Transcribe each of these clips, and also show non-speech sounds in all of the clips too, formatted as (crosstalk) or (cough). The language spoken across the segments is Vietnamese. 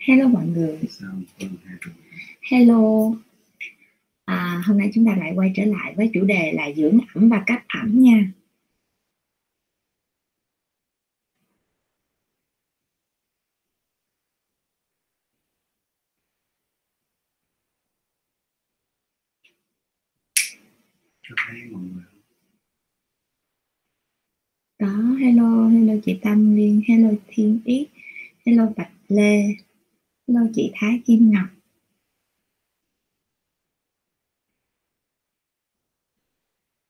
hello mọi người. Hello. À, hôm nay chúng ta lại quay trở lại với chủ đề là dưỡng ẩm và cách ẩm nha. Có hello hello chị Tâm Liên hello Thiên Yết hello Bạch Lê lô chị Thái Kim Ngọc.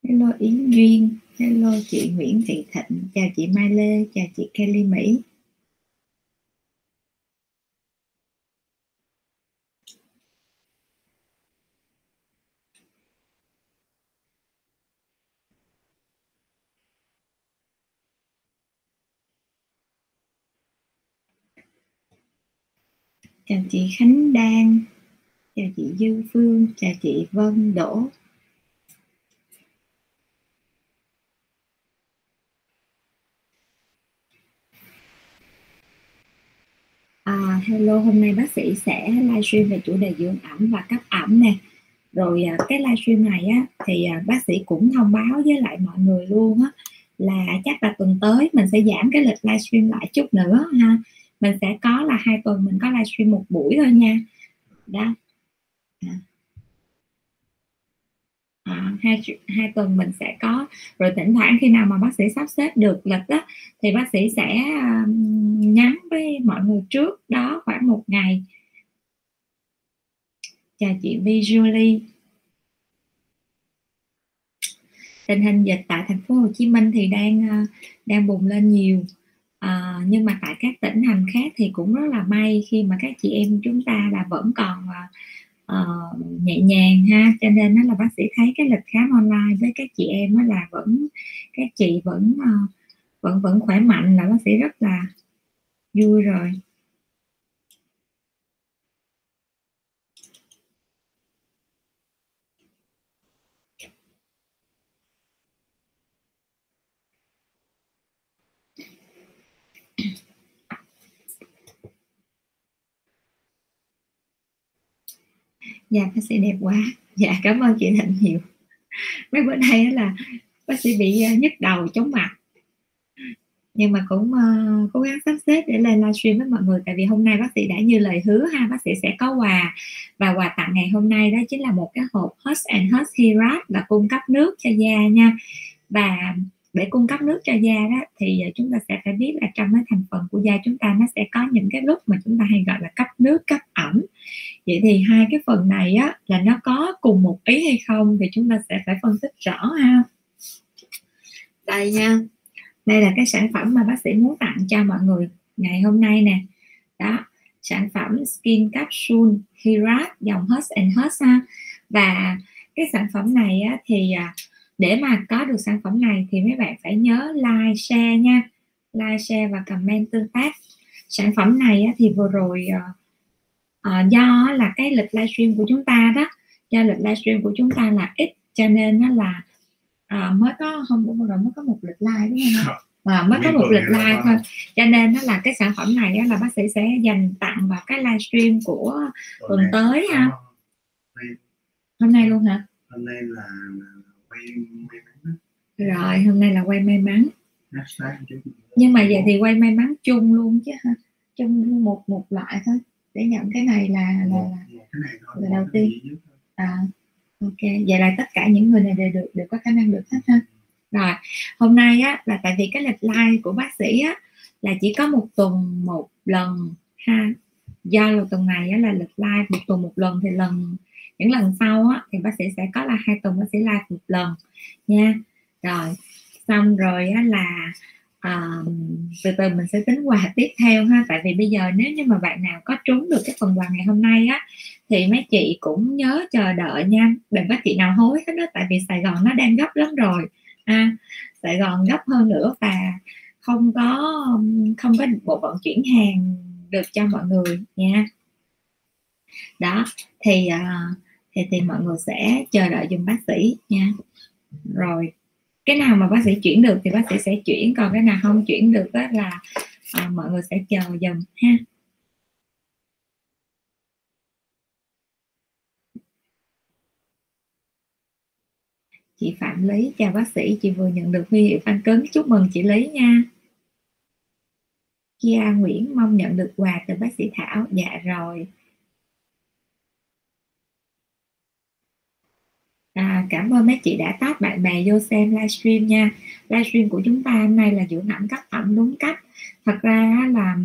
Hello Yến Duyên, hello chị Nguyễn Thị Thịnh, chào chị Mai Lê, chào chị Kelly Mỹ. Chào chị Khánh Đan. Chào chị Dư Phương. Chào chị Vân Đỗ. À, hello, hôm nay bác sĩ sẽ livestream về chủ đề dưỡng ẩm và cấp ẩm nè. Rồi à, cái livestream này á thì à, bác sĩ cũng thông báo với lại mọi người luôn á là chắc là tuần tới mình sẽ giảm cái lịch livestream lại chút nữa ha mình sẽ có là hai tuần mình có livestream một buổi thôi nha. Đó. À, à hai hai tuần mình sẽ có rồi thỉnh thoảng khi nào mà bác sĩ sắp xếp được lịch đó thì bác sĩ sẽ um, nhắn với mọi người trước đó khoảng một ngày. Chào chị Vi Julie. tình hình dịch tại thành phố Hồ Chí Minh thì đang uh, đang bùng lên nhiều à, nhưng mà tại các tỉnh thành khác thì cũng rất là may khi mà các chị em chúng ta là vẫn còn uh, nhẹ nhàng ha. Cho nên nó là bác sĩ thấy cái lịch khám online với các chị em đó là vẫn các chị vẫn uh, vẫn vẫn khỏe mạnh là bác sĩ rất là vui rồi. Dạ bác sĩ đẹp quá. Dạ cảm ơn chị thịnh nhiều. Mấy bữa nay là bác sĩ bị ờ, nhức đầu chóng mặt. Nhưng mà cũng uh, cố gắng sắp xếp để lên livestream với mọi người tại vì hôm nay bác sĩ đã như lời hứa ha bác sĩ sẽ có quà. Và quà tặng ngày hôm nay đó chính là một cái hộp hot and hot Hirat và cung cấp nước cho da nha. Và để cung cấp nước cho da đó thì à, chúng ta sẽ phải biết là trong cái thành phần của da chúng ta nó sẽ có những cái lúc mà chúng ta hay gọi là cấp nước cấp ẩm. Vậy thì hai cái phần này á là nó có cùng một ý hay không thì chúng ta sẽ phải phân tích rõ ha. Đây nha đây là cái sản phẩm mà bác sĩ muốn tặng cho mọi người ngày hôm nay nè. Đó sản phẩm skin capsule Hirat dòng hus and hus ha. Và cái sản phẩm này á, thì à, để mà có được sản phẩm này thì mấy bạn phải nhớ like share nha. Like share và comment tương tác. Sản phẩm này thì vừa rồi uh, uh, do là cái lịch livestream của chúng ta đó do lịch livestream của chúng ta là ít cho nên nó là uh, mới có hôm bữa rồi mới có một lịch like đúng không? Và mới có một lịch like thôi. Cho nên nó là cái sản phẩm này là bác sĩ sẽ dành tặng vào cái livestream của tuần tới ha. hôm nay luôn hả? Hôm nay là may mắn rồi hôm nay là quay may mắn. Nhưng mà vậy thì quay may mắn chung luôn chứ ha. Chung một một loại thôi. Để nhận cái này là là, là, là đầu tiên. À ok. Vậy là tất cả những người này đều được đều có khả năng được hết ha. Rồi hôm nay á là tại vì cái lịch like của bác sĩ á là chỉ có một tuần một lần ha. Do là tuần này á, là lịch like một tuần một lần thì lần những lần sau á, thì bác sĩ sẽ có là hai tuần bác sĩ live một lần nha. Rồi xong rồi á, là uh, từ từ mình sẽ tính quà tiếp theo ha. Tại vì bây giờ nếu như mà bạn nào có trúng được cái phần quà ngày hôm nay á thì mấy chị cũng nhớ chờ đợi nha. Đừng có chị nào hối hết đó tại vì Sài Gòn nó đang gấp lắm rồi. À, Sài Gòn gấp hơn nữa và không có không có bộ vận chuyển hàng được cho mọi người nha. Đó thì uh, thì thì mọi người sẽ chờ đợi dùm bác sĩ nha. Rồi cái nào mà bác sĩ chuyển được thì bác sĩ sẽ chuyển còn cái nào không chuyển được đó là à, mọi người sẽ chờ dùm ha. Chị phạm lý chào bác sĩ chị vừa nhận được huy hiệu phanh cứng. Chúc mừng chị lý nha. Kia nguyễn mong nhận được quà từ bác sĩ thảo. Dạ rồi. À, cảm ơn mấy chị đã tát bạn bè vô xem livestream nha. Livestream của chúng ta hôm nay là dưỡng ẩm cấp ẩm đúng cách. Thật ra là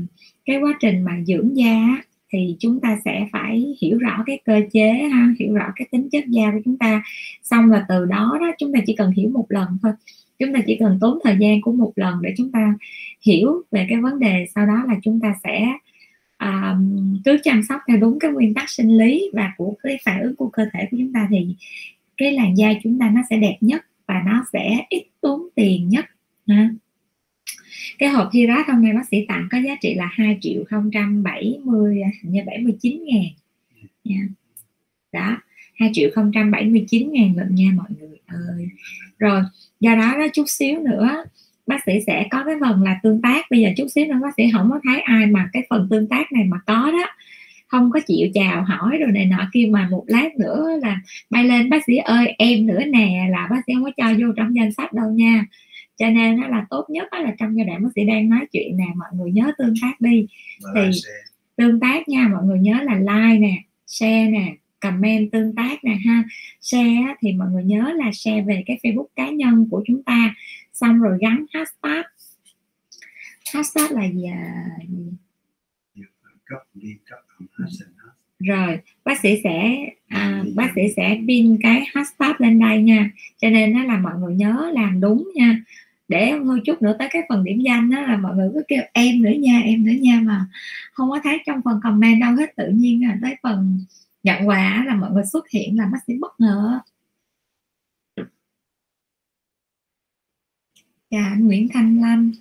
cái quá trình mà dưỡng da thì chúng ta sẽ phải hiểu rõ cái cơ chế ha hiểu rõ cái tính chất da của chúng ta. Xong là từ đó đó chúng ta chỉ cần hiểu một lần thôi. Chúng ta chỉ cần tốn thời gian của một lần để chúng ta hiểu về cái vấn đề sau đó là chúng ta sẽ um, cứ chăm sóc theo đúng cái nguyên tắc sinh lý và của cái phản ứng của cơ thể của chúng ta thì cái làn da chúng ta nó sẽ đẹp nhất và nó sẽ ít tốn tiền nhất, ha? Cái hộp Hirat hôm nay bác sĩ tặng có giá trị là 2 triệu 070 như 79 ngàn. Nha. Đó 2 triệu 079 ngàn lận nha mọi người ơi. Rồi, do đó đó chút xíu nữa, bác sĩ sẽ có cái phần là tương tác. Bây giờ chút xíu nữa bác sĩ không có thấy ai mà cái phần tương tác này mà có đó không có chịu chào hỏi rồi này nọ kia mà một lát nữa là bay lên bác sĩ ơi em nữa nè là bác sĩ không có cho vô trong danh sách đâu nha. Cho nên nó là tốt nhất là trong giai đoạn bác sĩ đang nói chuyện nè mọi người nhớ tương tác đi. Thì tương tác nha mọi người nhớ là like nè share nè comment tương tác nè ha. Share thì mọi người nhớ là share về cái facebook cá nhân của chúng ta. Xong rồi gắn hashtag. Hashtag là gì à? Rồi bác sĩ sẽ à, bác sĩ sẽ pin cái hashtag lên đây nha. Cho nên nó là mọi người nhớ làm đúng nha. Để hơi chút nữa tới cái phần điểm danh đó là mọi người cứ kêu em nữa nha em nữa nha mà không có thấy trong phần comment đâu hết. Tự nhiên là tới phần nhận quà là mọi người xuất hiện là bác sĩ bất ngờ. Chào dạ, anh Nguyễn Thanh Lâm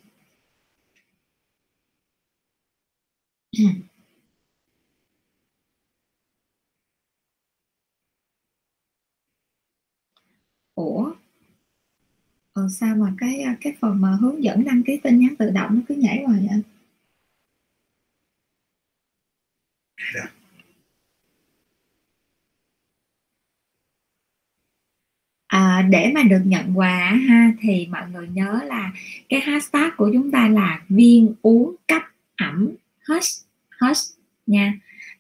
ủa? Ờ, sao mà cái cái phần mà hướng dẫn đăng ký tin nhắn tự động nó cứ nhảy hoài vậy à, để mà được nhận quà ha thì mọi người nhớ là cái hashtag của chúng ta là viên uống cấp ẩm. Hush hush nha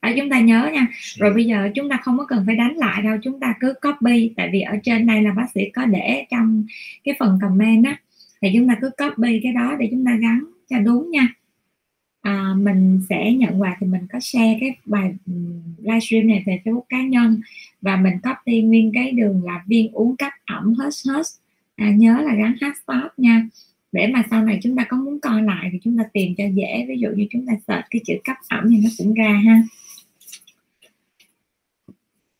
đó chúng ta nhớ nha. Rồi bây giờ chúng ta không có cần phải đánh lại đâu chúng ta cứ copy. Tại vì ở trên đây là bác sĩ có để trong cái phần comment á. Thì chúng ta cứ copy cái đó để chúng ta gắn cho đúng nha. À, mình sẽ nhận quà thì mình có share cái bài livestream này về Facebook cá nhân. Và mình copy nguyên cái đường là viên uống cấp ẩm hết hết à, nhớ là gắn hashtag nha. Để mà sau này chúng ta có muốn coi lại thì chúng ta tìm cho dễ. Ví dụ như chúng ta search cái chữ cấp ẩm thì nó cũng ra ha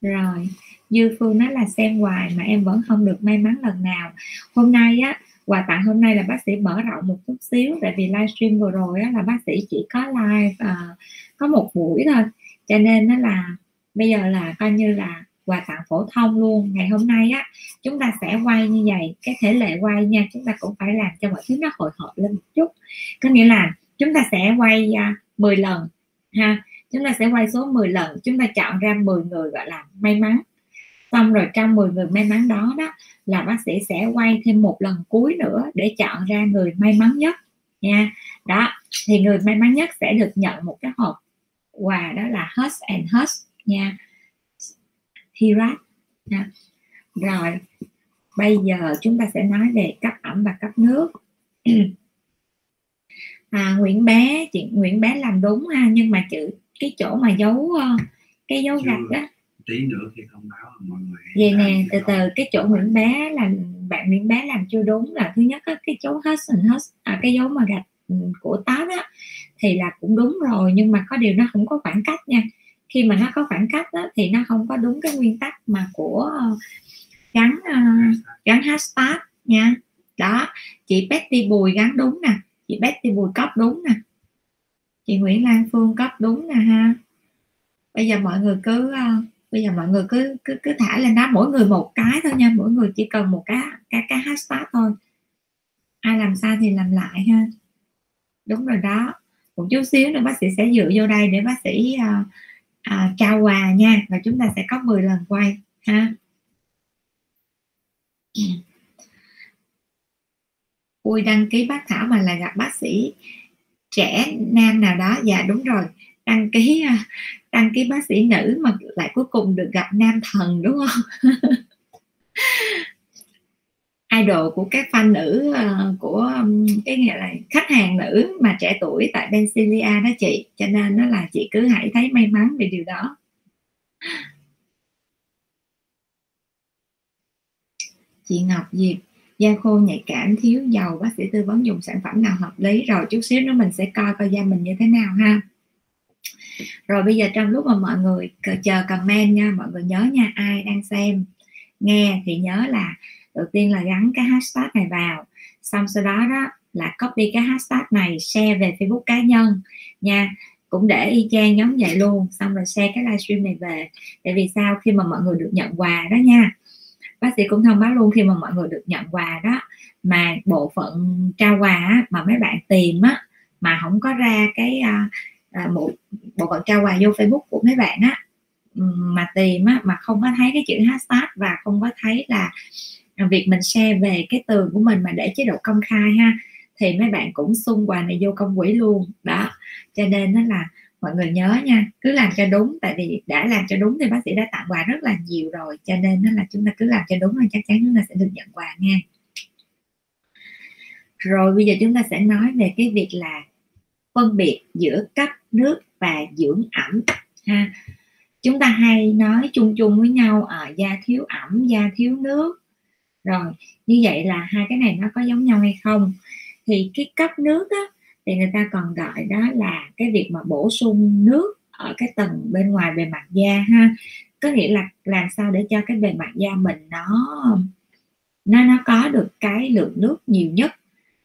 rồi dư phương nói là xem hoài mà em vẫn không được may mắn lần nào. Hôm nay á quà tặng hôm nay là bác sĩ mở rộng một chút xíu tại vì livestream vừa rồi á, là bác sĩ chỉ có live uh, có một buổi thôi. Cho nên nó là bây giờ là coi như là quà tặng phổ thông luôn. Ngày hôm nay á chúng ta sẽ quay như vậy cái thể lệ quay nha chúng ta cũng phải làm cho mọi thứ nó hồi hộp lên một chút. Có nghĩa là chúng ta sẽ quay à, uh, 10 lần ha chúng ta sẽ quay số 10 lần. Chúng ta chọn ra 10 người gọi là may mắn. Xong rồi trong 10 người may mắn đó đó là bác sĩ sẽ quay thêm một lần cuối nữa để chọn ra người may mắn nhất nha. Đó thì người may mắn nhất sẽ được nhận một cái hộp quà đó là Hush and Hush nha. Hirat nha. Rồi bây giờ chúng ta sẽ nói về cấp ẩm và cấp nước. (clears throat) À, Nguyễn bé chị Nguyễn bé làm đúng ha nhưng mà chữ cái chỗ mà giấu ờ, cái dấu gạch đó tí nữa khi thông báo mọi người vậy nè từ từ cái chỗ Nguyễn bé là bạn Nguyễn bé làm chưa đúng là thứ nhất á, cái dấu husband hus à, cái dấu mà gạch ừ, của táo đó thì là cũng đúng rồi nhưng mà có điều nó không có khoảng cách nha. Khi mà nó có khoảng cách đó, thì nó không có đúng cái nguyên tắc mà của uh, gắn uh, gắn hashtag nha. Đó chị Betty Bùi gắn đúng nè chị Betty Bùi cấp đúng nè chị Nguyễn Lan Phương cấp đúng nè ha? Bây giờ mọi người cứ ờ, bây giờ mọi người cứ cứ cứ thả lên đó mỗi người một cái thôi nha mỗi người chỉ cần một cái cái cái hashtag thôi. Ai làm sai thì làm lại ha. Đúng rồi đó. Một chút xíu nữa bác sĩ sẽ dựa vô đây để bác sĩ uh, uh, trao quà nha và chúng ta sẽ có 10 lần quay ha. Ui đăng ký bác thảo mà là gặp bác sĩ trẻ, nam nào đó dạ đúng rồi. Đăng ký à, đăng ký bác sĩ nữ mà lại cuối cùng được gặp nam thần, đúng không? (laughs) Idol của các fan nữ à, của cái nghĩa là khách hàng nữ mà trẻ tuổi tại Pennsylvania đó chị. Cho nên nó là chị cứ hãy thấy may mắn về điều đó. Chị Ngọc Diệp da khô nhạy cảm, thiếu dầu, bác sĩ tư vấn dùng sản phẩm nào hợp lý, rồi chút xíu nữa mình sẽ coi coi da mình như thế nào ha. Rồi bây giờ trong lúc mà mọi người chờ comment nha, mọi người nhớ nha, ai đang xem, nghe thì nhớ là đầu tiên là gắn cái hashtag này vào, xong sau đó đó là copy cái hashtag này, share về facebook cá nhân nha. Cũng để y chang giống vậy luôn, xong rồi share cái livestream này về. Tại vì sao? Khi mà mọi người được nhận quà đó nha bác sĩ cũng thông báo luôn khi mà mọi người được nhận quà đó mà bộ phận trao quà mà mấy bạn tìm á mà không có ra cái à, à, bộ bộ phận trao quà vô facebook của mấy bạn á mà tìm á mà không có thấy cái chữ hashtag và không có thấy là việc mình share về cái tường của mình mà để chế độ công khai ha thì mấy bạn cũng xung quà này vô công quỹ luôn đó. Cho nên nó là mọi người nhớ nha cứ làm cho đúng tại vì đã làm cho đúng thì bác sĩ đã tặng quà rất là nhiều rồi cho nên nó là chúng ta cứ làm cho đúng là chắc chắn chúng ta sẽ được nhận quà nha. Rồi bây giờ chúng ta sẽ nói về cái việc là phân biệt giữa cấp nước và dưỡng ẩm ha. Chúng ta hay nói chung chung với nhau ở à, da thiếu ẩm da thiếu nước. Rồi như vậy là hai cái này nó có giống nhau hay không? Thì cái cấp nước á, thì người ta còn gọi đó là cái việc mà bổ sung nước ở cái tầng bên ngoài bề mặt da ha. Có nghĩa là làm sao để cho cái bề mặt da mình nó nó nó có được cái lượng nước nhiều nhất.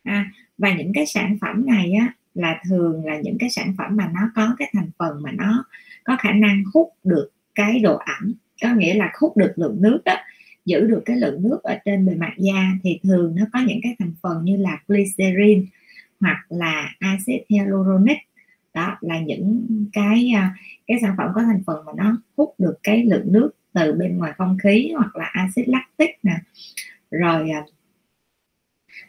À, và những cái sản phẩm này á là thường là những cái sản phẩm mà nó có cái thành phần mà nó có khả năng hút được cái độ ẩm. Có nghĩa là hút được lượng nước đó giữ được cái lượng nước ở trên bề mặt da thì thường nó có những cái thành phần như là glycerin hoặc là axit hyaluronic đó là những cái à, cái sản phẩm có thành phần mà nó hút được cái lượng nước từ bên ngoài không khí hoặc là axit lactic nè. Rồi à,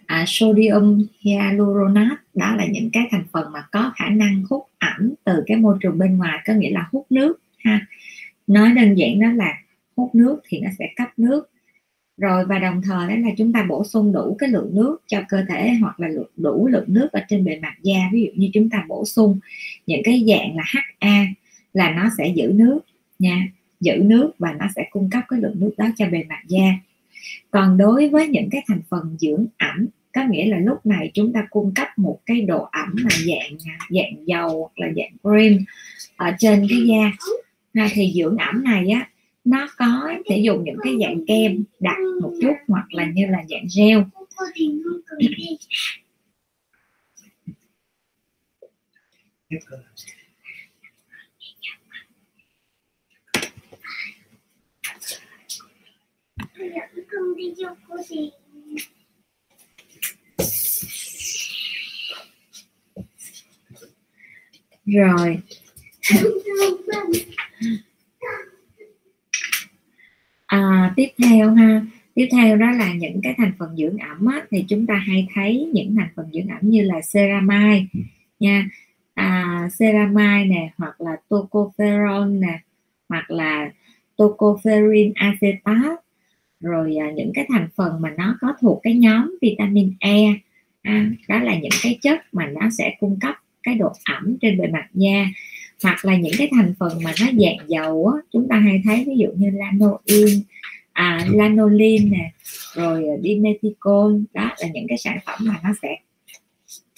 à, sodium hyaluronate đó là những cái thành phần mà có khả năng hút ẩm từ cái môi trường bên ngoài có nghĩa là hút nước ha. Nói đơn giản đó là hút nước thì nó sẽ cấp nước rồi, và đồng thời đó là chúng ta bổ sung đủ cái lượng nước cho cơ thể hoặc là đủ lượng nước ở trên bề mặt da. Ví dụ như chúng ta bổ sung những cái dạng là HA là nó sẽ giữ nước nha, giữ nước và nó sẽ cung cấp cái lượng nước đó cho bề mặt da. Còn đối với những cái thành phần dưỡng ẩm, có nghĩa là lúc này chúng ta cung cấp một cái độ ẩm là dạng dạng dầu hoặc là dạng cream ở trên cái da. Thì dưỡng ẩm này á nó có thể dùng những cái dạng kem đặc một chút hoặc là như là dạng gel. Rồi. (laughs) à, tiếp theo ha. Tiếp theo đó là những cái thành phần dưỡng ẩm á, thì chúng ta hay thấy những thành phần dưỡng ẩm như là ceramide nha. À, ceramide nè hoặc là tocopherol nè hoặc là tocopherin acetate. Rồi à, những cái thành phần mà nó có thuộc cái nhóm vitamin E à, đó là những cái chất mà nó sẽ cung cấp cái độ ẩm trên bề mặt da hoặc là những cái thành phần mà nó dạng dầu á, chúng ta hay thấy ví dụ như lanoin à, lanolin nè rồi dimethicol đó là những cái sản phẩm mà nó sẽ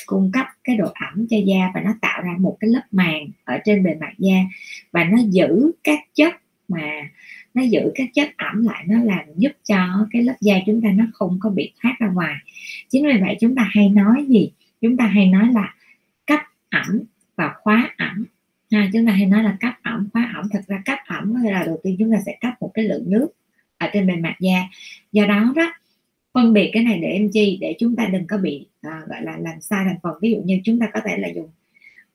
cung cấp cái độ ẩm cho da và nó tạo ra một cái lớp màng ở trên bề mặt da và nó giữ các chất mà nó giữ các chất ẩm lại nó làm giúp cho cái lớp da chúng ta nó không có bị thoát ra ngoài. Chính vì vậy chúng ta hay nói gì? Chúng ta hay nói là cấp ẩm và khóa ẩm ha, chúng ta hay nói là cấp ẩm khóa ẩm. Thật ra cấp ẩm là đầu tiên chúng ta sẽ cấp một cái lượng nước ở trên bề mặt da. Do đó đó phân biệt cái này để em chi để chúng ta đừng có bị uh, gọi là làm sai thành phần. Ví dụ như chúng ta có thể là dùng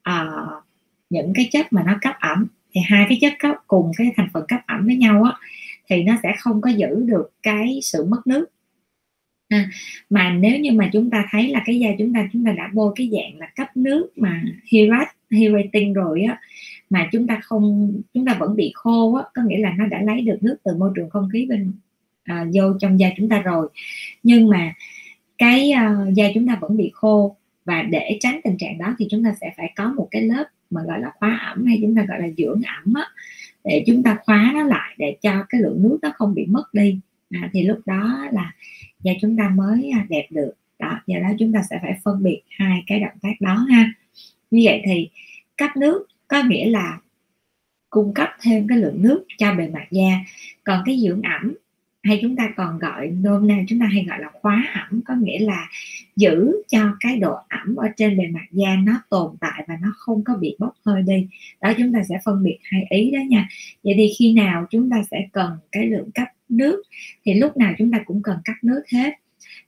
uh, những cái chất mà nó cấp ẩm thì hai cái chất cấp cùng cái thành phần cấp ẩm với nhau á thì nó sẽ không có giữ được cái sự mất nước à, mà nếu như mà chúng ta thấy là cái da chúng ta chúng ta đã bôi cái dạng là cấp nước mà hydrat hydrating rồi á mà chúng ta không chúng ta vẫn bị khô á có nghĩa là nó đã lấy được nước từ môi trường không khí bên à, vô trong da chúng ta rồi. Nhưng mà cái uh, da chúng ta vẫn bị khô và để tránh tình trạng đó thì chúng ta sẽ phải có một cái lớp mà gọi là khóa ẩm hay chúng ta gọi là dưỡng ẩm á, để chúng ta khóa nó lại để cho cái lượng nước nó không bị mất đi. À, thì lúc đó là và chúng ta mới à, đẹp được. Đó, do đó chúng ta sẽ phải phân biệt hai cái động tác đó ha. Như vậy thì cấp nước có nghĩa là cung cấp thêm cái lượng nước cho bề mặt da. Còn cái dưỡng ẩm, hay chúng ta còn gọi, nôm na chúng ta hay gọi là khóa ẩm, có nghĩa là giữ cho cái độ ẩm ở trên bề mặt da nó tồn tại và nó không có bị bốc hơi đi. Đó, chúng ta sẽ phân biệt hai ý đó nha. Vậy thì khi nào chúng ta sẽ cần cái lượng cấp nước thì lúc nào chúng ta cũng cần cắt nước hết.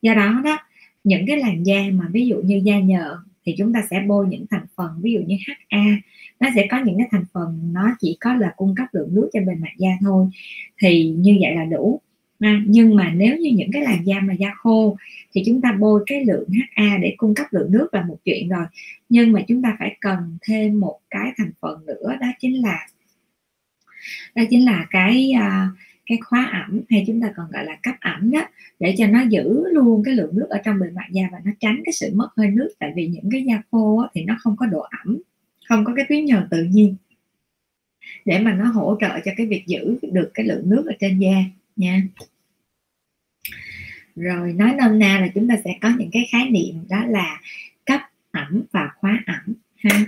Do đó đó những cái làn da mà ví dụ như da nhờn thì chúng ta sẽ bôi những thành phần ví dụ như HA nó sẽ có những cái thành phần nó chỉ có là cung cấp lượng nước cho bề mặt da thôi. Thì như vậy là đủ. À, nhưng mà nếu như những cái làn da mà da khô thì chúng ta bôi cái lượng HA để cung cấp lượng nước là một chuyện rồi. Nhưng mà chúng ta phải cần thêm một cái thành phần nữa đó chính là đó chính là cái uh, cái khóa ẩm, hay chúng ta còn gọi là cấp ẩm đó, để cho nó giữ luôn cái lượng nước ở trong bề mặt da và nó tránh cái sự mất hơi nước. Tại vì những cái da khô thì nó không có độ ẩm, không có cái tuyến nhờn tự nhiên để mà nó hỗ trợ cho cái việc giữ được cái lượng nước ở trên da nha. Rồi nói nôm na là chúng ta sẽ có những cái khái niệm đó là cấp ẩm và khóa ẩm ha.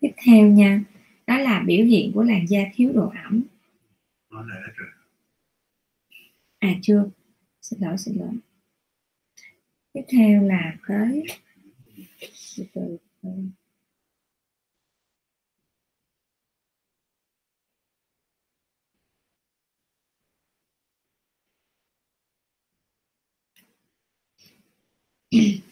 Tiếp theo nha đó là biểu hiện của làn da thiếu độ ẩm. À chưa. Xin lỗi xin lỗi. Tiếp theo là cái từ (clears throat)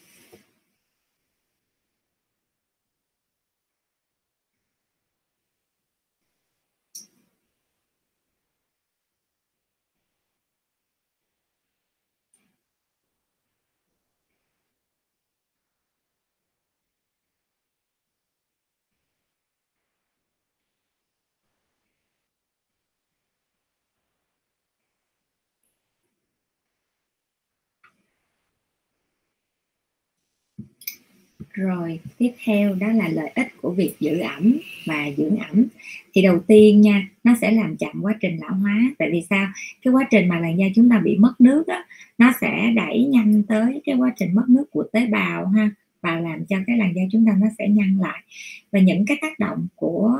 rồi, tiếp theo đó là lợi ích của việc giữ ẩm và dưỡng ẩm. Thì đầu tiên nha, nó sẽ làm chậm quá trình lão hóa. Tại vì sao? Cái quá trình mà làn da chúng ta bị mất nước đó nó sẽ đẩy nhanh tới cái quá trình mất nước của tế bào ha, và làm cho cái làn da chúng ta nó sẽ nhăn lại. Và những cái tác động của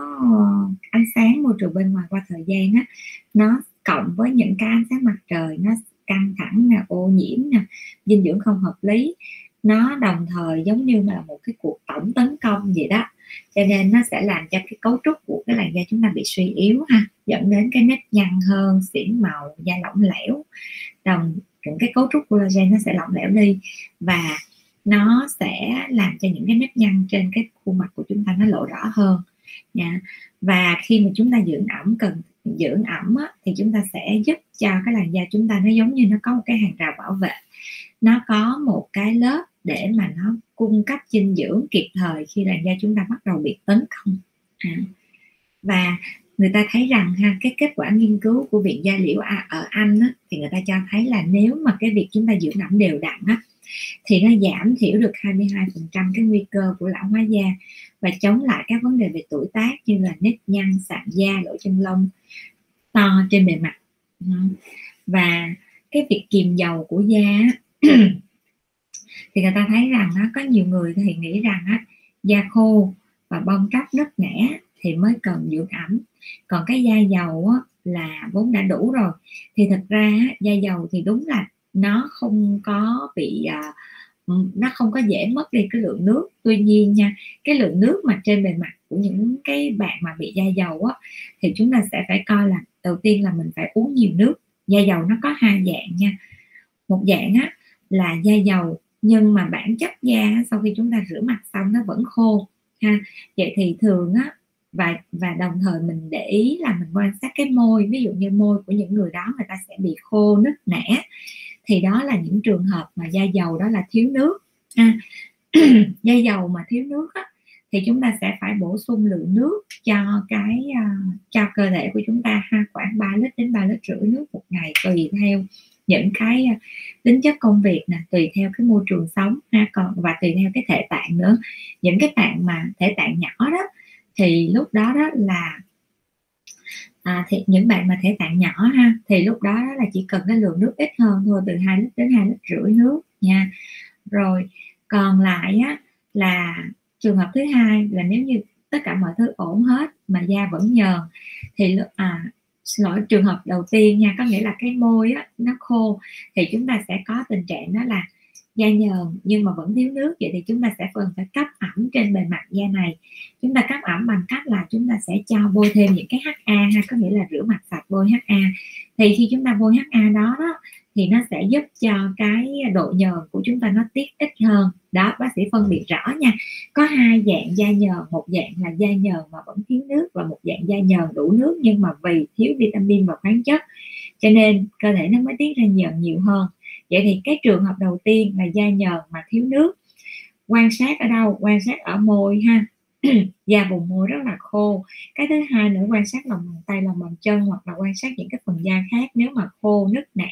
ánh sáng môi trường bên ngoài qua thời gian á, nó cộng với những cái ánh sáng mặt trời, nó căng thẳng nè, ô nhiễm nè, dinh dưỡng không hợp lý nó đồng thời giống như là một cái cuộc tổng tấn công vậy đó. Cho nên nó sẽ làm cho cái cấu trúc của cái làn da chúng ta bị suy yếu ha dẫn đến cái nếp nhăn hơn xỉn màu da lỏng lẻo. Đồng những cái cấu trúc collagen nó sẽ lỏng lẻo đi và nó sẽ làm cho những cái nếp nhăn trên cái khuôn mặt của chúng ta nó lộ rõ hơn nha. Và khi mà chúng ta dưỡng ẩm cần dưỡng ẩm á, thì chúng ta sẽ giúp cho cái làn da chúng ta nó giống như nó có một cái hàng rào bảo vệ. Nó có một cái lớp để mà nó cung cấp dinh dưỡng kịp thời khi làn da chúng ta bắt đầu bị tấn công à. và người ta thấy rằng ha cái kết quả nghiên cứu của viện da liễu ở Anh á, thì người ta cho thấy là nếu mà cái việc chúng ta dưỡng ẩm đều đặn á, thì nó giảm thiểu được 22% cái nguy cơ của lão hóa da và chống lại các vấn đề về tuổi tác như là nếp nhăn, sạm da, lỗ chân lông to trên bề mặt và cái việc kiềm dầu của da (clears throat) thì người ta thấy rằng nó có nhiều người thì nghĩ rằng á, da khô và bong tróc nứt nẻ thì mới cần dưỡng ẩm. Còn cái da dầu á, là vốn đã đủ rồi. Thì thật ra da dầu thì đúng là nó không có bị à, nó không có dễ mất đi cái lượng nước. Tuy nhiên nha cái lượng nước mà trên bề mặt của những cái bạn mà bị da dầu á thì chúng ta sẽ phải coi là đầu tiên là mình phải uống nhiều nước. Da dầu nó có hai dạng nha. Một dạng á là da dầu nhưng mà bản chất da sau khi chúng ta rửa mặt xong nó vẫn khô ha vậy thì thường á và và đồng thời mình để ý là mình quan sát cái môi ví dụ như môi của những người đó người ta sẽ bị khô nứt nẻ thì đó là những trường hợp mà da dầu đó là thiếu nước ha. (clears throat) da dầu mà thiếu nước á, thì chúng ta sẽ phải bổ sung lượng nước cho cái uh, cho cơ thể của chúng ta ha khoảng 3 lít đến 3 lít rưỡi nước một ngày tùy theo những cái à, tính chất công việc nè tùy theo cái môi trường sống ha còn và tùy theo cái thể tạng nữa. Những cái bạn mà thể tạng nhỏ đó thì lúc đó đó là à, thì những bạn mà thể tạng nhỏ ha thì lúc đó, đó là chỉ cần cái lượng nước ít hơn thôi từ 2 lít đến 2 lít rưỡi nước nha. Rồi còn lại á là trường hợp thứ hai là nếu như tất cả mọi thứ ổn hết mà da vẫn nhờn thì à xin lỗi trường hợp đầu tiên nha có nghĩa là cái môi á, nó khô thì chúng ta sẽ có tình trạng đó là da nhờn nhưng mà vẫn thiếu nước. Vậy thì chúng ta sẽ cần phải cấp ẩm trên bề mặt da này. Chúng ta cấp ẩm bằng cách là chúng ta sẽ cho bôi thêm những cái HA ha có nghĩa là rửa mặt sạch bôi HA thì khi chúng ta bôi HA đó, đó thì nó sẽ giúp cho cái độ nhờn của chúng ta nó tiết ít hơn. Đó, bác sĩ phân biệt rõ nha. Có hai dạng da nhờn, một dạng là da nhờn mà vẫn thiếu nước và một dạng da nhờn đủ nước nhưng mà vì thiếu vitamin và khoáng chất, cho nên cơ thể nó mới tiết ra nhờn nhiều hơn. Vậy thì cái trường hợp đầu tiên là da nhờn mà thiếu nước. Quan sát ở đâu? Quan sát ở môi ha. (clears throat) Da vùng môi rất là khô. Cái thứ hai nữa, quan sát lòng bàn tay, lòng bàn chân hoặc là quan sát những cái phần da khác. Nếu mà khô, nứt, nẻ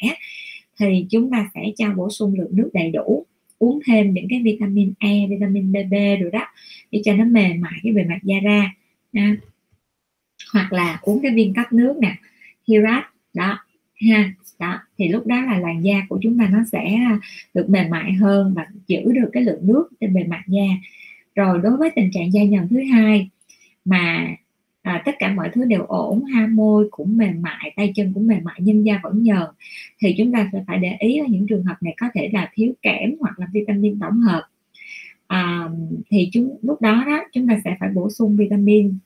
thì chúng ta sẽ cho bổ sung lượng nước đầy đủ, uống thêm những cái vitamin E vitamin BB rồi đó, để cho nó mềm mại cái bề mặt da ra. Ha. hoặc là uống cái viên cấp nước nè Hirat đó, ha, đó. Thì lúc đó là làn da của chúng ta nó sẽ được mềm mại hơn và giữ được cái lượng nước trên bề mặt da. Rồi đối với tình trạng da nhờn thứ hai mà à, tất cả mọi thứ đều ổn ha môi cũng mềm mại tay chân cũng mềm mại nhưng da vẫn nhờn. Thì chúng ta sẽ phải để ý ở những trường hợp này có thể là thiếu kẽm hoặc là vitamin tổng hợp. À, thì chúng lúc đó đó chúng ta sẽ phải bổ sung vitamin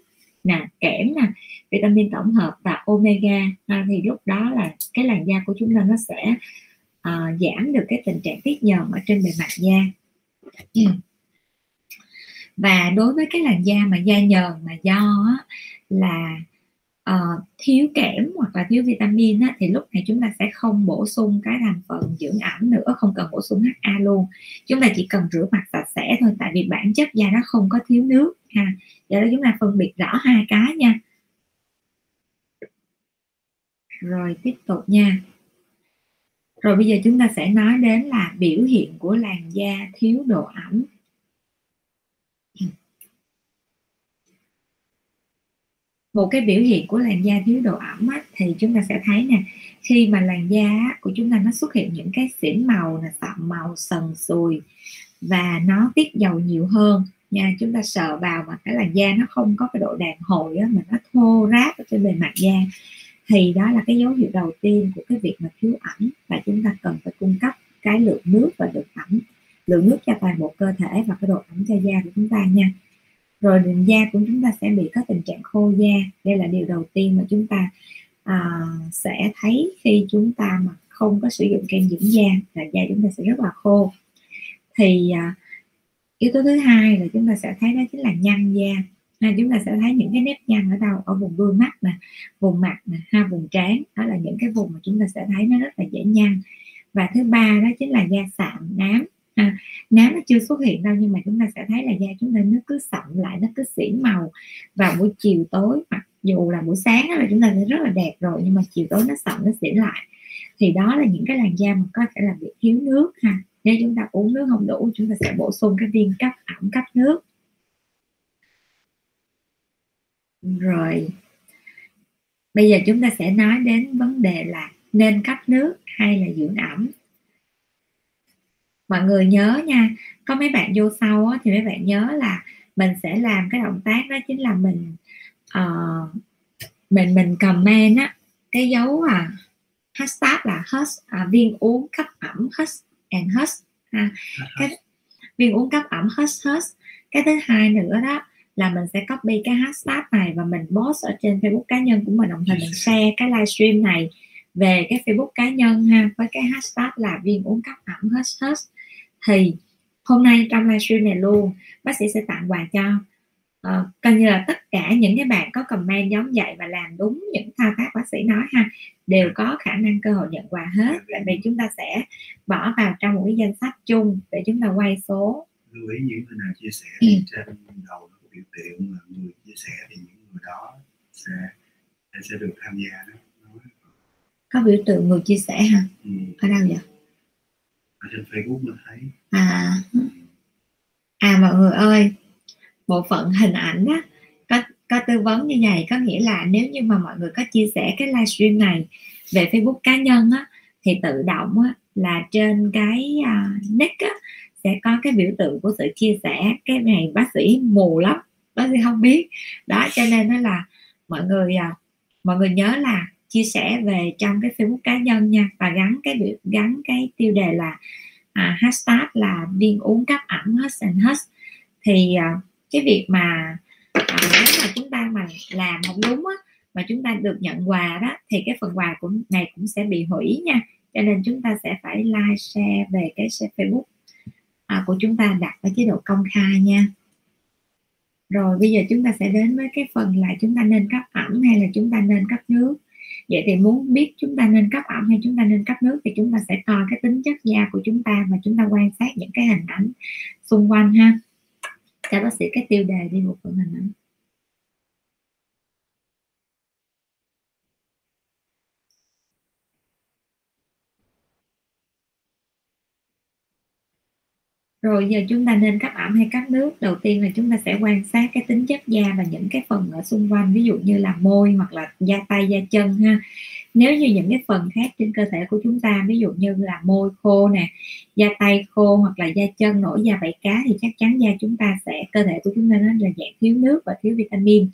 nè kẽm nè vitamin tổng hợp và omega. Ha, thì lúc đó là cái làn da của chúng ta nó sẽ uh, giảm được cái tình trạng tiết nhờn ở trên bề mặt da. Yeah và đối với cái làn da mà da nhờn mà do á, là uh, thiếu kẽm hoặc là thiếu vitamin á, thì lúc này chúng ta sẽ không bổ sung cái thành phần dưỡng ẩm nữa không cần bổ sung HA luôn. Chúng ta chỉ cần rửa mặt sạch sẽ thôi tại vì bản chất da nó không có thiếu nước ha. Do đó chúng ta phân biệt rõ hai cái nha. Rồi tiếp tục nha. Rồi bây giờ chúng ta sẽ nói đến là biểu hiện của làn da thiếu độ ẩm. Một cái biểu hiện của làn da thiếu độ ẩm á, thì chúng ta sẽ thấy nè khi mà làn da của chúng ta nó xuất hiện những cái xỉn màu là sạm màu sần sùi và nó tiết dầu nhiều hơn nha chúng ta sợ vào mà cái làn da nó không có cái độ đàn hồi á, mà nó thô ráp ở trên bề mặt da thì đó là cái dấu hiệu đầu tiên của cái việc mà thiếu ẩm và chúng ta cần phải cung cấp cái lượng nước và lượng ẩm lượng nước cho toàn bộ cơ thể và cái độ ẩm cho da của chúng ta nha rồi đường da của chúng ta sẽ bị có tình trạng khô da. Đây là điều đầu tiên mà chúng ta à, sẽ thấy khi chúng ta mà không có sử dụng kem dưỡng da là da chúng ta sẽ rất là khô. Thì à, yếu tố thứ hai là chúng ta sẽ thấy đó chính là nhăn da. Ha, chúng ta sẽ thấy những cái nếp nhăn ở đâu? Ở vùng đuôi mắt nè vùng mặt nè ha vùng trán. Đó là những cái vùng mà chúng ta sẽ thấy nó rất là dễ nhăn. Và thứ ba đó chính là da sạm nám à, nám nó chưa xuất hiện đâu nhưng mà chúng ta sẽ thấy là da chúng ta nó cứ sậm lại nó cứ xỉn màu vào buổi chiều tối mặc dù là buổi sáng là chúng ta sẽ rất là đẹp rồi nhưng mà chiều tối nó sậm nó xỉn lại. Thì đó là những cái làn da mà có thể là bị thiếu nước ha. Nếu chúng ta uống nước không đủ chúng ta sẽ bổ sung cái viên cấp ẩm cấp nước. Rồi bây giờ chúng ta sẽ nói đến vấn đề là nên cấp nước hay là dưỡng ẩm mọi người nhớ nha có mấy bạn vô sau á, thì mấy bạn nhớ là mình sẽ làm cái động tác đó chính là mình uh, mình mình comment á cái dấu à hashtag là hush à, viên uống cấp ẩm hush and hush ha. Cái viên uống cấp ẩm hush hush. Cái thứ hai nữa đó là mình sẽ copy cái hashtag này và mình post ở trên Facebook cá nhân của mình đồng thời mình share cái livestream này về cái Facebook cá nhân ha với cái hashtag là viên uống cấp ẩm hush hush thì hôm nay trong livestream này luôn bác sĩ sẽ tặng quà cho uh, coi như là tất cả những cái bạn có comment giống vậy và làm đúng những thao tác bác sĩ nói ha đều có khả năng cơ hội nhận quà hết. Tại vì chúng ta sẽ bỏ vào trong một cái danh sách chung để chúng ta quay số. Lưu ý những người nào chia sẻ ừ. trên đầu nó có biểu tượng là người chia sẻ thì những người đó sẽ sẽ được tham gia đó. Có biểu tượng người chia sẻ hả? Ừ. ở đâu vậy ở trên Facebook mình thấy. À. À mọi người ơi bộ phận hình ảnh á có có tư vấn như vậy có nghĩa là nếu như mà mọi người có chia sẻ cái livestream này về Facebook cá nhân á thì tự động á là trên cái uh, nick á sẽ có cái biểu tượng của sự chia sẻ. Cái này bác sĩ mù lắm bác sĩ không biết. Đó cho nên nó là mọi người à, mọi người nhớ là chia sẻ về trong cái Facebook cá nhân nha. Và gắn cái biểu gắn cái tiêu đề là à, hashtag là viên uống cấp ẩm hết and hết. Thì à, cái việc mà à, nếu mà chúng ta mà làm không đúng á mà chúng ta được nhận quà đó thì cái phần quà của này cũng sẽ bị hủy nha. Cho nên chúng ta sẽ phải like share về cái Facebook à, của chúng ta đặt ở chế độ công khai nha. Rồi bây giờ chúng ta sẽ đến với cái phần là chúng ta nên cấp ẩm hay là chúng ta nên cấp nước vậy thì muốn biết chúng ta nên cấp ẩm hay chúng ta nên cấp nước thì chúng ta sẽ coi cái tính chất da của chúng ta và chúng ta quan sát những cái hình ảnh xung quanh ha. Cho bác sĩ cái tiêu đề đi một phần hình ảnh rồi giờ chúng ta nên cấp ẩm hay cấp nước. Đầu tiên là chúng ta sẽ quan sát cái tính chất da và những cái phần ở xung quanh, ví dụ như là môi hoặc là da tay, da chân ha. Nếu như những cái phần khác trên cơ thể của chúng ta, ví dụ như là môi khô nè, da tay khô hoặc là da chân, nổi da vảy cá thì chắc chắn da chúng ta sẽ, cơ thể của chúng ta nó là dạng thiếu nước và thiếu vitamin.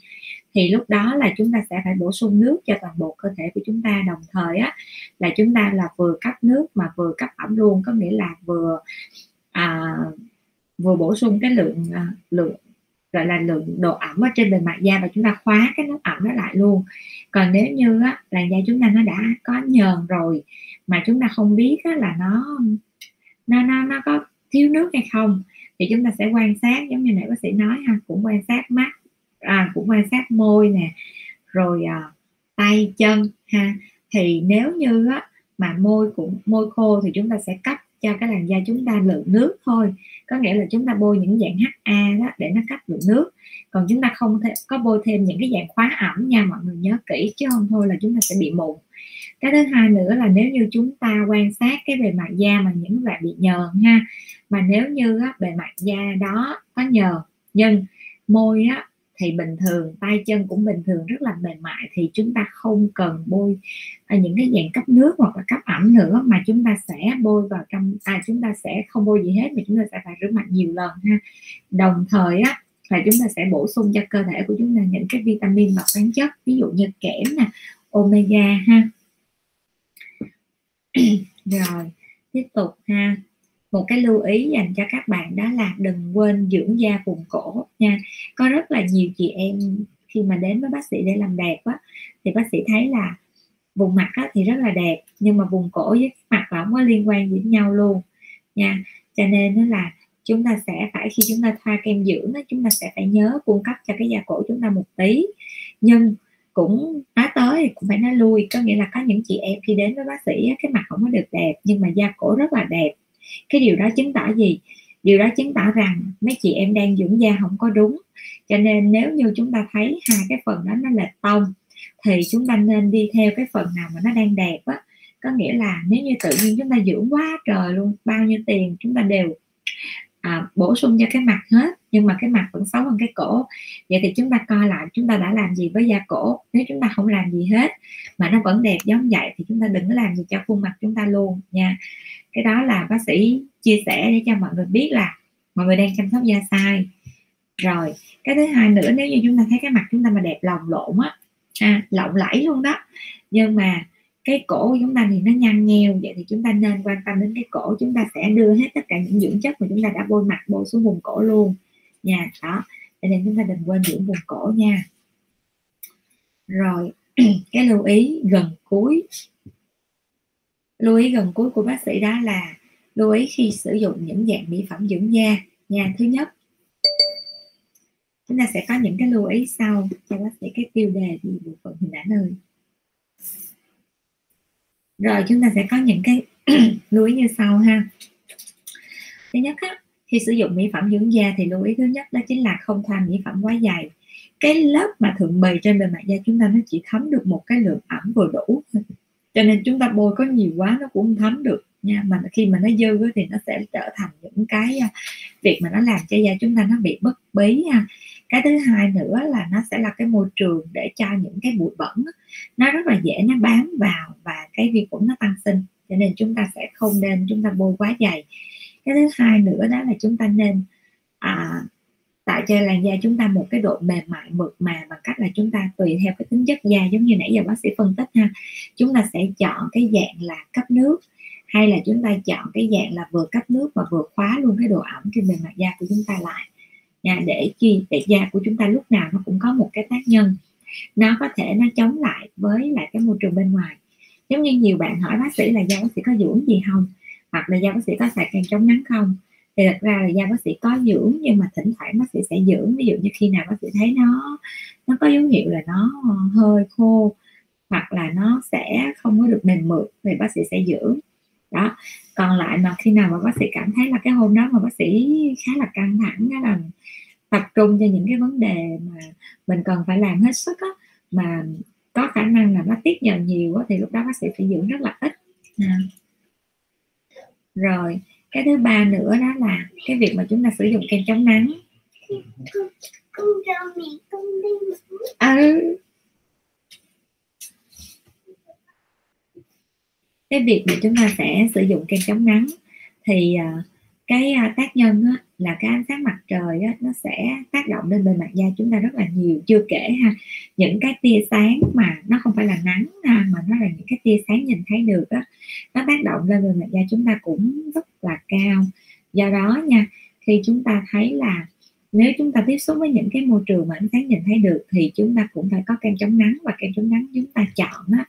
Thì lúc đó là chúng ta sẽ phải bổ sung nước cho toàn bộ cơ thể của chúng ta. Đồng thời á, là chúng ta là vừa cấp nước mà vừa cấp ẩm luôn, có nghĩa là vừa à, vừa bổ sung cái lượng à, lượng gọi là lượng độ ẩm ở trên bề mặt da và chúng ta khóa cái nước ẩm đó lại luôn. Còn nếu như á, làn da chúng ta nó đã có nhờn rồi mà chúng ta không biết á, là nó nó nó nó có thiếu nước hay không thì chúng ta sẽ quan sát giống như nãy bác sĩ nói ha cũng quan sát mắt à, cũng quan sát môi nè rồi à, tay chân ha. Thì nếu như á, mà môi cũng môi khô thì chúng ta sẽ cấp cho cái làn da chúng ta lượng nước thôi. Có nghĩa là chúng ta bôi những dạng HA đó để nó cắt lượng nước. Còn chúng ta không thể có bôi thêm những cái dạng khóa ẩm nha mọi người nhớ kỹ chứ không thôi là chúng ta sẽ bị mụn. Cái thứ hai nữa là nếu như chúng ta quan sát cái bề mặt da mà những bạn bị nhờn ha mà nếu như á, bề mặt da đó có nhờn nhưng môi á, thì bình thường, tay chân cũng bình thường, rất là mềm mại, thì chúng ta không cần bôi à, những cái dạng cấp nước hoặc là cấp ẩm nữa mà chúng ta sẽ bôi vào trong à chúng ta sẽ không bôi gì hết mà chúng ta sẽ phải rửa mặt nhiều lần ha. Đồng thời á, là chúng ta sẽ bổ sung cho cơ thể của chúng ta những cái vitamin và khoáng chất, ví dụ như kẽm nè, omega ha. (clears throat) Rồi, tiếp tục ha một cái lưu ý dành cho các bạn đó là đừng quên dưỡng da vùng cổ nha. Có rất là nhiều chị em khi mà đến với bác sĩ để làm đẹp á thì bác sĩ thấy là vùng mặt á, thì rất là đẹp nhưng mà vùng cổ với mặt là không có liên quan gì với nhau luôn nha. Cho nên nó là chúng ta sẽ phải khi chúng ta thoa kem dưỡng đó, chúng ta sẽ phải nhớ cung cấp cho cái da cổ chúng ta một tí. Nhưng cũng nói tới thì cũng phải nói lui có nghĩa là có những chị em khi đến với bác sĩ cái mặt không có được đẹp nhưng mà da cổ rất là đẹp cái điều đó chứng tỏ gì? Điều đó chứng tỏ rằng mấy chị em đang dưỡng da không có đúng. Cho nên nếu như chúng ta thấy hai cái phần đó nó lệch tông thì chúng ta nên đi theo cái phần nào mà nó đang đẹp á. Có nghĩa là nếu như tự nhiên chúng ta dưỡng quá trời luôn bao nhiêu tiền chúng ta đều à, bổ sung cho cái mặt hết nhưng mà cái mặt vẫn xấu hơn cái cổ. Vậy thì chúng ta coi lại chúng ta đã làm gì với da cổ. Nếu chúng ta không làm gì hết mà nó vẫn đẹp giống vậy thì chúng ta đừng có làm gì cho khuôn mặt chúng ta luôn nha cái đó là bác sĩ chia sẻ để cho mọi người biết là mọi người đang chăm sóc da sai. Rồi cái thứ hai nữa nếu như chúng ta thấy cái mặt chúng ta mà đẹp lồng lộn á à, lộng lẫy luôn đó. Nhưng mà cái cổ của chúng ta thì nó nhăn nheo vậy thì chúng ta nên quan tâm đến cái cổ. Chúng ta sẽ đưa hết tất cả những dưỡng chất mà chúng ta đã bôi mặt bôi xuống vùng cổ luôn. Nha đó. Cho nên chúng ta đừng quên dưỡng vùng cổ nha. Rồi (clears throat) cái lưu ý gần cuối lưu ý gần cuối của bác sĩ đó là lưu ý khi sử dụng những dạng mỹ phẩm dưỡng da. Nha thứ nhất chúng ta sẽ có những cái lưu ý sau cho bác sĩ cái tiêu đề thì bộ phận hình ảnh ơi rồi chúng ta sẽ có những cái (clears throat) lưu ý như sau ha. Thứ nhất á, khi sử dụng mỹ phẩm dưỡng da thì lưu ý thứ nhất đó chính là không thoa mỹ phẩm quá dày cái lớp mà thượng bì trên bề mặt da chúng ta nó chỉ thấm được một cái lượng ẩm vừa đủ cho nên chúng ta bôi có nhiều quá nó cũng không thấm được nha. Mà khi mà nó dư thì nó sẽ trở thành những cái à, việc mà nó làm cho da chúng ta nó bị bất bí ha cái thứ hai nữa là nó sẽ là cái môi trường để cho những cái bụi bẩn nó rất là dễ nó bám vào và cái vi khuẩn nó tăng sinh. Cho nên chúng ta sẽ không nên chúng ta bôi quá dày. Cái thứ hai nữa đó là chúng ta nên à, tạo cho làn da chúng ta một cái độ mềm mại, mượt mà bằng cách là chúng ta tùy theo cái tính chất da, giống như nãy giờ bác sĩ phân tích ha. Chúng ta sẽ chọn cái dạng là cấp nước, hay là chúng ta chọn cái dạng là vừa cấp nước và vừa khóa luôn cái độ ẩm trên bề mặt da của chúng ta lại. Nha, để chi, để da của chúng ta lúc nào nó cũng có một cái tác nhân. Nó có thể nó chống lại với lại cái môi trường bên ngoài. Giống như nhiều bạn hỏi bác sĩ là da bác sĩ có dưỡng gì không? Hoặc là da bác sĩ có xài kem chống nắng không? Thì thật ra là da bác sĩ có dưỡng nhưng mà thỉnh thoảng bác sĩ sẽ dưỡng. Ví dụ như khi nào bác sĩ thấy nó nó có dấu hiệu là nó hơi khô hoặc là nó sẽ không có được mềm mượt thì bác sĩ sẽ dưỡng. Đó. Còn lại mà khi nào mà bác sĩ cảm thấy là cái hôm đó mà bác sĩ khá là căng thẳng đó là tập trung cho những cái vấn đề mà mình cần phải làm hết sức á mà có khả năng là nó tiếp nhận nhiều quá thì lúc đó bác sĩ phải dưỡng rất là ít. À. rồi cái thứ ba nữa đó là cái việc mà chúng ta sử dụng kem chống nắng ừ. cái việc mà chúng ta sẽ sử dụng kem chống nắng thì à, cái à, tác nhân á, là cái ánh sáng mặt trời á, nó sẽ tác động lên bề mặt da chúng ta rất là nhiều chưa kể ha những cái tia sáng mà nó không phải là nắng ha, mà nó là những cái tia sáng nhìn thấy được đó nó tác động lên bề mặt da chúng ta cũng rất là cao do đó nha khi chúng ta thấy là nếu chúng ta tiếp xúc với những cái môi trường mà ánh sáng nhìn thấy được thì chúng ta cũng phải có kem chống nắng và kem chống nắng chúng ta chọn á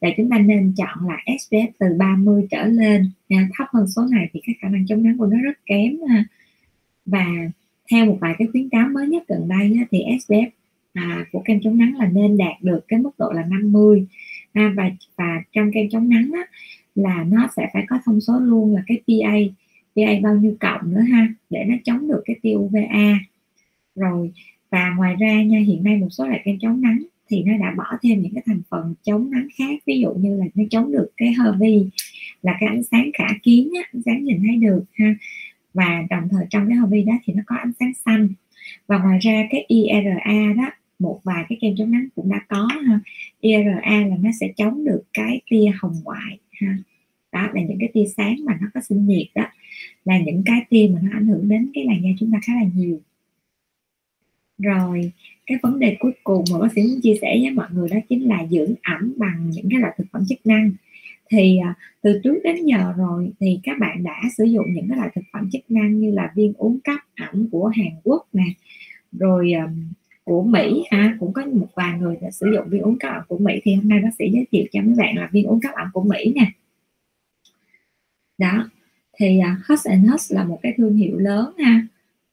là chúng ta nên chọn là SPF từ 30 trở lên nha. thấp hơn số này thì cái khả năng chống nắng của nó rất kém ha và theo một vài cái khuyến cáo mới nhất gần đây á, thì SPF à, của kem chống nắng là nên đạt được cái mức độ là 50 à, và và trong kem chống nắng á, là nó sẽ phải có thông số luôn là cái PA PA bao nhiêu cộng nữa ha để nó chống được cái tia UVA rồi và ngoài ra nha hiện nay một số loại kem chống nắng thì nó đã bỏ thêm những cái thành phần chống nắng khác. Ví dụ như là nó chống được cái HV là cái ánh sáng khả kiến á, ánh sáng nhìn thấy được ha và đồng thời trong cái hobby đó thì nó có ánh sáng xanh. Và ngoài ra cái IRA đó, một vài cái kem chống nắng cũng đã có ha. IRA là nó sẽ chống được cái tia hồng ngoại ha. Đó là những cái tia sáng mà nó có sinh nhiệt đó. Là những cái tia mà nó ảnh hưởng đến cái làn da chúng ta khá là nhiều. Rồi, cái vấn đề cuối cùng mà bác sĩ muốn chia sẻ với mọi người đó chính là dưỡng ẩm bằng những cái loại thực phẩm chức năng thì à, từ trước đến giờ rồi thì các bạn đã sử dụng những cái loại thực phẩm chức năng như là viên uống cấp ẩm của Hàn Quốc nè rồi của Mỹ ha cũng có một vài người đã sử dụng viên uống cấp ẩm của Mỹ. Thì hôm nay bác sĩ giới thiệu cho mấy bạn là viên uống cấp ẩm của Mỹ nè. Đó thì uh, Hush and Hush là một cái thương hiệu lớn ha.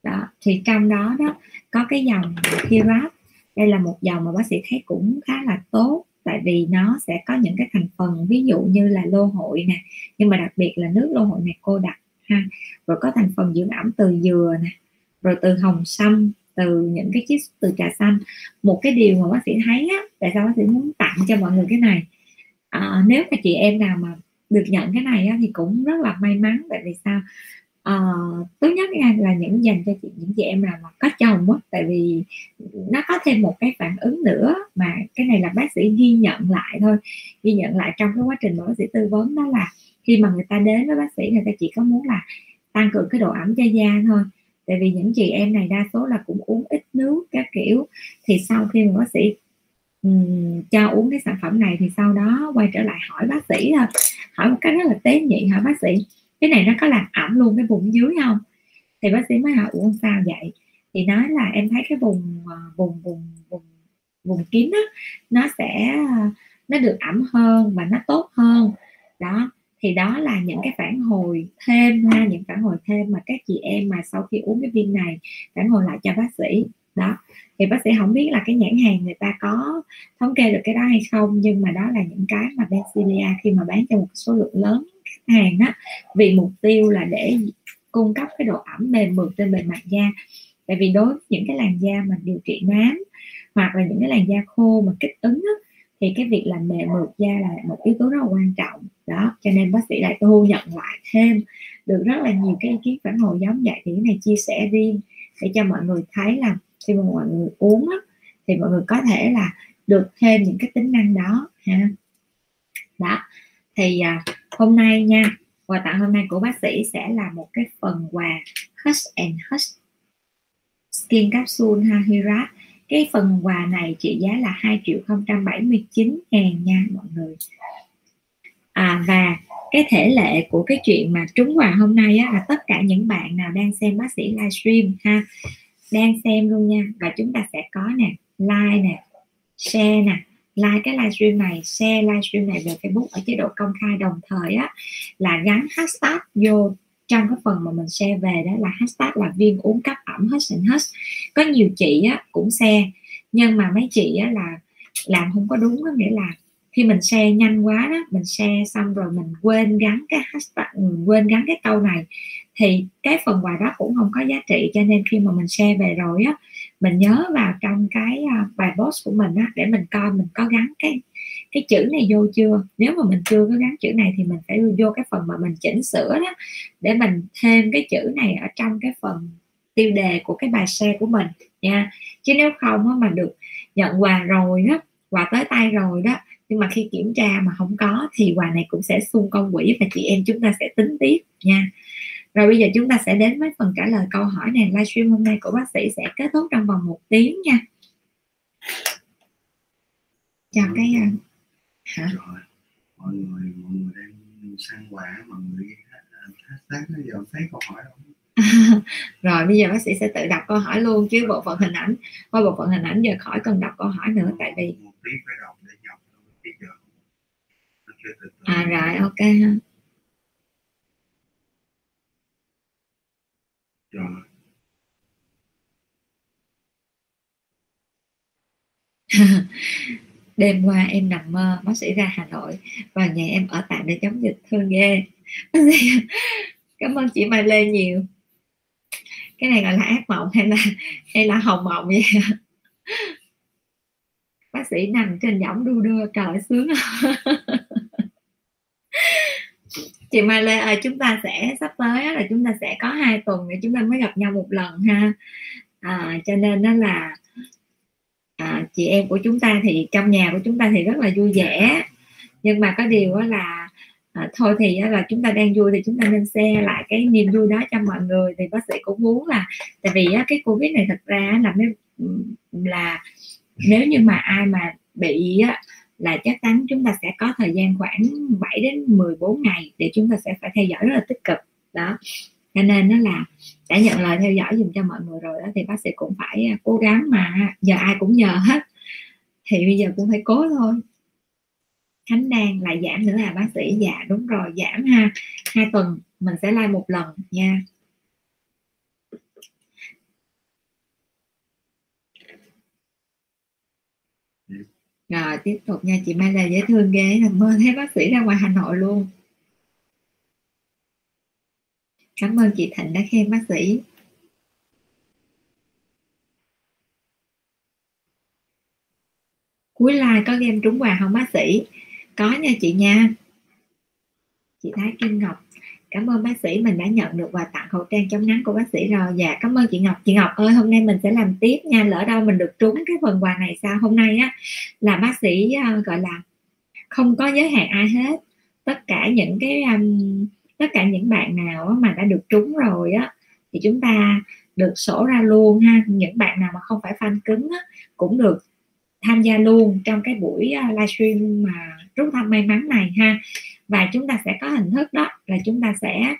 Đó thì trong đó đó có cái dòng Kirat. Đây là một dòng mà bác sĩ thấy cũng khá là tốt tại vì nó sẽ có những cái thành phần ví dụ như là lô hội nè nhưng mà đặc biệt là nước lô hội này cô đặc ha rồi có thành phần dưỡng ẩm từ dừa nè rồi từ hồng sâm từ những cái chiếc từ trà xanh. Một cái điều mà bác sĩ thấy á tại sao bác sĩ muốn tặng cho mọi người cái này? À, nếu mà chị em nào mà được nhận cái này á, thì cũng rất là may mắn tại vì sao? Ờ, à, tốt nhất là những dành cho chị những chị em nào mà có chồng á tại vì nó có thêm một cái phản ứng nữa mà cái này là bác sĩ ghi nhận lại thôi ghi nhận lại trong cái quá trình mà bác sĩ tư vấn đó là khi mà người ta đến với bác sĩ người ta chỉ có muốn là tăng cường cái độ ẩm cho da thôi. Tại vì những chị em này đa số là cũng uống ít nước các kiểu thì sau khi mà bác sĩ um, cho uống cái sản phẩm này thì sau đó quay trở lại hỏi bác sĩ thôi. Hỏi một cách rất là tế nhị hỏi bác sĩ? Cái này nó có làm ẩm luôn cái vùng dưới không? Thì bác sĩ mới hỏi uống sao vậy? Thì nói là em thấy cái vùng ờ, vùng vùng vùng vùng kín á, nó sẽ, nó được ẩm hơn và nó tốt hơn. Đó, thì đó là những cái phản hồi thêm ha, những phản hồi thêm mà các chị em mà sau khi uống cái viên này phản hồi lại cho bác sĩ. Đó, thì bác sĩ không biết là cái nhãn hàng người ta có thống kê được cái đó hay không, nhưng mà đó là những cái mà Benzilia khi mà bán cho một số lượng lớn hàng á vì mục tiêu là để cung cấp cái độ ẩm mềm mượt trên bề mặt da. Tại vì đối với những cái làn da mà điều trị nám hoặc là những cái làn da khô mà kích ứng á, thì cái việc làm mềm mượt da là một yếu tố rất là quan trọng. Đó cho nên bác sĩ lại thu nhận lại thêm được rất là nhiều cái ý kiến phản hồi giống vậy. Thì cái này chia sẻ riêng để cho mọi người thấy là khi mà mọi người uống á, thì mọi người có thể là được thêm những cái tính năng đó ha. Đó thì à, hôm nay nha quà tặng hôm nay của bác sĩ sẽ là một cái phần quà Hush and Hush Skin Capsule Hahirat cái phần quà này trị giá là 2 triệu 079 ngàn nha mọi người. À, và cái thể lệ của cái chuyện mà trúng quà hôm nay á, là tất cả những bạn nào đang xem bác sĩ livestream ha đang xem luôn nha. Và chúng ta sẽ có nè like nè share nè like cái livestream này, share livestream này về Facebook ở chế độ công khai đồng thời á, là gắn hashtag vô trong cái phần mà mình share về đó là hashtag là viên uống cấp ẩm hết and hết. có nhiều chị á cũng share, nhưng mà mấy chị á là làm không có đúng, có nghĩa là khi mình share nhanh quá đó, mình share xong rồi mình quên gắn cái hashtag mình quên gắn cái câu này, thì cái phần quà đó cũng không có giá trị, cho nên khi mà mình share về rồi á mình nhớ vào trong cái à, bài post của mình á để mình coi mình có gắn cái cái chữ này vô chưa. Nếu mà mình chưa có gắn chữ này thì mình phải vô cái phần mà mình chỉnh sửa đó để mình thêm cái chữ này ở trong cái phần tiêu đề của cái bài share của mình nha. Chứ nếu không á, mà được nhận quà rồi đó quà tới tay rồi đó nhưng mà khi kiểm tra mà không có thì quà này cũng sẽ xung công quỹ và chị em chúng ta sẽ tính tiếp nha rồi bây giờ chúng ta sẽ đến với phần trả lời câu hỏi này. Livestream hôm nay của bác sĩ sẽ kết thúc trong vòng một tiếng nha. Chào cái à, hả? Rồi mọi người mọi người đang săn quà mọi người hashtag nó giờ thấy câu hỏi không? (laughs) Rồi bây giờ bác sĩ sẽ tự đọc câu hỏi luôn chứ bộ phận hình ảnh qua bộ phận hình ảnh giờ khỏi cần đọc câu hỏi nữa tại vì à rồi ok ha rồi. (laughs) Đêm qua em nằm mơ, bác sĩ ra Hà Nội và nhà em ở tạm để chống dịch thương ghê. (laughs) Cảm ơn chị Mai Lê nhiều. Cái này gọi là ác mộng hay là hay là hồng mộng vậy? (laughs) Bác sĩ nằm trên võng đu đưa trời sướng chị Mai Lê ơi chúng ta sẽ sắp tới là chúng ta sẽ có hai tuần để chúng ta mới gặp nhau một lần ha. À, cho nên đó là à, chị em của chúng ta thì trong nhà của chúng ta thì rất là vui vẻ. Nhưng mà có điều đó là à, thôi thì là chúng ta đang vui thì chúng ta nên share lại cái niềm vui đó cho mọi người. Thì bác sĩ cũng muốn là tại vì á, cái covid này thật ra là là nếu như mà ai mà bị á, là chắc chắn chúng ta sẽ có thời gian khoảng 7 đến 14 ngày để chúng ta sẽ phải theo dõi rất là tích cực. Đó. Cho nên nó là đã nhận lời theo dõi dùm cho mọi người rồi đó, thì bác sĩ cũng phải à, cố gắng mà giờ ai cũng nhờ hết. Thì bây giờ cũng phải cố thôi. Khánh đang lại giảm nữa là bác sĩ? Dạ đúng rồi, giảm ha. Hai tuần mình sẽ like một lần nha. Rồi, tiếp tục nha, chị Mai là dễ thương ghê là mơ thấy bác sĩ ra ngoài Hà Nội luôn. Cảm ơn chị Thịnh đã khen bác sĩ. Cuối like có game trúng quà không bác sĩ? Có nha chị nha. Chị Thái Kim Ngọc cảm ơn bác sĩ mình đã nhận được quà tặng khẩu trang chống nắng của bác sĩ rồi. Dạ cảm ơn chị Ngọc. Chị Ngọc ơi hôm nay mình sẽ làm tiếp nha. Lỡ đâu mình được trúng cái phần quà này sao? Hôm nay á là bác sĩ uh, gọi là không có giới hạn ai hết. Tất cả những cái um, tất cả những bạn nào mà đã được trúng rồi á thì chúng ta được sổ ra luôn ha. Những bạn nào mà không phải fan cứng á, cũng được tham gia luôn trong cái buổi ờ, livestream mà rút thăm may mắn này ha và chúng ta sẽ có hình thức đó là chúng ta sẽ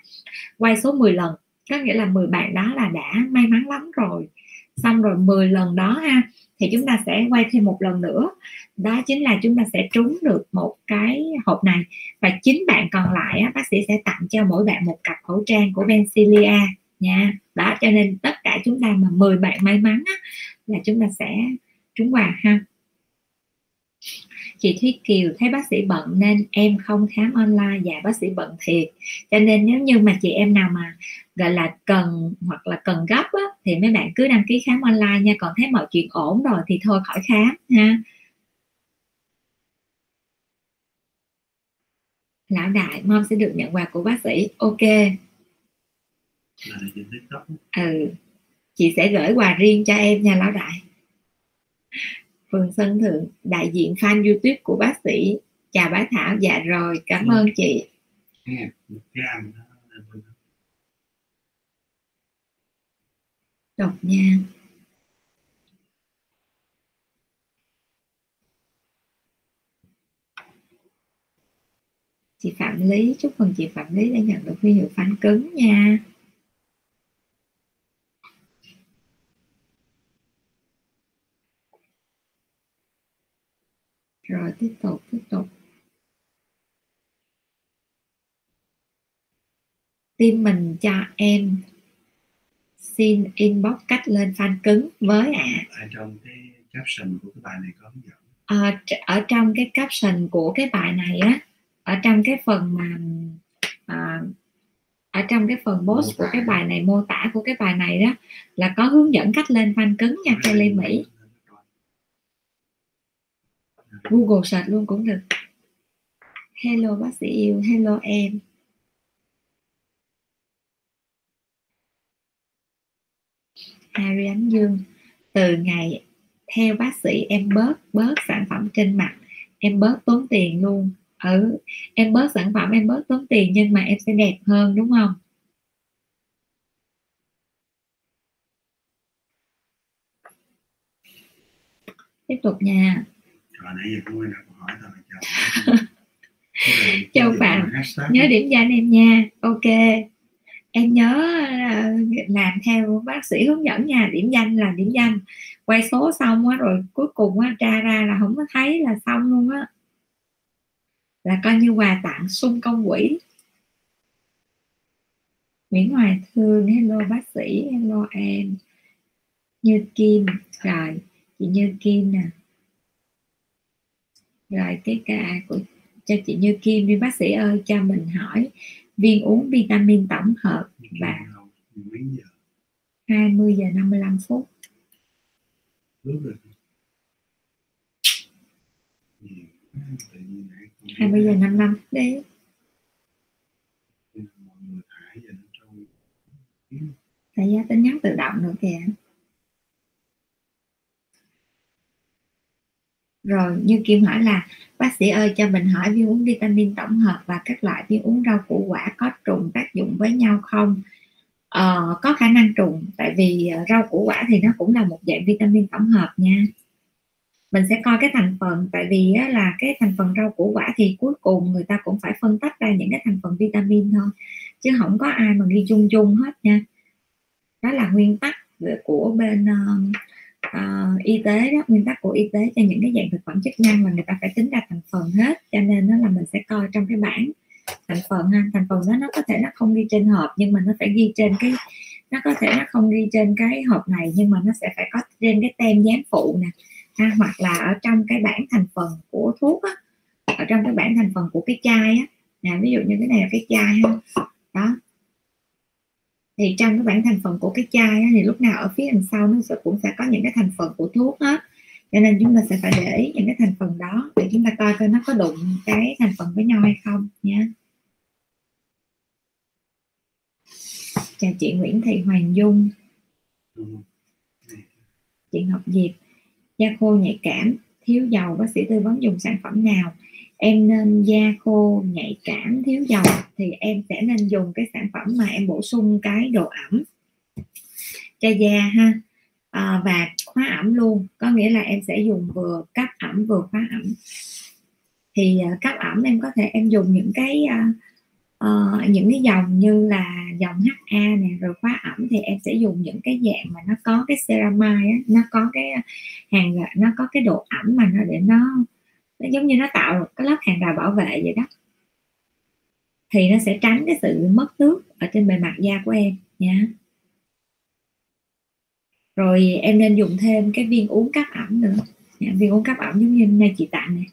quay số 10 lần. Có nghĩa là 10 bạn đó là đã may mắn lắm rồi. Xong rồi 10 lần đó ha thì chúng ta sẽ quay thêm một lần nữa. Đó chính là chúng ta sẽ trúng được một cái hộp này. Và chín bạn còn lại á, bác sĩ sẽ tặng cho mỗi bạn một cặp khẩu trang của Bencilia nha. Đó cho nên tất cả chúng ta mà 10 bạn may mắn á, là chúng ta sẽ trúng quà ha chị Thúy Kiều thấy bác sĩ bận nên em không khám online dạ bác sĩ bận thiệt. Cho nên nếu như mà chị em nào mà gọi là cần hoặc là cần gấp á, thì mấy bạn cứ đăng ký khám online nha còn thấy mọi chuyện ổn rồi thì thôi khỏi khám ha. Lão đại mong sẽ được nhận quà của bác sĩ. Ok. Ừ. Chị sẽ gửi quà riêng cho em nha lão đại. Phường Sơn Thượng đại diện fan YouTube của bác sĩ. Chào bác Thảo. Dạ rồi cảm ừ. ơn chị. Đọc nha. Chị Phạm Lý chúc mừng chị Phạm Lý đã nhận được huy hiệu fan cứng nha rồi tiếp tục tiếp tục. Tim mình cho em xin inbox cách lên fan cứng với ạ. À. ở trong cái caption của cái bài này có hướng dẫn. À, ở trong cái caption của cái bài này á ở trong cái phần mà à, ở trong cái phần post của cái bài này mô tả của cái bài này đó là có hướng dẫn cách lên fan cứng nha Kelly Mỹ Google sạch luôn cũng được. Hello, bác sĩ yêu. Hello, em. Harry Ánh Dương, từ ngày theo bác sĩ, em bớt bớt sản phẩm trên mặt. Em bớt tốn tiền luôn. Ừ em bớt sản phẩm, em bớt tốn tiền nhưng mà em sẽ đẹp hơn, đúng không? Tiếp tục nha. (laughs) chào bạn. nhớ điểm danh em nha. Ok. Em nhớ ờ, làm theo bác sĩ hướng dẫn nha. Điểm danh là điểm danh. Quay số xong á rồi cuối cùng á tra ra là không có thấy là xong luôn á. Là coi như quà tặng sung công quỹ. Nguyễn Hoài Thương hello bác sĩ hello em. Như Kim rồi chị Như Kim nè rồi cái ca của cho chị Như Kim đi bác sĩ ơi cho mình hỏi viên uống vitamin tổng hợp và 20 giờ? 55 phút. 20 giờ 55 đi Tại giá tính nhắn tự động nữa kìa Rồi như Kim hỏi là bác sĩ ơi cho mình hỏi viên uống vitamin tổng hợp và các loại viên uống rau củ quả có trùng tác dụng với nhau không? Ờ, có khả năng trùng tại vì ờ, rau củ quả thì nó cũng là một dạng vitamin tổng hợp nha mình sẽ coi cái thành phần tại vì á, là cái thành phần rau củ quả thì cuối cùng người ta cũng phải phân tách ra những cái thành phần vitamin thôi chứ không có ai mà ghi chung chung hết nha đó là nguyên tắc của bên uh, uh, y tế đó nguyên tắc của y tế cho những cái dạng thực phẩm chức năng là người ta phải tính ra thành phần hết cho nên nó là mình sẽ coi trong cái bảng thành phần ha. Thành phần đó nó có thể nó không ghi trên hộp nhưng mà nó phải ghi trên cái nó có thể nó không ghi trên cái hộp này nhưng mà nó sẽ phải có trên cái tem dán phụ nè ha, hoặc là ở trong cái bảng thành phần của thuốc á ở trong cái bảng thành phần của cái chai á. Nè ví dụ như cái này là cái chai ha. Đó thì trong cái bảng thành phần của cái chai á, thì lúc nào ở phía đằng sau nó sẽ cũng sẽ có những cái thành phần của thuốc hết. Cho nên chúng ta sẽ phải để ý những cái thành phần đó để chúng ta coi coi nó có đụng cái thành phần với nhau hay không nha chào chị Nguyễn Thị Hoàng Dung. Chị Ngọc Diệp. Da khô nhạy cảm. Thiếu dầu bác sĩ tư vấn dùng sản phẩm nào? Em nên da khô nhạy cảm thiếu dầu thì em sẽ nên dùng cái sản phẩm mà em bổ sung cái độ ẩm cho da ha. À, và khóa ẩm luôn có nghĩa là em sẽ dùng vừa cấp ẩm vừa khóa ẩm. Thì uh, cấp ẩm em có thể em dùng những cái uh, uh, những cái dòng như là dòng HA này rồi khóa ẩm thì em sẽ dùng những cái dạng mà nó có cái ceramide nó có cái à, hàng nó có cái độ ẩm mà nó để nó, nó giống như nó tạo một cái lớp hàng rào bảo vệ vậy đó. Thì nó sẽ tránh cái sự mất nước ở trên bề mặt da của em nha rồi em nên dùng thêm cái viên uống cắt ẩm nữa. Nha. viên uống cắt ẩm giống như nay chị tặng này.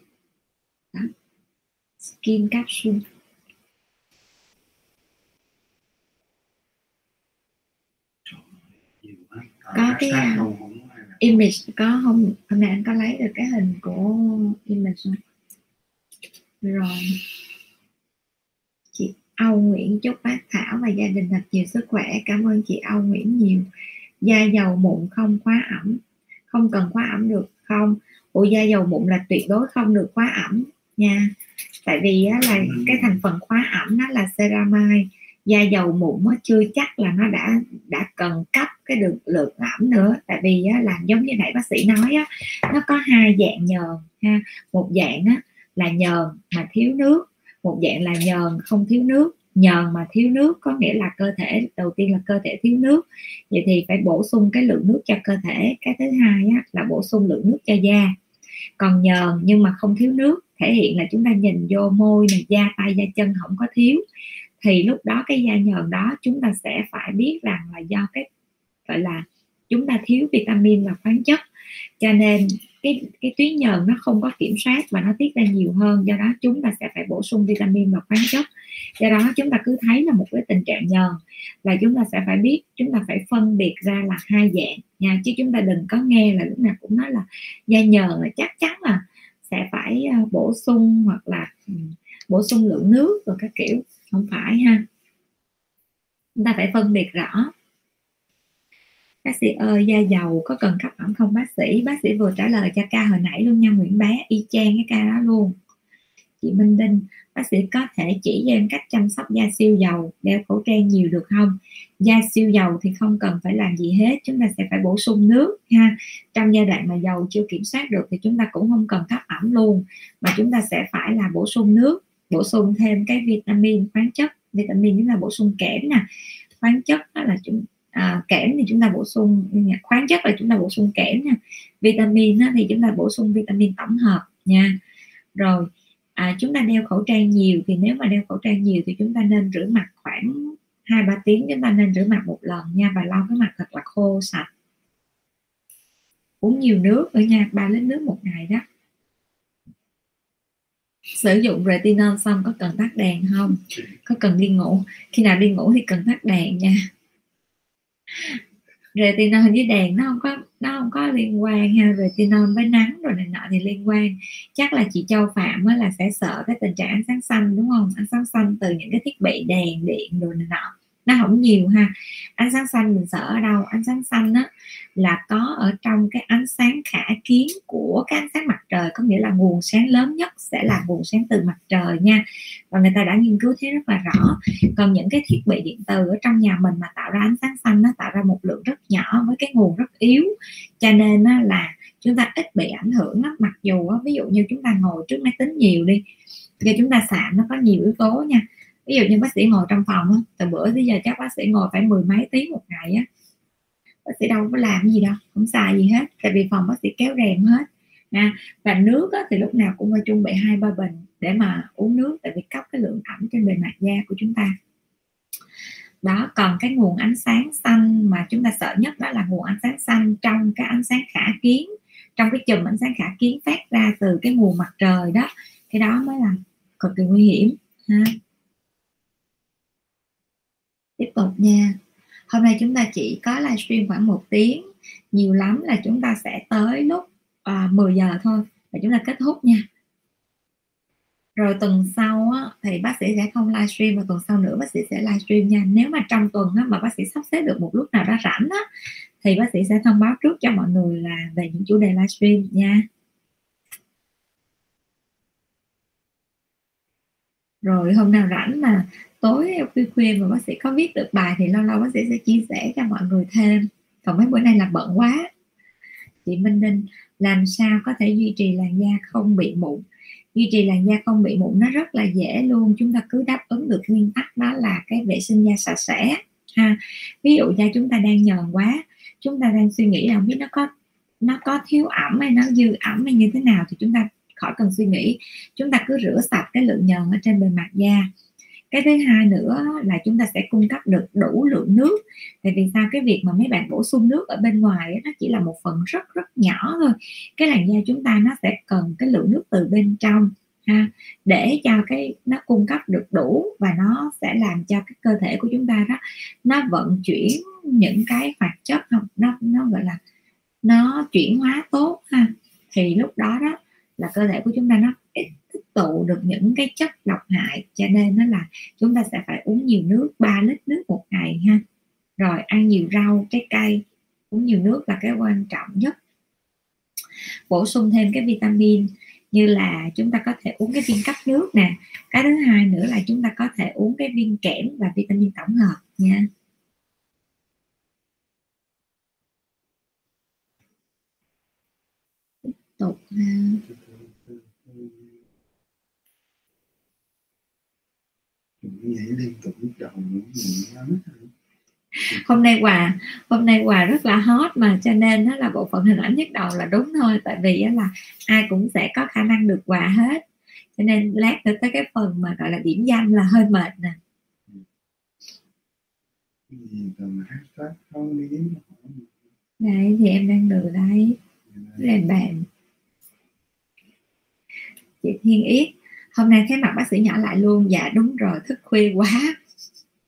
Đó. skin capsule. Có cái uh, image có không? Hôm nay anh có lấy được cái hình của image không? rồi. Chị Âu Nguyễn chúc bác Thảo và gia đình thật nhiều sức khỏe. Cảm ơn chị Âu Nguyễn nhiều. Da dầu mụn không khóa ẩm. Không cần khóa ẩm được không? Ủa da dầu mụn là tuyệt đối không được khóa ẩm nha. Tại vì á, là cái thành phần khóa ẩm nó là ceramide da dầu mụn nó chưa chắc là nó đã đã cần cấp cái được lượng ẩm nữa. Tại vì á, là giống như nãy bác sĩ nói á, nó có hai dạng nhờn ha. Một dạng á, là nhờn mà thiếu nước một dạng là nhờn không thiếu nước. Nhờn mà thiếu nước có nghĩa là cơ thể đầu tiên là cơ thể thiếu nước. Vậy thì phải bổ sung cái lượng nước cho cơ thể. Cái thứ hai á, là bổ sung lượng nước cho da. Còn nhờn nhưng mà không thiếu nước thể hiện là chúng ta nhìn vô môi này da tay da chân không có thiếu thì lúc đó cái da nhờn đó chúng ta sẽ phải biết rằng là do cái, gọi là, chúng ta thiếu vitamin và khoáng chất. Cho nên cái cái tuyến nhờn nó không có kiểm soát và nó tiết ra nhiều hơn, do đó chúng ta sẽ phải bổ sung vitamin và khoáng chất. Do đó chúng ta cứ thấy là một cái tình trạng nhờn là chúng ta sẽ phải biết, chúng ta phải phân biệt ra là hai dạng nha. Chứ chúng ta đừng có nghe là lúc nào cũng nói là da nhờn là chắc chắn là sẽ phải à, bổ sung hoặc là ừ, bổ sung lượng nước rồi các kiểu không phải ha. Chúng ta phải phân biệt rõ. Bác sĩ ơi, da dầu có cần cấp ẩm không, bác sĩ? Bác sĩ vừa trả lời cho ca hồi nãy luôn nha, Nguyễn bé. Y chang cái ca đó luôn. Chị Minh Đinh, bác sĩ có thể chỉ cho em cách chăm sóc da siêu dầu, đeo khẩu trang nhiều được không? Da siêu dầu thì không cần phải làm gì hết, chúng ta sẽ phải bổ sung nước ha. Trong giai đoạn mà dầu chưa kiểm soát được thì chúng ta cũng không cần cấp ẩm luôn, mà chúng ta sẽ phải là bổ sung nước bổ sung thêm cái vitamin khoáng chất. Vitamin chính là bổ sung kẽm nè. Khoáng chất đó là chúng à, kẽm thì chúng ta bổ sung ừ, khoáng chất là chúng ta bổ sung kẽm nha. Vitamin á, thì chúng ta bổ sung vitamin tổng hợp nha. Rồi à, chúng ta đeo khẩu trang nhiều thì nếu mà đeo khẩu trang nhiều thì chúng ta nên rửa mặt khoảng hai ba tiếng chúng ta nên rửa mặt một lần nha. Và lau cái mặt thật là khô sạch. Uống nhiều nước ở nhà ba lít nước một ngày đó sử dụng retinol xong có cần tắt đèn không? Có cần đi ngủ? Khi nào đi ngủ thì cần tắt đèn nha. Retinol với đèn nó không có nó không có liên quan ha. Retinol với nắng rồi này nọ thì liên quan. Chắc là chị Châu Phạm á là sẽ sợ cái tình trạng ánh sáng xanh đúng không? Ánh sáng xanh từ những cái thiết bị đèn điện rồi này nọ nó không nhiều ha. Ánh sáng xanh mình sợ ở đâu? Ánh sáng xanh á, là có ở trong cái ánh sáng khả kiến của cái ánh sáng mặt trời, có nghĩa là nguồn sáng lớn nhất sẽ là nguồn sáng từ mặt trời nha. Và người ta đã nghiên cứu thấy rất là rõ. Còn những cái thiết bị điện từ ở trong nhà mình mà tạo ra ánh sáng xanh nó tạo ra một lượng rất nhỏ với cái nguồn rất yếu. Cho nên là chúng ta ít bị ảnh hưởng lắm. Mặc dù ví dụ như chúng ta ngồi trước máy tính nhiều đi thì chúng ta sạm nó có nhiều yếu tố nha ví dụ như bác sĩ ngồi trong phòng á từ bữa tới giờ chắc bác sĩ ngồi phải mười mấy tiếng một ngày á. Bác sĩ đâu có làm gì đâu không xài gì hết tại vì phòng bác sĩ kéo rèm hết. Nha và nước á, thì lúc nào cũng phải chuẩn bị hai ba bình để mà uống nước tại vì cấp cái lượng ẩm trên bề mặt da của chúng ta. Đó còn cái nguồn ánh sáng xanh mà chúng ta sợ nhất đó là nguồn ánh sáng xanh trong cái ánh sáng khả kiến trong cái chùm ánh sáng khả kiến phát ra từ cái nguồn mặt trời đó. Cái đó mới là cực kỳ nguy hiểm ha tiếp tục nha. Hôm nay chúng ta chỉ có livestream khoảng một tiếng. Nhiều lắm là chúng ta sẽ tới lúc à, 10 giờ thôi. Và chúng ta kết thúc nha. Rồi tuần sau á, thì bác sĩ sẽ không livestream và tuần sau nữa bác sĩ sẽ livestream nha. Nếu mà trong tuần á, mà bác sĩ sắp xếp được một lúc nào đó rảnh á, thì bác sĩ sẽ thông báo trước cho mọi người là về những chủ đề livestream nha. Rồi hôm nào rảnh mà tối khuya khuya mà bác sĩ có viết được bài thì lâu lâu bác sĩ sẽ chia sẻ cho mọi người thêm. Còn mấy bữa nay là bận quá. Chị Minh Ninh, làm sao có thể duy trì làn da không bị mụn? Duy trì làn da không bị mụn nó rất là dễ luôn. Chúng ta cứ đáp ứng được nguyên tắc đó là cái vệ sinh da sạch sẽ, ha. Ví dụ da chúng ta đang nhờn quá, chúng ta đang suy nghĩ là không biết nó có nó có thiếu ẩm hay nó dư ẩm hay như thế nào thì chúng ta khỏi cần suy nghĩ. Chúng ta cứ rửa sạch cái lượng nhờn ở trên bề mặt da cái thứ hai nữa là chúng ta sẽ cung cấp được đủ lượng nước. Tại vì sao? Cái việc mà mấy bạn bổ sung nước ở bên ngoài nó chỉ là một phần rất rất nhỏ thôi. Cái làn da chúng ta nó sẽ cần cái lượng nước từ bên trong, ha, để cho cái, nó cung cấp được đủ và nó sẽ làm cho cái cơ thể của chúng ta đó, nó vận chuyển những cái hoạt chất không, nó nó gọi là, nó chuyển hóa tốt, ha. Thì lúc đó đó là cơ thể của chúng ta nó tụ được những cái chất độc hại, cho nên nó là chúng ta sẽ phải uống nhiều nước 3 lít nước một ngày ha. Rồi ăn nhiều rau, trái cây, uống nhiều nước là cái quan trọng nhất. Bổ sung thêm cái vitamin như là chúng ta có thể uống cái viên cấp nước nè. Cái thứ hai nữa là chúng ta có thể uống cái viên kẽm và vitamin tổng hợp nha. Tiếp tục ha. Nhảy liên tục lúc đầu lắm hôm nay quà hôm nay quà rất là hot mà cho nên nó là bộ phận hình ảnh nhức đầu là đúng thôi tại vì là ai cũng sẽ có khả năng được quà hết. Cho nên lát nữa tới cái phần mà gọi là điểm danh là hơi mệt nè. Đây thì em đang được đây. Làm bạn. Chị Thiên Yết hôm nay thấy mặt bác sĩ nhỏ lại luôn. Dạ đúng rồi, thức khuya quá.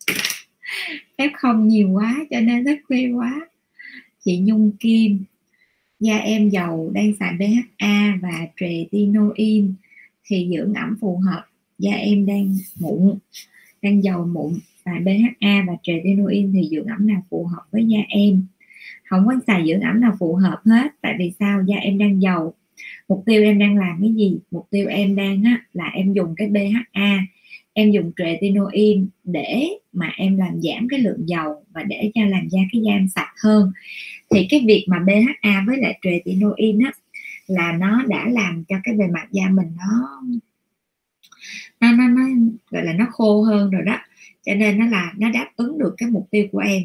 (laughs) F không nhiều quá, cho nên thức khuya quá. Chị nhung kim. Da em giàu, đang xài BHA và tretinoin thì dưỡng ẩm phù hợp. Da em đang mụn, đang giàu mụn. Và BHA và tretinoin thì dưỡng ẩm nào phù hợp với da em? Không có xài dưỡng ẩm nào phù hợp hết, tại vì sao? Da em đang giàu mục tiêu em đang làm cái gì? Mục tiêu em đang á, là em dùng cái BHA em dùng tretinoin để mà em làm giảm cái lượng dầu và để cho làm da cái da em sạch hơn. Thì cái việc mà BHA với lại tretinoin á là nó đã làm cho cái bề mặt da mình nó nó nó, nó gọi là nó khô hơn rồi đó. Cho nên nó là nó đáp ứng được cái mục tiêu của em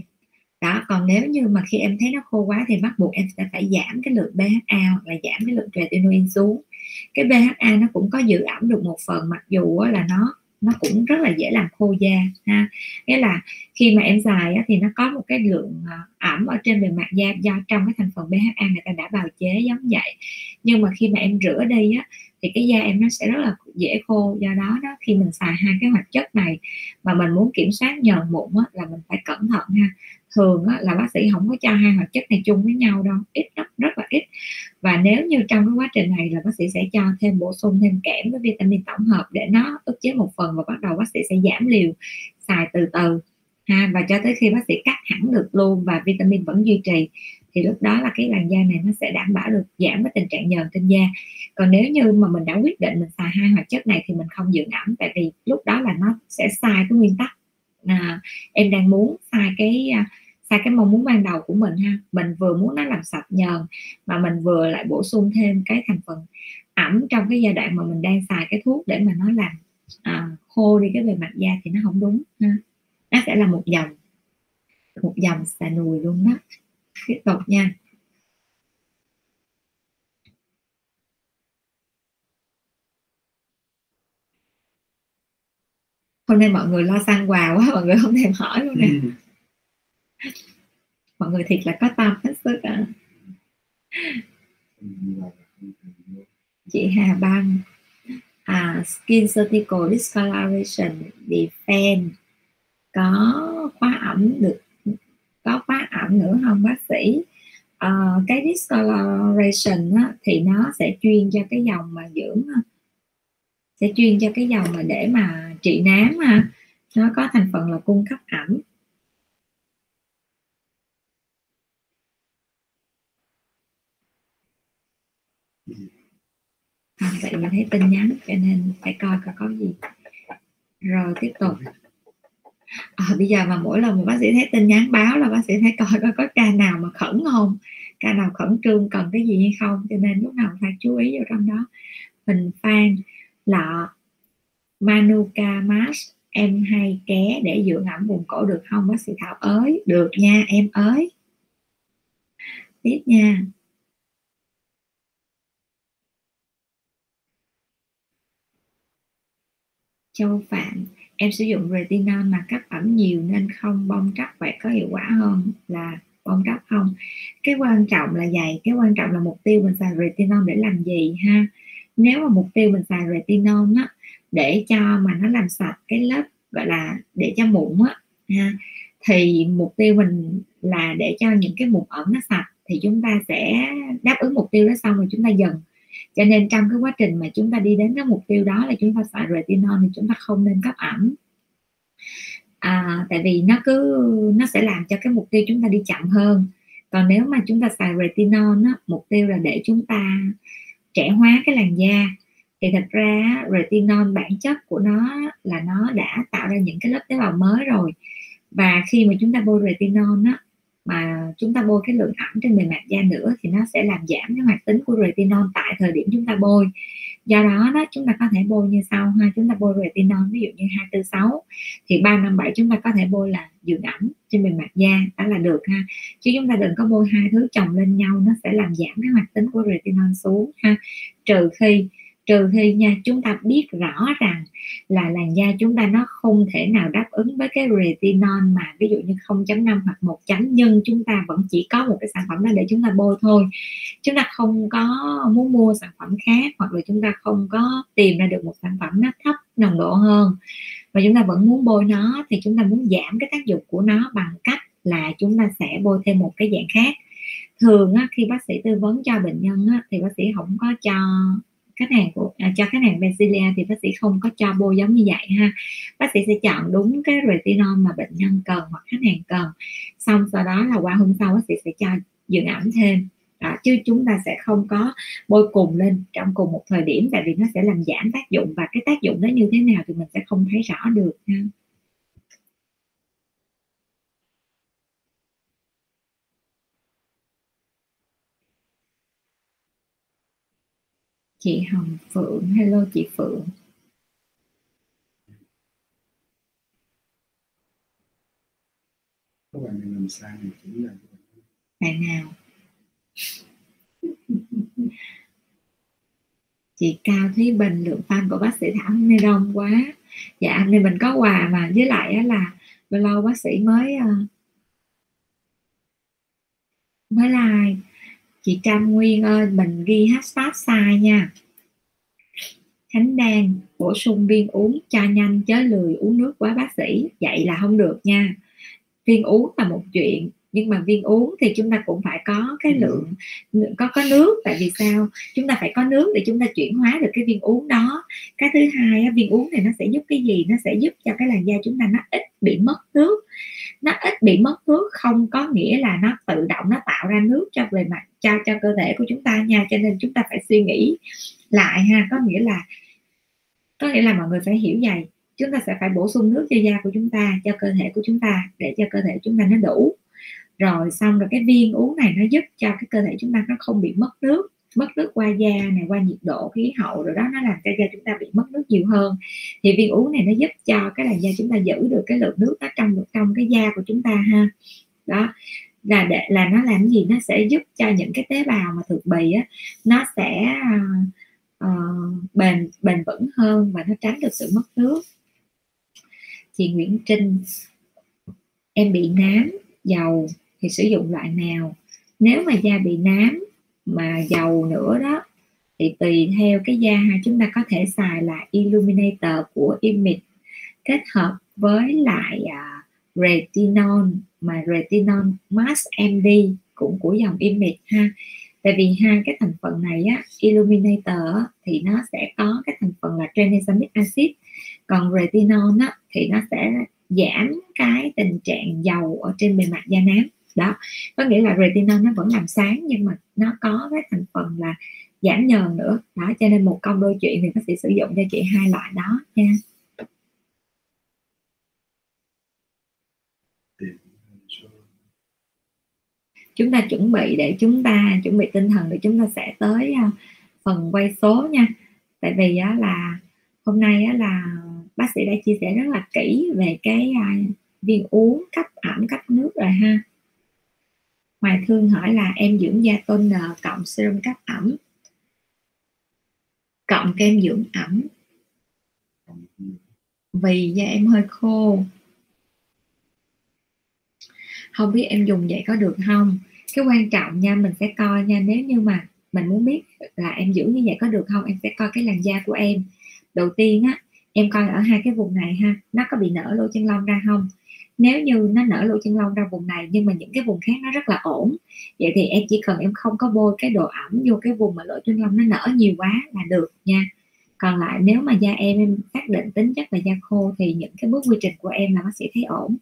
đó còn nếu như mà khi em thấy nó khô quá thì bắt buộc em sẽ phải giảm cái lượng BHA hoặc là giảm cái lượng creatinine xuống. Cái BHA nó cũng có giữ ẩm được một phần mặc dù là nó nó cũng rất là dễ làm khô da ha. Nghĩa là khi mà em xài á, thì nó có một cái lượng à, ẩm ở trên bề mặt da do trong cái thành phần BHA người ta đã bào chế giống vậy. Nhưng mà khi mà em rửa đi á thì cái da em nó sẽ rất là dễ khô do đó đó khi mình xài hai cái hoạt chất này mà mình muốn kiểm soát nhờn mụn á, là mình phải cẩn thận ha thường á, là bác sĩ không có cho hai hoạt chất này chung với nhau đâu ít lắm rất là ít. Và nếu như trong cái quá trình này là bác sĩ sẽ cho thêm bổ sung thêm kẽm với vitamin tổng hợp để nó ức chế một phần và bắt đầu bác sĩ sẽ giảm liều xài từ từ ha. Và cho tới khi bác sĩ cắt hẳn được luôn và vitamin vẫn duy trì thì lúc đó là cái làn da này nó sẽ đảm bảo được giảm cái tình trạng nhờn trên da. Còn nếu như mà mình đã quyết định mình xài hai hoạt chất này thì mình không dưỡng ẩm tại vì lúc đó là nó sẽ sai cái nguyên tắc. À, em đang muốn sai cái à, à, cái mong muốn ban đầu của mình ha. Mình vừa muốn nó làm sạch nhờn mà mình vừa lại bổ sung thêm cái thành phần ẩm trong cái giai đoạn mà mình đang xài cái thuốc để mà nó làm à, khô đi cái bề mặt da thì nó không đúng ha. Nó sẽ là một dòng một dòng xà nùi luôn đó. Tiếp tục nha. Hôm nay mọi người lo sang quà quá mọi người không thèm hỏi luôn nè. ừ. (laughs) mọi người thiệt là có tâm hết sức à. chị Hà Băng. À, Skin surgical Discoloration Defense có khóa ẩm được có khóa ẩm nữa không bác sĩ? À, cái discoloration á, thì nó sẽ chuyên cho cái dòng mà dưỡng à, sẽ chuyên cho cái dòng mà để mà trị nám ha nó có thành phần là cung cấp ẩm. Ờ, vậy mình thấy tin nhắn cho nên phải coi coi có gì. Rồi tiếp tục. À, bây giờ mà mỗi lần mà bác sĩ thấy tin nhắn báo là bác sĩ thấy coi coi có ca nào mà khẩn không? Ca nào khẩn trương cần cái gì hay không? Cho nên lúc nào phải chú ý vào trong đó. Mình Phan lọ Manuka Mask em hay ké để dưỡng ẩm vùng cổ được không? Bác sĩ Thảo ới được nha em ới. Tiếp nha. Châu Phạm, em sử dụng retinol mà cấp ẩm nhiều nên không, bong tróc vậy có hiệu quả hơn là bong tróc không. Cái quan trọng là vậy, cái quan trọng là mục tiêu mình xài retinol để làm gì ha? Nếu mà mục tiêu mình xài retinol á, để cho mà nó làm sạch cái lớp, gọi là để cho mụn á, ha, thì mục tiêu mình là để cho những cái mụn ẩm nó sạch thì chúng ta sẽ đáp ứng mục tiêu đó xong rồi chúng ta dần cho nên trong cái quá trình mà chúng ta đi đến cái mục tiêu đó là chúng ta xài retinol thì chúng ta không nên cấp ẩm. À, tại vì nó cứ nó sẽ làm cho cái mục tiêu chúng ta đi chậm hơn. Còn nếu mà chúng ta xài retinol á, mục tiêu là để chúng ta trẻ hóa cái làn da. Thì thật ra retinol bản chất của nó là nó đã tạo ra những cái lớp tế bào mới rồi. Và khi mà chúng ta bôi retinol á, mà chúng ta bôi cái lượng ẩm trên bề mặt da nữa thì nó sẽ làm giảm cái hoạt tính của retinol tại thời điểm chúng ta bôi. Do đó đó, chúng ta có thể bôi như sau ha, chúng ta bôi retinol ví dụ như 246 thì 357 chúng ta có thể bôi là dưỡng ẩm trên bề mặt da, đó là được ha. Chứ chúng ta đừng có bôi hai thứ chồng lên nhau, nó sẽ làm giảm cái hoạt tính của retinol xuống ha. Trừ khi trừ khi nha chúng ta biết rõ rằng là làn da chúng ta nó không thể nào đáp ứng với cái retinol mà ví dụ như 0.5 hoặc 1 chấm nhưng chúng ta vẫn chỉ có một cái sản phẩm đó để chúng ta bôi thôi. Chúng ta không có muốn mua sản phẩm khác hoặc là chúng ta không có tìm ra được một sản phẩm nó thấp nồng độ hơn. Và chúng ta vẫn muốn bôi nó thì chúng ta muốn giảm cái tác dụng của nó bằng cách là chúng ta sẽ bôi thêm một cái dạng khác. Thường á, khi bác sĩ tư vấn cho bệnh nhân á, thì bác sĩ không có cho khách hàng của à, cho khách hàng Basilia thì bác sĩ không có cho bôi giống như vậy ha. Bác sĩ sẽ chọn đúng cái retinol mà bệnh nhân cần hoặc khách hàng cần. Xong sau đó là qua hôm sau bác sĩ sẽ cho dưỡng ẩm thêm. Đó, chứ chúng ta sẽ không có bôi cùng lên trong cùng một thời điểm tại vì nó sẽ làm giảm tác dụng và cái tác dụng đó như thế nào thì mình sẽ không thấy rõ được ha. Chị Hồng Phượng. Hello chị Phượng. Các bạn làm sao thì chỉ là bạn nào? (laughs) Chị Cao Thúy Bình lượng fan của bác sĩ Thảo nay đông quá. Dạ nên mình có quà mà với lại là lâu lâu bác sĩ mới ờ, mới like chị Trâm Nguyên ơi, mình ghi hashtag sai nha. Khánh Đan, bổ sung viên uống cho nhanh chớ lười uống nước quá bác sĩ. Vậy là không được nha. Viên uống là một chuyện nhưng mà viên uống thì chúng ta cũng phải có cái lượng có có nước. Tại vì sao? Chúng ta phải có nước để chúng ta chuyển hóa được cái viên uống đó. Cái thứ hai viên uống này nó sẽ giúp cái gì? Nó sẽ giúp cho cái làn da chúng ta nó ít bị mất nước. Nó ít bị mất nước không có nghĩa là nó tự động nó tạo ra nước cho bề mặt cho cho cơ thể của chúng ta nha. Cho nên chúng ta phải suy nghĩ lại ha. Có nghĩa là có nghĩa là mọi người phải hiểu vậy chúng ta sẽ phải bổ sung nước cho da của chúng ta cho cơ thể của chúng ta để cho cơ thể chúng ta nó đủ rồi xong rồi cái viên uống này nó giúp cho cái cơ thể chúng ta nó không bị mất nước mất nước qua da này qua nhiệt độ khí hậu rồi đó nó làm cho da chúng ta bị mất nước nhiều hơn. Thì viên uống này nó giúp cho cái làn da chúng ta giữ được cái lượng nước nó trong trong cái da của chúng ta ha. Đó là để là nó làm gì? Nó sẽ giúp cho những cái tế bào mà thực bì á nó sẽ uh, bền bền vững hơn và nó tránh được sự mất nước. Chị Nguyễn Trinh em bị nám dầu thì sử dụng loại nào? Nếu mà da bị nám mà dầu nữa đó thì tùy theo cái da ha chúng ta có thể xài là illuminator của image kết hợp với lại uh, retinol mà retinol mask md cũng của dòng image ha. Tại vì hai cái thành phần này á illuminator thì nó sẽ có cái thành phần là tranexamic acid còn retinol á, thì nó sẽ giảm cái tình trạng dầu ở trên bề mặt da nám đó có nghĩa là retinol nó vẫn làm sáng nhưng mà nó có cái thành phần là giảm nhờn nữa. Đó cho nên một công đôi chuyện thì bác sĩ sử dụng cho chị hai loại đó nha. Chúng ta chuẩn bị để chúng ta chuẩn bị tinh thần để chúng ta sẽ tới à, phần quay số nha. Tại vì á, là hôm nay á, là bác sĩ đã chia sẻ rất là kỹ về cái à, viên uống cấp ẩm cấp nước rồi ha. Hoài Thương hỏi là em dưỡng da toner cộng serum cấp ẩm. Cộng kem dưỡng ẩm. Vì da em hơi khô. Không biết em dùng vậy có được không? Cái quan trọng nha, mình sẽ coi nha. Nếu như mà mình muốn biết là em dưỡng như vậy có được không, em sẽ coi cái làn da của em. Đầu tiên á, em coi ở hai cái vùng này ha. Nó có bị nở lỗ chân lông ra không? Nếu như nó nở lỗ chân lông ra vùng này, nhưng mà những cái vùng khác nó rất là ổn, vậy thì em chỉ cần em không có bôi cái độ ẩm vô cái vùng mà lỗ chân lông nó nở nhiều quá là được nha. Còn lại nếu mà da em em xác định tính chất là da khô thì những cái bước quy trình của em là bác sĩ thấy ổn.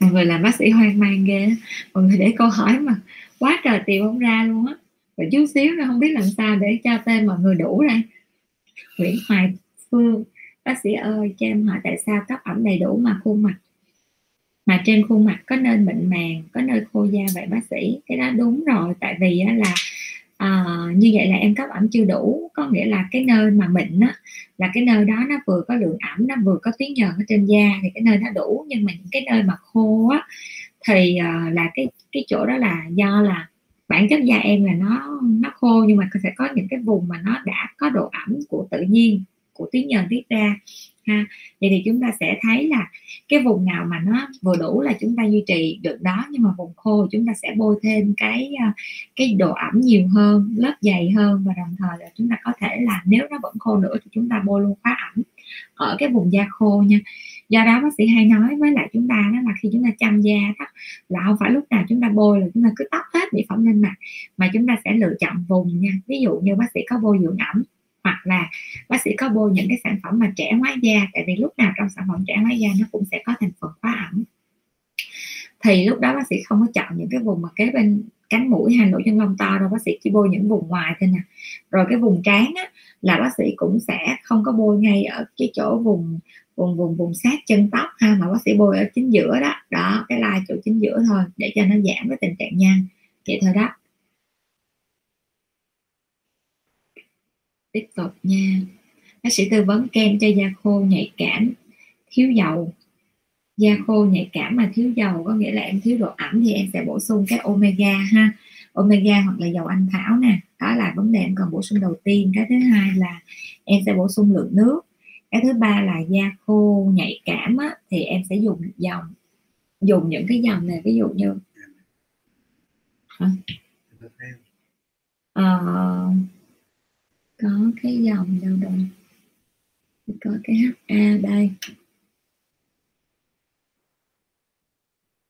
Mọi người làm bác sĩ hoang mang ghê mọi người để câu hỏi mà quá trời tìm không ra luôn á. Và chút xíu nữa không biết làm sao để cho tên mọi người đủ đây. Nguyễn Hoài Phương. Bác sĩ ơi cho em hỏi tại sao cấp ẩm đầy đủ mà khuôn mặt? Mà trên khuôn mặt có nơi mịn màng có nơi khô da vậy bác sĩ? Cái đó đúng rồi tại vì là à, như vậy là em cấp ẩm chưa đủ. Có nghĩa là cái nơi mà mịn á, là cái nơi đó nó vừa có lượng ẩm nó vừa có tuyến nhờn ở trên da thì cái nơi đó đủ. Nhưng mà những cái nơi mà khô á thì à, là cái cái chỗ đó là do là bản chất da em là nó nó khô nhưng mà sẽ có những cái vùng mà nó đã có độ ẩm của tự nhiên, của tuyến nhờn tiết ra, ha. Vậy thì chúng ta sẽ thấy là cái vùng nào mà nó vừa đủ là chúng ta duy trì được đó, nhưng mà vùng khô chúng ta sẽ bôi thêm cái ờ, cái độ ẩm nhiều hơn, lớp dày hơn và đồng thời là chúng ta có thể là nếu nó vẫn khô nữa thì chúng ta bôi luôn khóa ẩm ở cái vùng da khô nha do đó bác sĩ hay nói với lại chúng ta đó là khi chúng ta chăm da đó là không phải lúc nào chúng ta bôi là chúng ta cứ tóc hết mỹ phẩm lên mặt mà chúng ta sẽ lựa chọn vùng nha. Ví dụ như bác sĩ có bôi dưỡng ẩm hoặc là bác sĩ có bôi những cái sản phẩm mà trẻ hóa da tại vì lúc nào trong sản phẩm trẻ hóa da nó cũng sẽ có thành phần hóa ẩm. Thì lúc đó bác sĩ không có chọn những cái vùng mà kế bên cánh mũi hay lỗ chân lông to đâu bác sĩ chỉ bôi những vùng ngoài thôi nè. Rồi cái vùng trán á, là bác sĩ cũng sẽ không có bôi ngay ở cái chỗ vùng vùng vùng vùng sát chân tóc ha, mà bác sĩ bôi ở chính giữa đó. Đó, cái lai chỗ chính giữa thôi, để cho nó giảm cái tình trạng nhăn vậy thôi đó. Tiếp tục nha. Bác sĩ tư vấn kem cho da khô nhạy cảm, thiếu dầu. Da khô nhạy cảm mà thiếu dầu, có nghĩa là em thiếu độ ẩm thì em sẽ bổ sung cái omega ha. Omega hoặc là dầu anh thảo nè. Đó là vấn đề em cần bổ sung đầu tiên. Cái thứ hai là em sẽ bổ sung lượng nước cái thứ ba là da khô nhạy cảm á, thì em sẽ dùng dòng dùng những cái dòng này ví dụ như hả? Uh, có cái dòng đâu đâu có cái HA đây.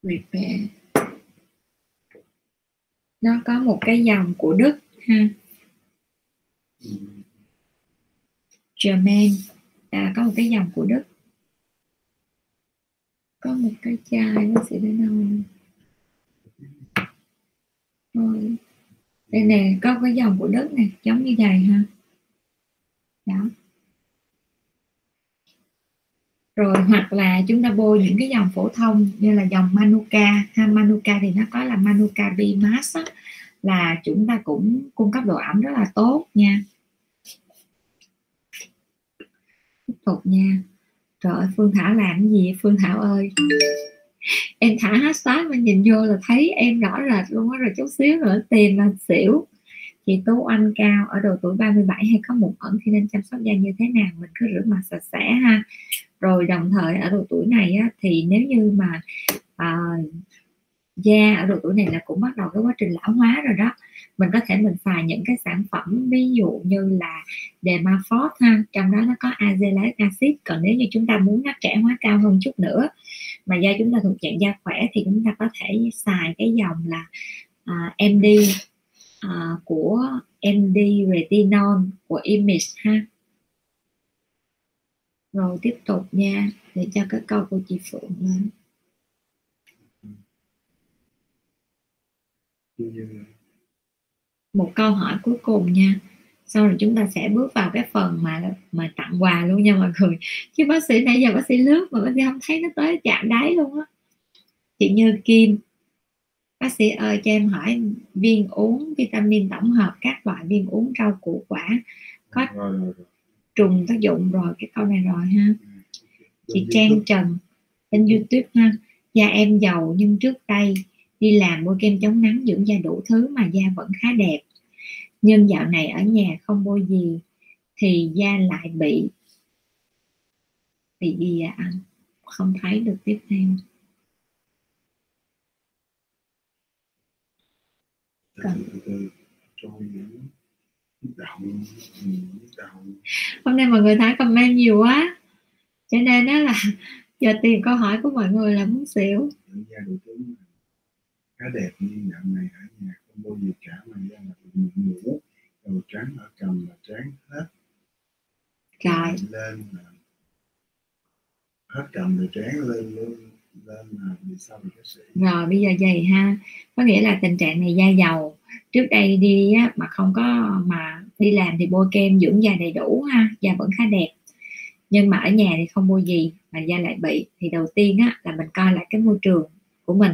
Repair. Nó có một cái dòng của Đức ha? German à, có một cái dòng của Đức. Có một cái chai nó sẽ đến đâu thôi. Đây nè có cái dòng của đất này giống như vậy ha. Đó. Rồi hoặc là chúng ta bôi những cái dòng phổ thông như là dòng Manuka ha. Manuka thì nó có là Manuka B Mask là chúng ta cũng cung cấp độ ẩm rất là tốt nha tiếp tục nha. Trời ơi Phương Thảo làm cái gì Phương Thảo ơi? Em thả hashtag mà nhìn vô là thấy em rõ rệt luôn á rồi chút xíu nữa tiền là xỉu. Chị Tú Anh cao ở độ tuổi 37 hay có mụn ẩn thì nên chăm sóc da như thế nào? Mình cứ rửa mặt sạch sẽ ha. Rồi đồng thời ở độ tuổi này á, thì nếu như mà à, da ở độ tuổi này là cũng bắt đầu cái quá trình lão hóa rồi đó mình có thể mình xài những cái sản phẩm ví dụ như là Dermafort ha trong đó nó có azelaic acid. Còn nếu như chúng ta muốn nó trẻ hóa cao hơn chút nữa mà da chúng ta thuộc dạng da khỏe thì chúng ta có thể xài cái dòng là à, uh, MD uh, à, của MD retinol của Image ha. Rồi tiếp tục nha để cho cái câu của chị Phượng lên một câu hỏi cuối cùng nha. Sau rồi chúng ta sẽ bước vào cái phần mà mà tặng quà luôn nha mọi người. Chứ bác sĩ nãy giờ bác sĩ lướt mà bác sĩ không thấy nó tới chạm đáy luôn á. Chị Như Kim bác sĩ ơi cho em hỏi viên uống vitamin tổng hợp các loại viên uống rau củ quả có trùng tác dụng rồi cái câu này rồi ha. Chị Trang Trần trên YouTube ha. Da em giàu nhưng trước đây đi làm bôi kem chống nắng dưỡng da đủ thứ mà da vẫn khá đẹp nhưng dạo này ở nhà không bôi gì, thì da lại bị bị gì à? anh không thấy được tiếp theo Cần. hôm nay mọi người thấy comment nhiều quá cho nên đó là (laughs) giờ tìm câu hỏi của mọi người là muốn xỉu dưỡng da đủ thứ mà khá đẹp nhưng dạo này ở nhà không bao gì cả mà da là bị mụn mủ đầu trắng ở cầm và trán hết. Rồi lên là hết cầm rồi trán lên lên lên là vì sao bị sĩ? Rồi bây giờ vậy ha. Có nghĩa là tình trạng này da dầu. Trước đây đi á, mà không có mà đi làm thì bôi kem dưỡng da đầy đủ ha da vẫn khá đẹp. Nhưng mà ở nhà thì không bôi gì mà da lại bị. Thì đầu tiên á là mình coi lại cái môi trường của mình.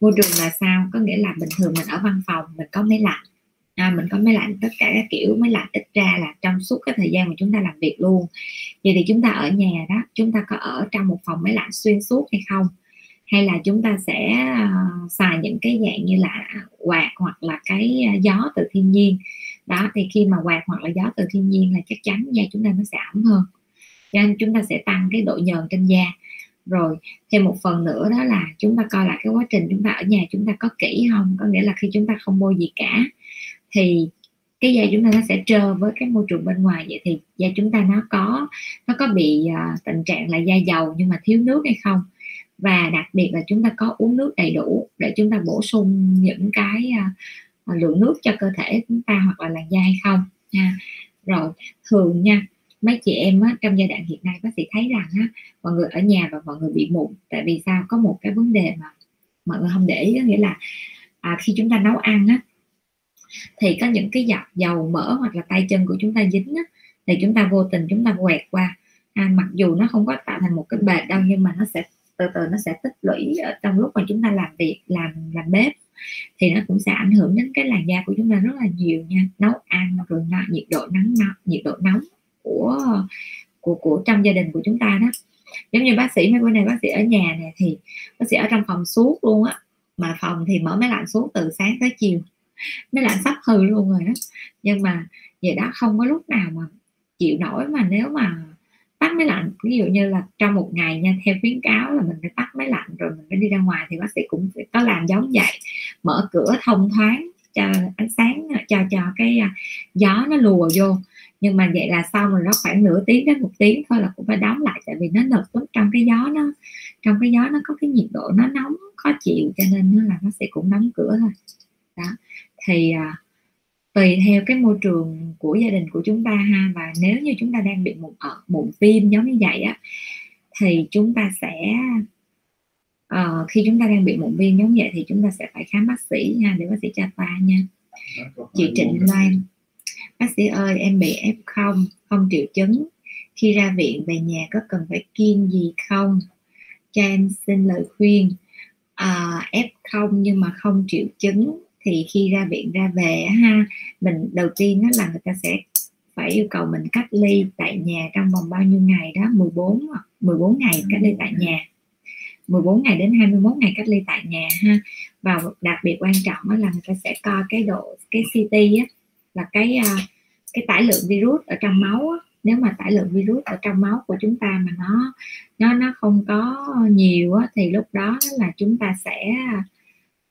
Môi trường là sao? Có nghĩa là bình thường mình ở văn phòng mình có máy lạnh. À, mình có máy lạnh tất cả các kiểu máy lạnh ít ra là trong suốt cái thời gian mà chúng ta làm việc luôn. Vậy thì chúng ta ở nhà đó chúng ta có ở trong một phòng máy lạnh xuyên suốt hay không? Hay là chúng ta sẽ uh, xài những cái dạng như là quạt hoặc là cái à, gió từ thiên nhiên? Đó thì khi mà quạt hoặc là gió từ thiên nhiên là chắc chắn da chúng ta nó sẽ ẩm hơn. Cho nên chúng ta sẽ tăng cái độ nhờn trên da rồi thêm một phần nữa đó là chúng ta coi lại cái quá trình chúng ta ở nhà chúng ta có kỹ không? Có nghĩa là khi chúng ta không bôi gì cả thì cái da chúng ta nó sẽ trơ với cái môi trường bên ngoài vậy thì da chúng ta nó có nó có bị uh, tình trạng là da dầu nhưng mà thiếu nước hay không? Và đặc biệt là chúng ta có uống nước đầy đủ để chúng ta bổ sung những cái uh, lượng nước cho cơ thể chúng ta hoặc là làn da hay không? Nha. Rồi thường nha mấy chị em á, trong giai đoạn hiện nay bác sĩ thấy rằng á, mọi người ở nhà và mọi người bị mụn. Tại vì sao? Có một cái vấn đề mà mọi người không để ý nghĩa là à, khi chúng ta nấu ăn á, thì có những cái giọt dầu mỡ hoặc là tay chân của chúng ta dính á, thì chúng ta vô tình chúng ta quẹt qua. À, mặc dù nó không có tạo thành một cái bệt đâu nhưng mà nó sẽ từ từ nó sẽ tích lũy ở trong lúc mà chúng ta làm việc làm làm bếp thì nó cũng sẽ ảnh hưởng đến cái làn da của chúng ta rất là nhiều nha. Nấu ăn rồi nhiệt độ nắng nóng nhiệt độ nóng của của của trong gia đình của chúng ta đó. Giống như bác sĩ, mấy bữa nay bác sĩ ở nhà này thì bác sĩ ở trong phòng suốt luôn á. Mà phòng thì mở máy lạnh xuống từ sáng tới chiều. Máy lạnh sắp hư luôn rồi đó. Nhưng mà vậy đó, không có lúc nào mà chịu nổi mà nếu mà tắt máy lạnh. Ví dụ như là trong một ngày nha, theo khuyến cáo là mình phải tắt máy lạnh rồi mình phải đi ra ngoài thì bác sĩ cũng phải có làm giống vậy. Mở cửa thông thoáng, cho ánh sáng, cho cho cái à, gió nó lùa vô nhưng mà vậy là sau rồi nó khoảng nửa tiếng đến một tiếng thôi là cũng phải đóng lại tại vì nó nực lắm trong cái gió nó trong cái gió nó có cái nhiệt độ nó nóng khó chịu cho nên nó là nó sẽ cũng đóng cửa thôi. Đó. Thì à, tùy theo cái môi trường của gia đình của chúng ta ha và nếu như chúng ta đang bị mụn ở mụn viêm giống như vậy á thì chúng ta sẽ uh, khi chúng ta đang bị mụn viêm giống vậy thì chúng ta sẽ phải khám bác sĩ nha để bác sĩ cho ta nha. Chị Trịnh Loan bác sĩ ơi em bị F0 không? Triệu chứng. Khi ra viện về nhà có cần phải kiêng gì không? Cho em xin lời khuyên. À, F0 nhưng mà không triệu chứng. Thì khi ra viện ra về ha mình đầu tiên đó là người ta sẽ phải yêu cầu mình cách ly tại nhà trong vòng bao nhiêu ngày đó? 14 14 ngày cách ly tại nhà. 14 ngày đến 21 ngày cách ly tại nhà ha. Và đặc biệt quan trọng là người ta sẽ coi cái độ cái CT á, là cái à, cái tải lượng virus ở trong máu nếu mà tải lượng virus ở trong máu của chúng ta mà nó nó nó không có nhiều thì lúc đó là chúng ta sẽ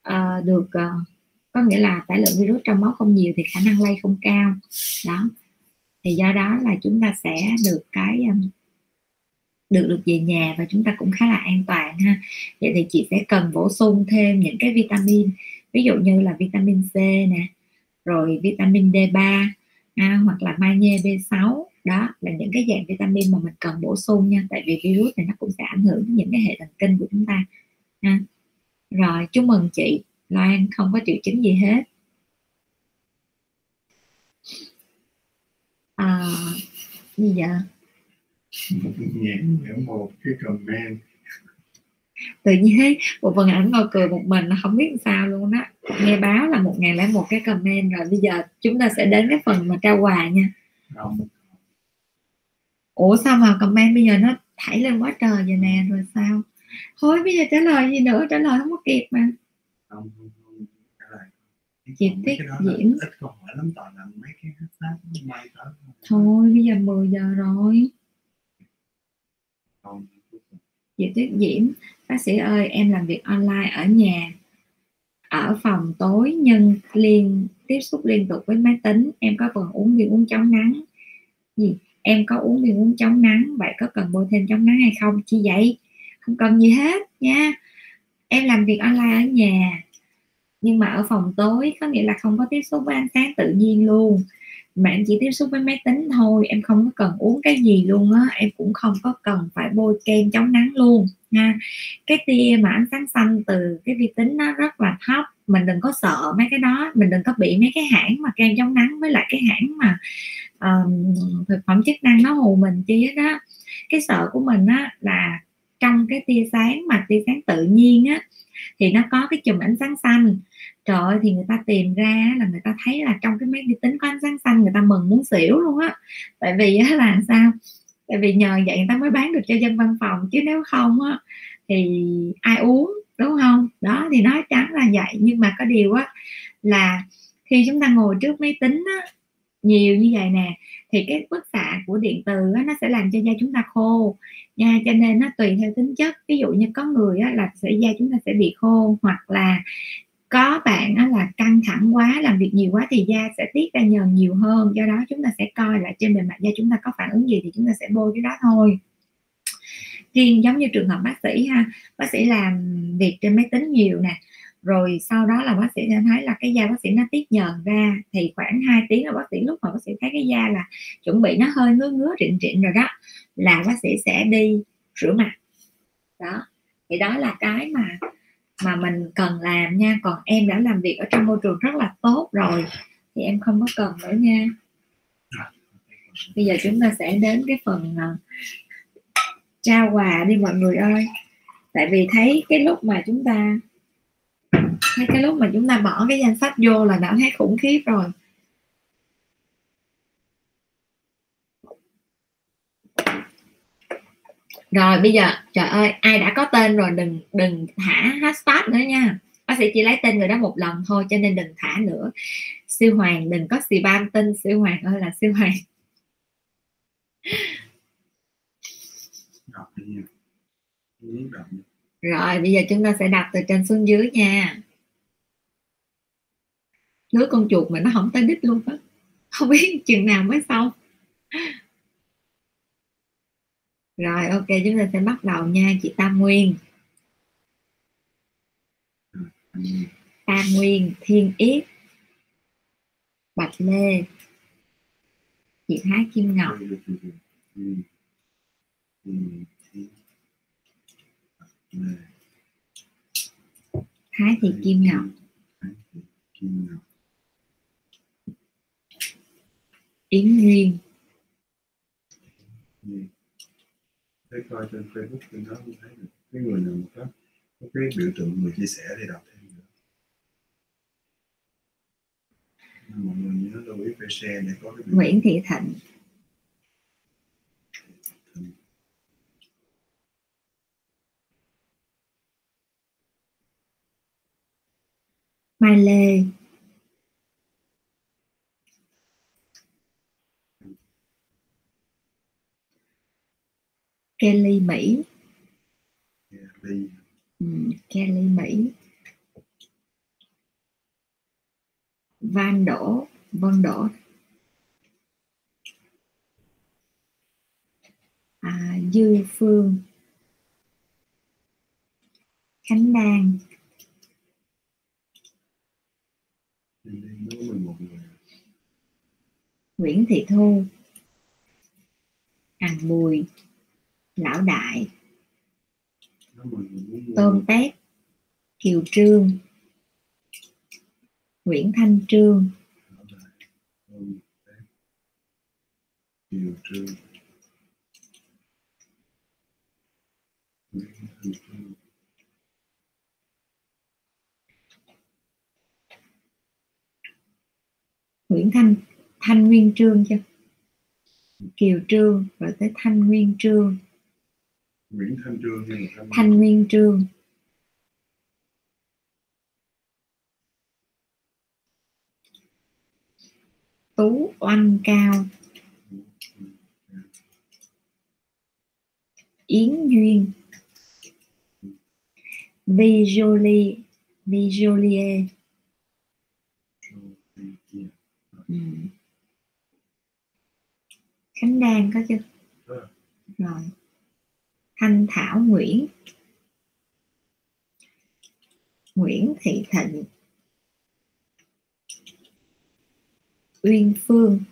uh, được uh, có nghĩa là tải lượng virus trong máu không nhiều thì khả năng lây không cao. Đó. Thì do đó là chúng ta sẽ được cái được được về nhà và chúng ta cũng khá là an toàn ha. Vậy thì chị sẽ cần bổ sung thêm những cái vitamin ví dụ như là vitamin C nè rồi vitamin D3 à, hoặc là magie B6 đó là những cái dạng vitamin mà mình cần bổ sung nha tại vì virus này nó cũng sẽ ảnh hưởng đến những cái hệ thần kinh của chúng ta à. rồi chúc mừng chị Loan không có triệu chứng gì hết. À, gì vậy? Nhãn một cái comment tự nhiên thấy một phần ảnh ngồi cười một mình nó không biết làm sao luôn đó nghe báo là một ngàn lẻ một cái comment rồi bây giờ chúng ta sẽ đến cái phần mà trao quà nha. Không. Ủa sao mà comment bây giờ nó thảy lên quá trời vậy nè rồi sao? Thôi bây giờ trả lời gì nữa? Trả lời không có kịp mà. Không không không. Trả lời. Chị Tiết Diễm. ít câu hỏi lắm toàn là mấy cái hashtag may tới thôi. Bây giờ 10 giờ rồi. Không. Chị Tuyết Diễm bác sĩ ơi, em làm việc online ở nhà. Ở phòng tối nhưng liên, tiếp xúc liên tục với máy tính. Em có cần uống viên uống chống nắng? Gì? Em có uống viên uống chống nắng? Vậy có cần bôi thêm chống nắng hay không? Chi vậy? Không cần gì hết nha. Em làm việc online ở nhà, nhưng mà ở phòng tối có nghĩa là không có tiếp xúc với ánh sáng tự nhiên luôn mà em chỉ tiếp xúc với máy tính thôi em không có cần uống cái gì luôn á. Em cũng không có cần phải bôi kem chống nắng luôn nha. Cái tia mà ánh sáng xanh từ cái vi tính nó rất là thấp. Mình đừng có sợ mấy cái đó mình đừng có bị mấy cái hãng mà kem chống nắng với lại cái hãng mà um, thực phẩm chức năng nó hù mình chi hết đó cái sợ của mình á là trong cái tia sáng mà tia sáng tự nhiên á thì nó có cái chùm ánh sáng xanh trời ơi thì người ta tìm ra là người ta thấy là trong cái máy vi tính có ánh sáng xanh người ta mừng muốn xỉu luôn á. Tại vì á là sao? Tại vì nhờ vậy người ta mới bán được cho dân văn phòng chứ nếu không á thì ai uống đúng không? Đó thì nói trắng là vậy. Nhưng mà có điều á là khi chúng ta ngồi trước máy tính á nhiều như vậy nè thì cái bức xạ của điện từ á, nó sẽ làm cho da chúng ta khô nha. Cho nên nó tùy theo tính chất. Ví dụ như có người á, là sẽ da chúng ta sẽ bị khô hoặc là có bạn á, là căng thẳng quá làm việc nhiều quá thì da sẽ tiết ra nhờn nhiều hơn. Do đó chúng ta sẽ coi lại trên bề mặt da chúng ta có phản ứng gì thì chúng ta sẽ bôi cái đó thôi. Riêng giống như trường hợp bác sĩ ha bác sĩ làm việc trên máy tính nhiều nè rồi sau đó là bác sĩ sẽ thấy là cái da bác sĩ nó tiết nhờn ra thì khoảng 2 tiếng là bác sĩ lúc mà bác sĩ thấy cái da là chuẩn bị nó hơi ngứa ngứa rịn rịn rồi đó là bác sĩ sẽ đi rửa mặt. Đó thì đó là cái mà mà mình cần làm nha. Còn em đã làm việc ở trong môi trường rất là tốt rồi thì em không có cần nữa nha. Bây giờ chúng ta sẽ đến cái phần uh, trao quà đi mọi người ơi. Tại vì thấy cái lúc mà chúng ta thấy cái lúc mà chúng ta bỏ cái danh sách vô là đã thấy khủng khiếp rồi. Rồi bây giờ trời ơi ai đã có tên rồi đừng đừng thả hashtag nữa nha. Bác sĩ chỉ lấy tên người đó một lần thôi cho nên đừng thả nữa. Siêu hoàng đừng có spam tin siêu hoàng ơi là siêu hoàng. Rồi bây giờ chúng ta sẽ đọc từ trên xuống dưới nha. Lưới con chuột mà nó không tới đích luôn á. Không biết chừng nào mới xong rồi, ok, chúng ta sẽ bắt đầu nha, chị Tam Nguyên. Tam Nguyên, Thiên Yết, Bạch Lê, chị Thái Kim Ngọc. Thái Thị Kim Ngọc. Yến Nguyên. Thấy coi trên Facebook trên đó cũng thấy được. Cái người nào mà có có cái biểu tượng người chia sẻ thì đọc thêm nữa. Nên mọi người nhớ lưu ý phải share để có cái biểu Nguyễn Thị Thịnh. Mai Lê Kelly Mỹ. Kelly. Ừ, Kelly Mỹ. Van Đỗ Vân Đỗ à, Dư Phương. Khánh Đan. Kelly nó có 11 người. Nguyễn Thị Thu. Hằng Bùi lão đại. Tôm tép kiều trương nguyễn thanh trương. Nguyễn Thanh Thanh Nguyên Trương chưa Kiều Trương rồi tới Thanh Nguyên Trương. Nguyễn Thanh Trương hay Thanh, Thanh Nguyên Trương. Tú Oanh Cao. Yến Duyên. Vi Jolie Vi Jolie ừ. Khánh Đan có chưa? Có. rồi Thanh Thảo Nguyễn. Nguyễn Thị Thịnh. Uyên Phương.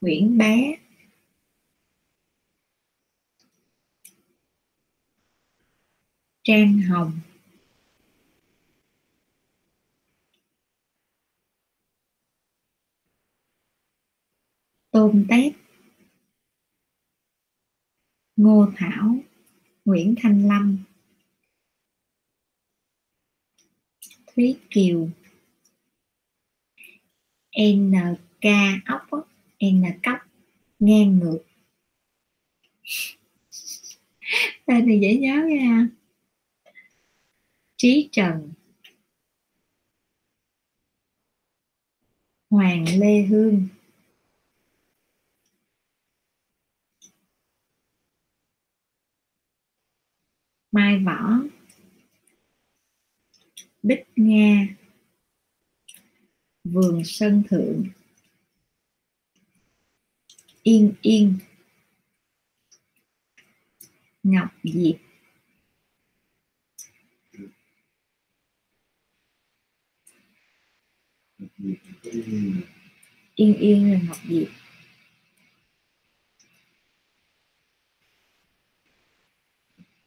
Nguyễn Bé. Trang Hồng. Tôm Tép Ngô Thảo, Nguyễn Thanh Lâm, Thúy Kiều NK ốc N cốc ngang ngược. (laughs) Tên này dễ nhớ nha. Trí Trần, Hoàng Lê Hương. Mai Võ. Bích Nga. Vườn Sân Thượng. Yên Yên. Ngọc Diệp. Yên Yên là Ngọc Diệp.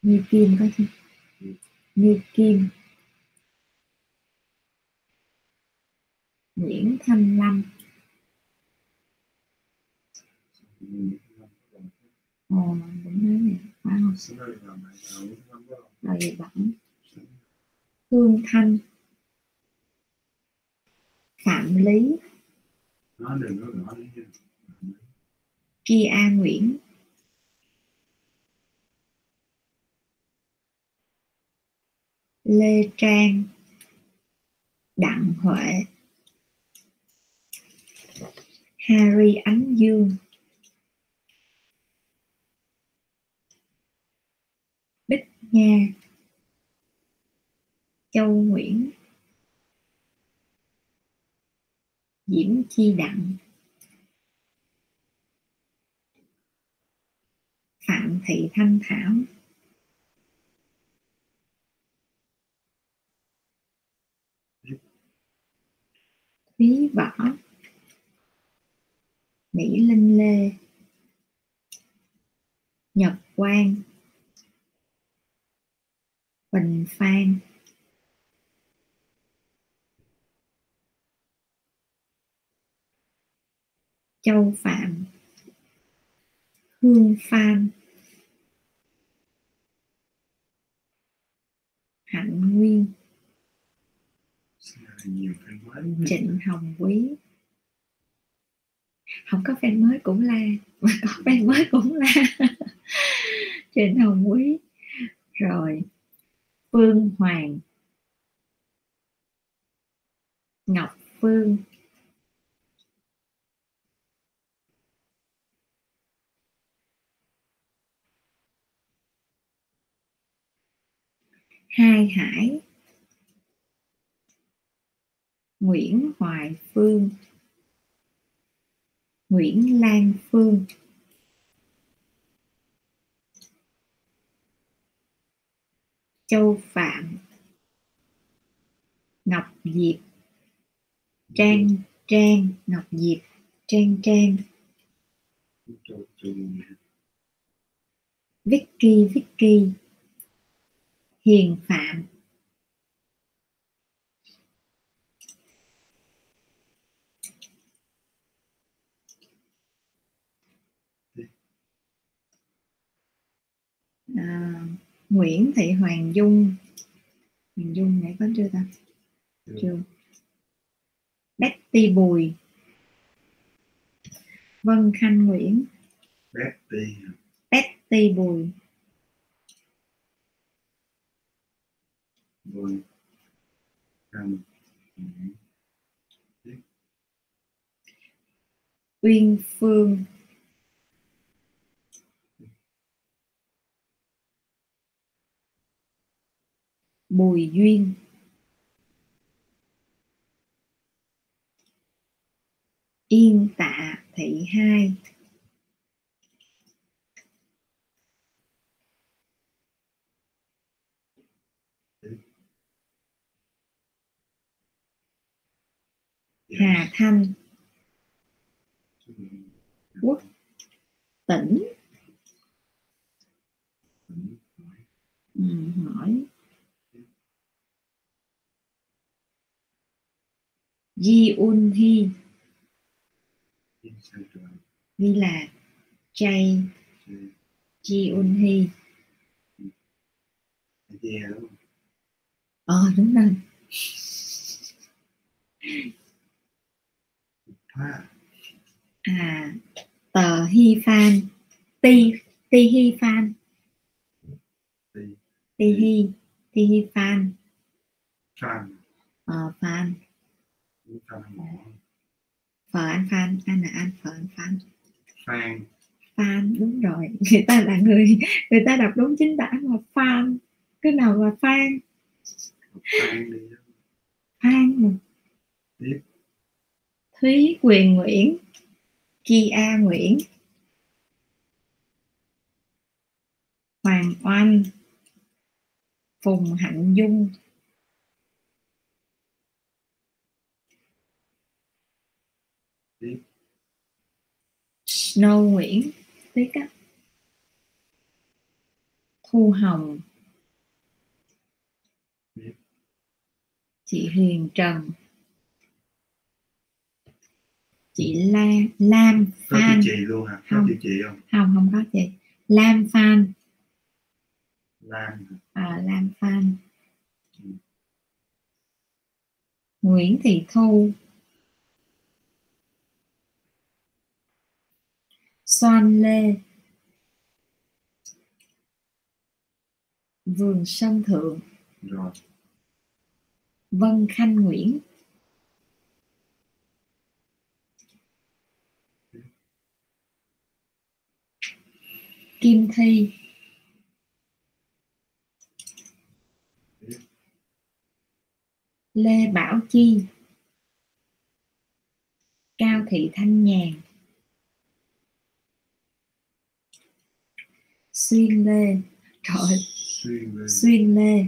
Như Kim có chứ? Như Kim. Nguyễn Thanh Lâm. Ồ, đúng thế này phải không? Rồi gì bẩm Hương Thanh. Phạm Lý. Kia Nguyễn. Lê Trang, Đặng Huệ, Harry Ánh Dương. Bích Nha, Châu Nguyễn, Diễm Chi Đặng, Phạm Thị Thanh Thảo. Thúy Võ Mỹ Linh Lê. Nhật Quang. Bình Phan. Châu Phạm. Hương Phan. Hạnh Nguyên. Nhiều fan mới. Trịnh Hồng Quý. Không có fan mới cũng là, mà có fan mới cũng là, (laughs) Trịnh Hồng Quý. Rồi Phương Hoàng. Ngọc Phương. Hai Hải. Nguyễn Hoài Phương. Nguyễn Lan Phương. Châu Phạm. Ngọc Diệp. Trang Trang. Ngọc Diệp. Trang Trang. Vicky Vicky. Hiền Phạm à, Nguyễn Thị Hoàng Dung. Hoàng Dung nãy có chưa ta? Chưa. chưa Betty Bùi. Vân Khanh Nguyễn. Betty Betty Bùi. Vân Khanh Nguyễn. Uyên Phương Bùi Duyên. Yên Tạ Thị Hai. Hà Thanh. Quốc Tỉnh ừ, hỏi. Di Un Hi ghi là Chay Ji Un Hi ờ đúng rồi. À tờ Hi Phan. Ti Ti Hi Phan. Ti Hi Ti Hi Phan. Phan. Ờ Phan phở anh Phan anh là anh phở anh Phan. Phan. Phan đúng rồi. (laughs) Người ta là người người ta đọc đúng chính tả mà Phan. Cái nào mà Phan. Phan đi. Phan mà Tiếp. Thúy Quyền Nguyễn. Kia Nguyễn. Hoàng Oanh. Phùng Hạnh Dung Tiếp. Snow Nguyễn Tiếp á. Thu Hồng. Chị Huyền Trần. Chị La Lam có Phan. chữ chị luôn hả? Có Không. chữ chị không? Không không có chị. Lam Phan. Lan à, Lam Phan. Ừ. Nguyễn Thị Thu Soan Lê Vườn Sân Thượng. Rồi. Vân Khanh Nguyễn. Kim Thi. Lê Bảo Chi. Cao Thị Thanh Nhàn Xuyên Lê Trời. Xuyên lên. Xuyên Lê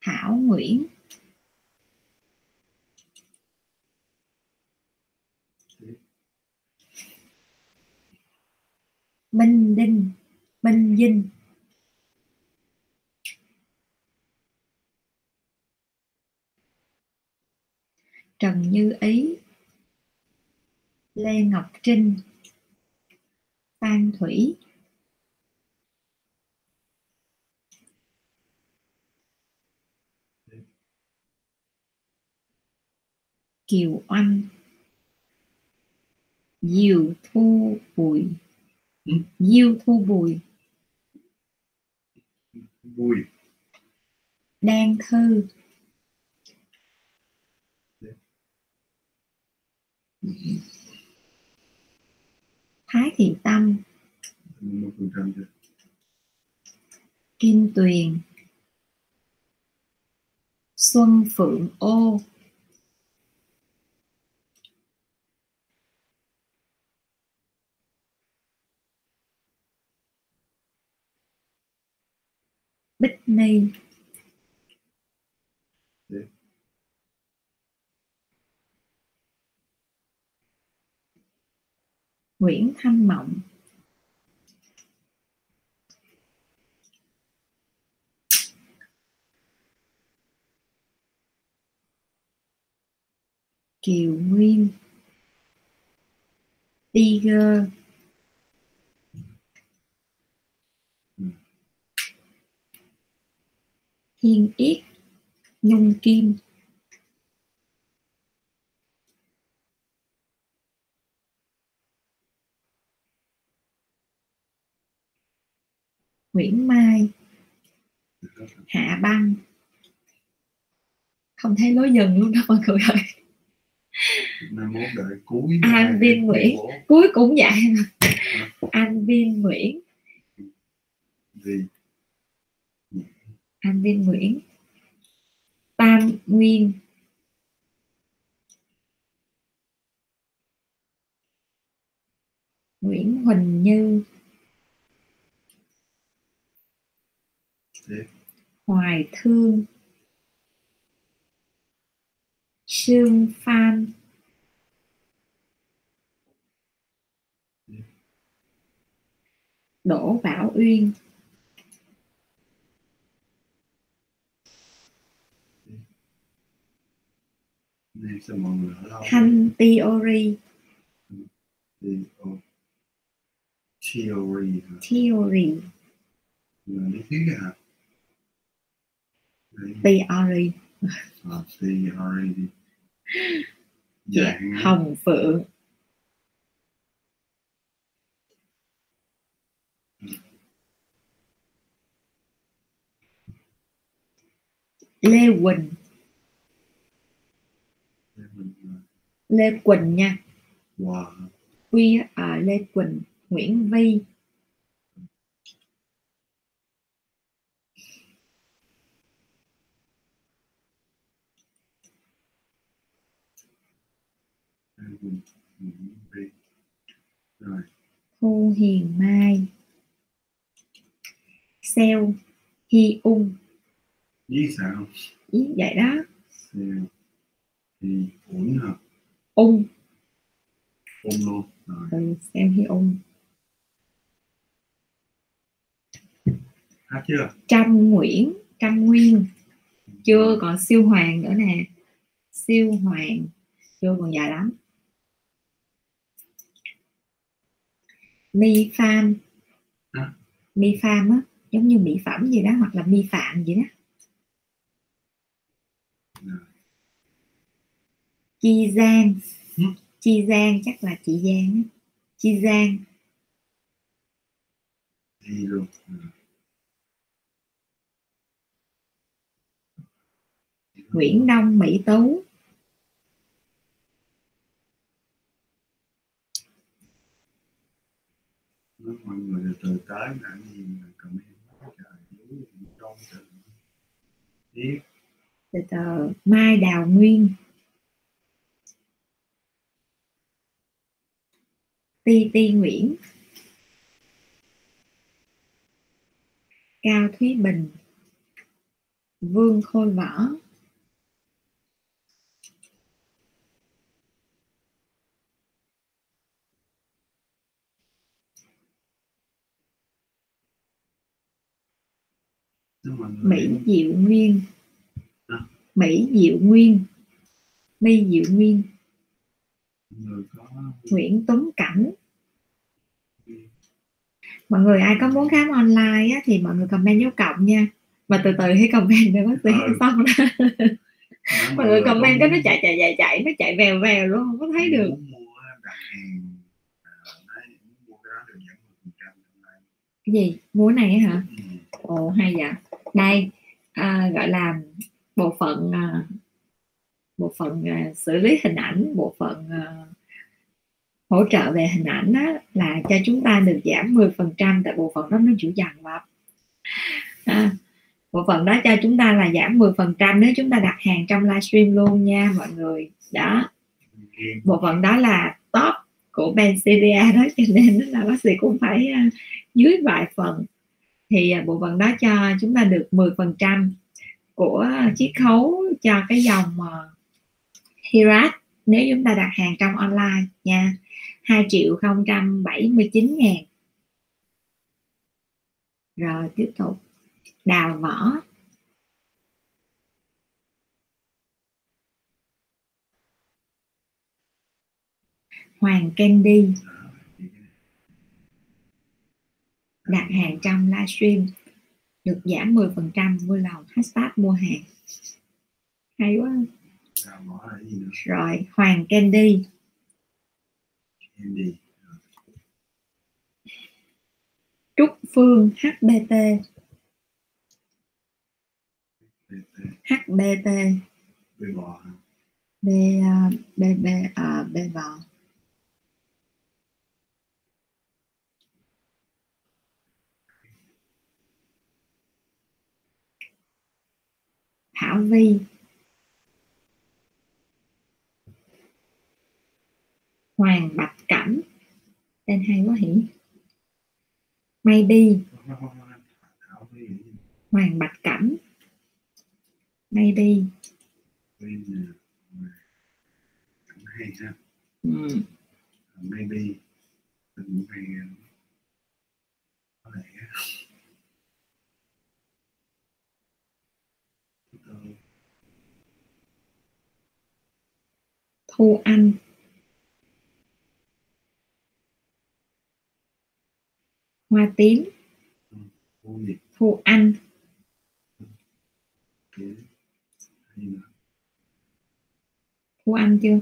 Thảo Nguyễn. Minh Đinh. Minh Dinh Trần Như Ý Lê Ngọc Trinh Phan Thủy. Kiều Oanh. Diều Thu Bùi. Diêu Thu Bùi. Vui Đan Thư Thái Thiện Tâm. Kim Tuyền. Xuân Phượng Ô. Bích Ni Dạ. Nguyễn Thanh Mộng. Kiều Nguyên. Tiger. Thiên Hiên Yết. Nhung Kim. Nguyễn Mai Hạ Băng. Không thấy lối dừng luôn đó mọi người ơi. Đợi cuối An Viên Nguyễn. cuối cũng vậy. An Viên Nguyễn. Gì? An Viên Nguyễn. Tam Nguyên. Nguyễn Huỳnh Như Hoài Thương, Sương Phan. Đỗ Bảo Uyên. Thanh Theory. Thì oh. theory. Hả Theory là lý thuyết hả Theory à, dạ. dạng á. Hồng Phượng. Lê Quỳnh. Lê Quỳnh nha. Wow Quy à, Lê Quỳnh Nguyễn Vi Thu Hiền Mai. Seo Hi Ung. Với sao? Ý vậy đó. Theo thì uẩn hả? Ung. Ôm luôn. Rồi. Ừ, Seo Hi Ung. Hát chưa? Trâm Nguyễn Trâm Nguyên. Chưa còn siêu hoàng nữa nè. Siêu hoàng. Chưa còn dài lắm mi pham. Hả? mi pham á giống như mỹ phẩm gì đó hoặc là mi phạm gì đó. Rồi. chi giang. Ừ. chi giang chắc là chị giang á. Chi giang. Luôn. Nguyễn đông mỹ tú Nói mọi người từ từ tới làm gì mà comment trời dưới trong từ tiếp từ từ mai đào nguyên. Ti ti nguyễn. Cao thúy bình. Vương khôi võ mỹ diệu nguyên. Mỹ diệu nguyên. My diệu nguyên. Có nguyễn tuấn cảnh. Mọi người ai có muốn khám online á, thì mọi người comment dấu cộng nha. Mà từ từ hãy comment để bác sĩ. Ừ. xong đó. Mọi người comment cái nó chạy chạy chạy chạy nó chạy vèo vèo luôn không có thấy được. à, đấy, muốn mua cái đó được giảm 10% trong này. cái gì? Múa này hả? Ừ. ồ hay vậy đây à, gọi là bộ phận à, bộ phận à, xử lý hình ảnh bộ phận à, hỗ trợ về hình ảnh đó là cho chúng ta được giảm 10% tại bộ phận đó nó chủ dằn lắm à, bộ phận đó cho chúng ta là giảm 10% nếu chúng ta đặt hàng trong livestream luôn nha mọi người. Đó. Bộ phận đó là top của Benzilia đó cho nên là bác sĩ cũng phải à, dưới vài phần thì à, bộ phận đó cho chúng ta được 10% của chiết khấu cho cái dòng ờ, Hirat nếu chúng ta đặt hàng trong online nha. 2 triệu 079 ngàn. Rồi, tiếp tục. Đào vỏ. Hoàng Candy. Đặt hàng trong livestream được giảm 10% vui lòng hashtag mua hàng hay quá Rồi nữa? rồi Hoàng Candy Candy. Trúc Phương HBT. HBT? B B B uh, B Thảo Vi Hoàng Bạch Cẩm tên hay quá hỉ May đi Hoàng Bạch Cẩm May đi hay ha. ừ. Maybe. cũng hay. Ờ, có lẽ. Thu Anh. Hoa tím. Khô ăn Thu Anh. Thu Anh chưa?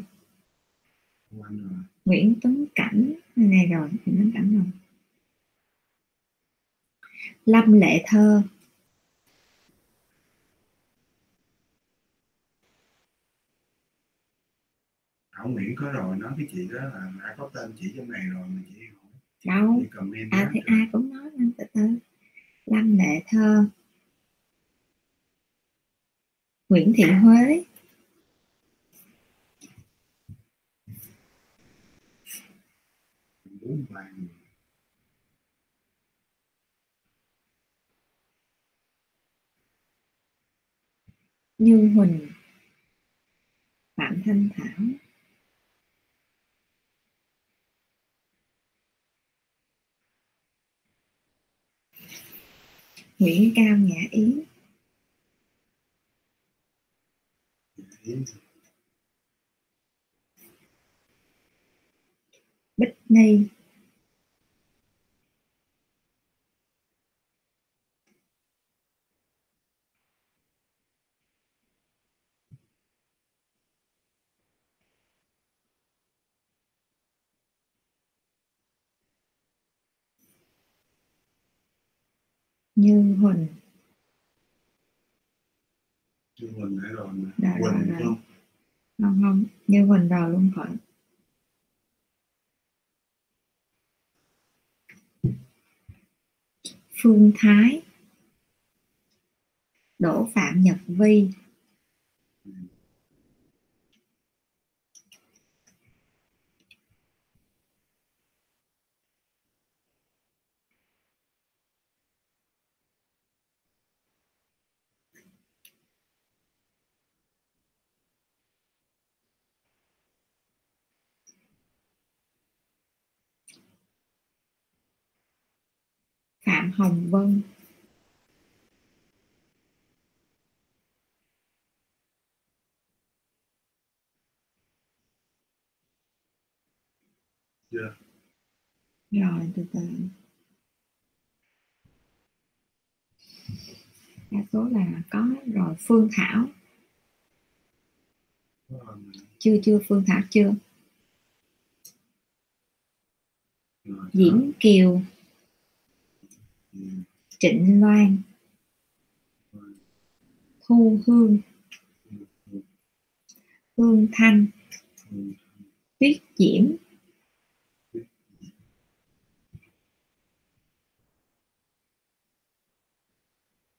Nguyễn Tuấn Cảnh. Này, này rồi Nguyễn Tuấn Cảnh rồi. Lâm Lệ Thơ. Thảo Nguyễn có rồi nói với chị đó là đã có tên chị trong này rồi mà chị đâu? chị à thì ai cũng nói Lâm Lệ Thơ Lâm Lệ Thơ. Nguyễn Thị Huế. Như Huỳnh Phạm Thanh Thảo Nguyễn Cao Nhã Yến Bích Nghi. Như Huỳnh. Như Huỳnh nãy rồi rồi. không? Không không. Như Huỳnh rồi luôn khỏi Phương Thái. Đỗ Phạm Nhật Vi Phạm Hồng Vân. Chưa rồi từ từ. Đa số là có rồi. Phương Thảo. Chưa chưa Phương Thảo chưa? Rồi, Diễn Kiều Trịnh Loan. Thu Hương. Hương Thanh. Tuyết Diễm.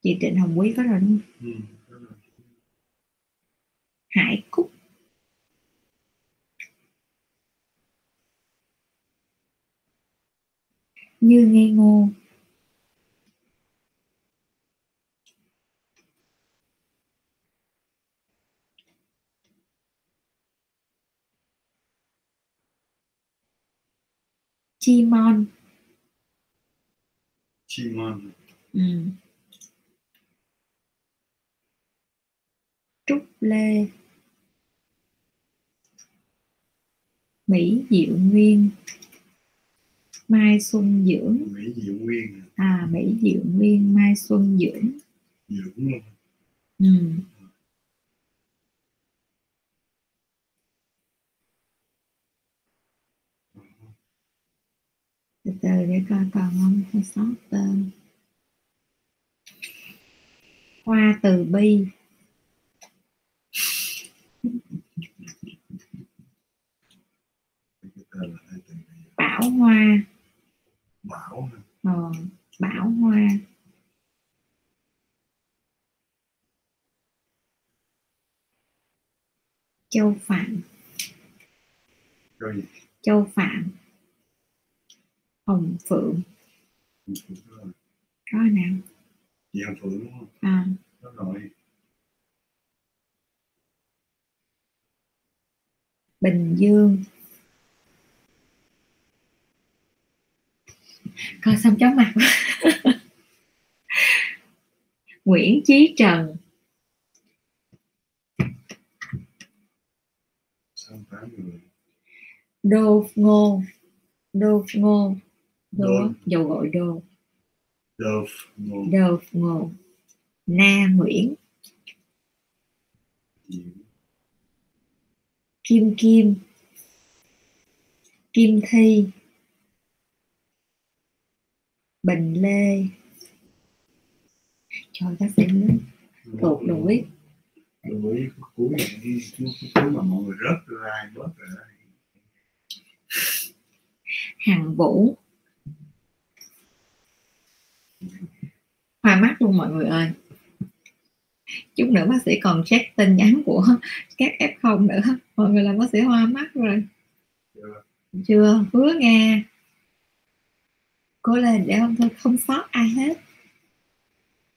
Chị Trịnh Hồng Quý có rồi đúng không? Hải Cúc. Như Nghe Ngô. Chimon. Chimon. Ừ. Trúc Lê. Mỹ Diệu Nguyên. Mai xuân dưỡng. Mỹ Diệu Nguyên. À mỹ diệu nguyên mai xuân dưỡng. Dưỡng luôn ừ. Từ từ để coi còn không? Hay sót tên. Hoa từ bi. Bảo hoa. Bảo ờ, bảo hoa. Châu phạm. Châu phạm hồng phượng. Có nào? Chị Hồng Phượng đúng không? À, đó rồi bình dương. Coi xong chóng mặt (laughs) nguyễn chí trần. Đô ngô. Đô ngô Đô. dầu gội đô. Dove Ngô. Na nguyễn. Kim kim. Kim thi. Bình lê. Trời sĩ lớn thuộc đồ biết đối khúc cuối này cuối mà mọi người rớt ra bớt rồi đó. hằng vũ hoa mắt luôn mọi người ơi. Chút nữa bác sĩ còn check tin nhắn của các f0 nữa. Mọi người làm bác sĩ hoa mắt rồi. Chưa. chưa hứa nghe. Cố lên để không thôi không sót ai hết.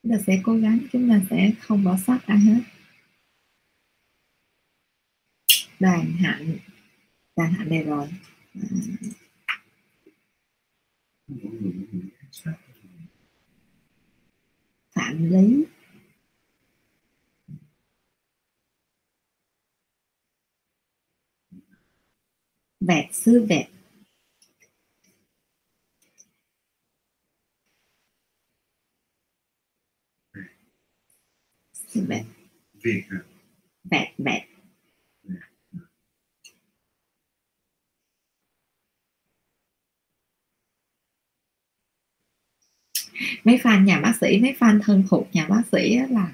Chúng ta sẽ cố gắng chúng ta sẽ không bỏ sót ai hết. Đoàn hạnh. Đoàn hạnh đây rồi. À, Phạm lý vẹt xứ vẹt. Vẹt. Vẹt vẹt mấy fan nhà bác sĩ mấy fan thân thuộc nhà bác sĩ là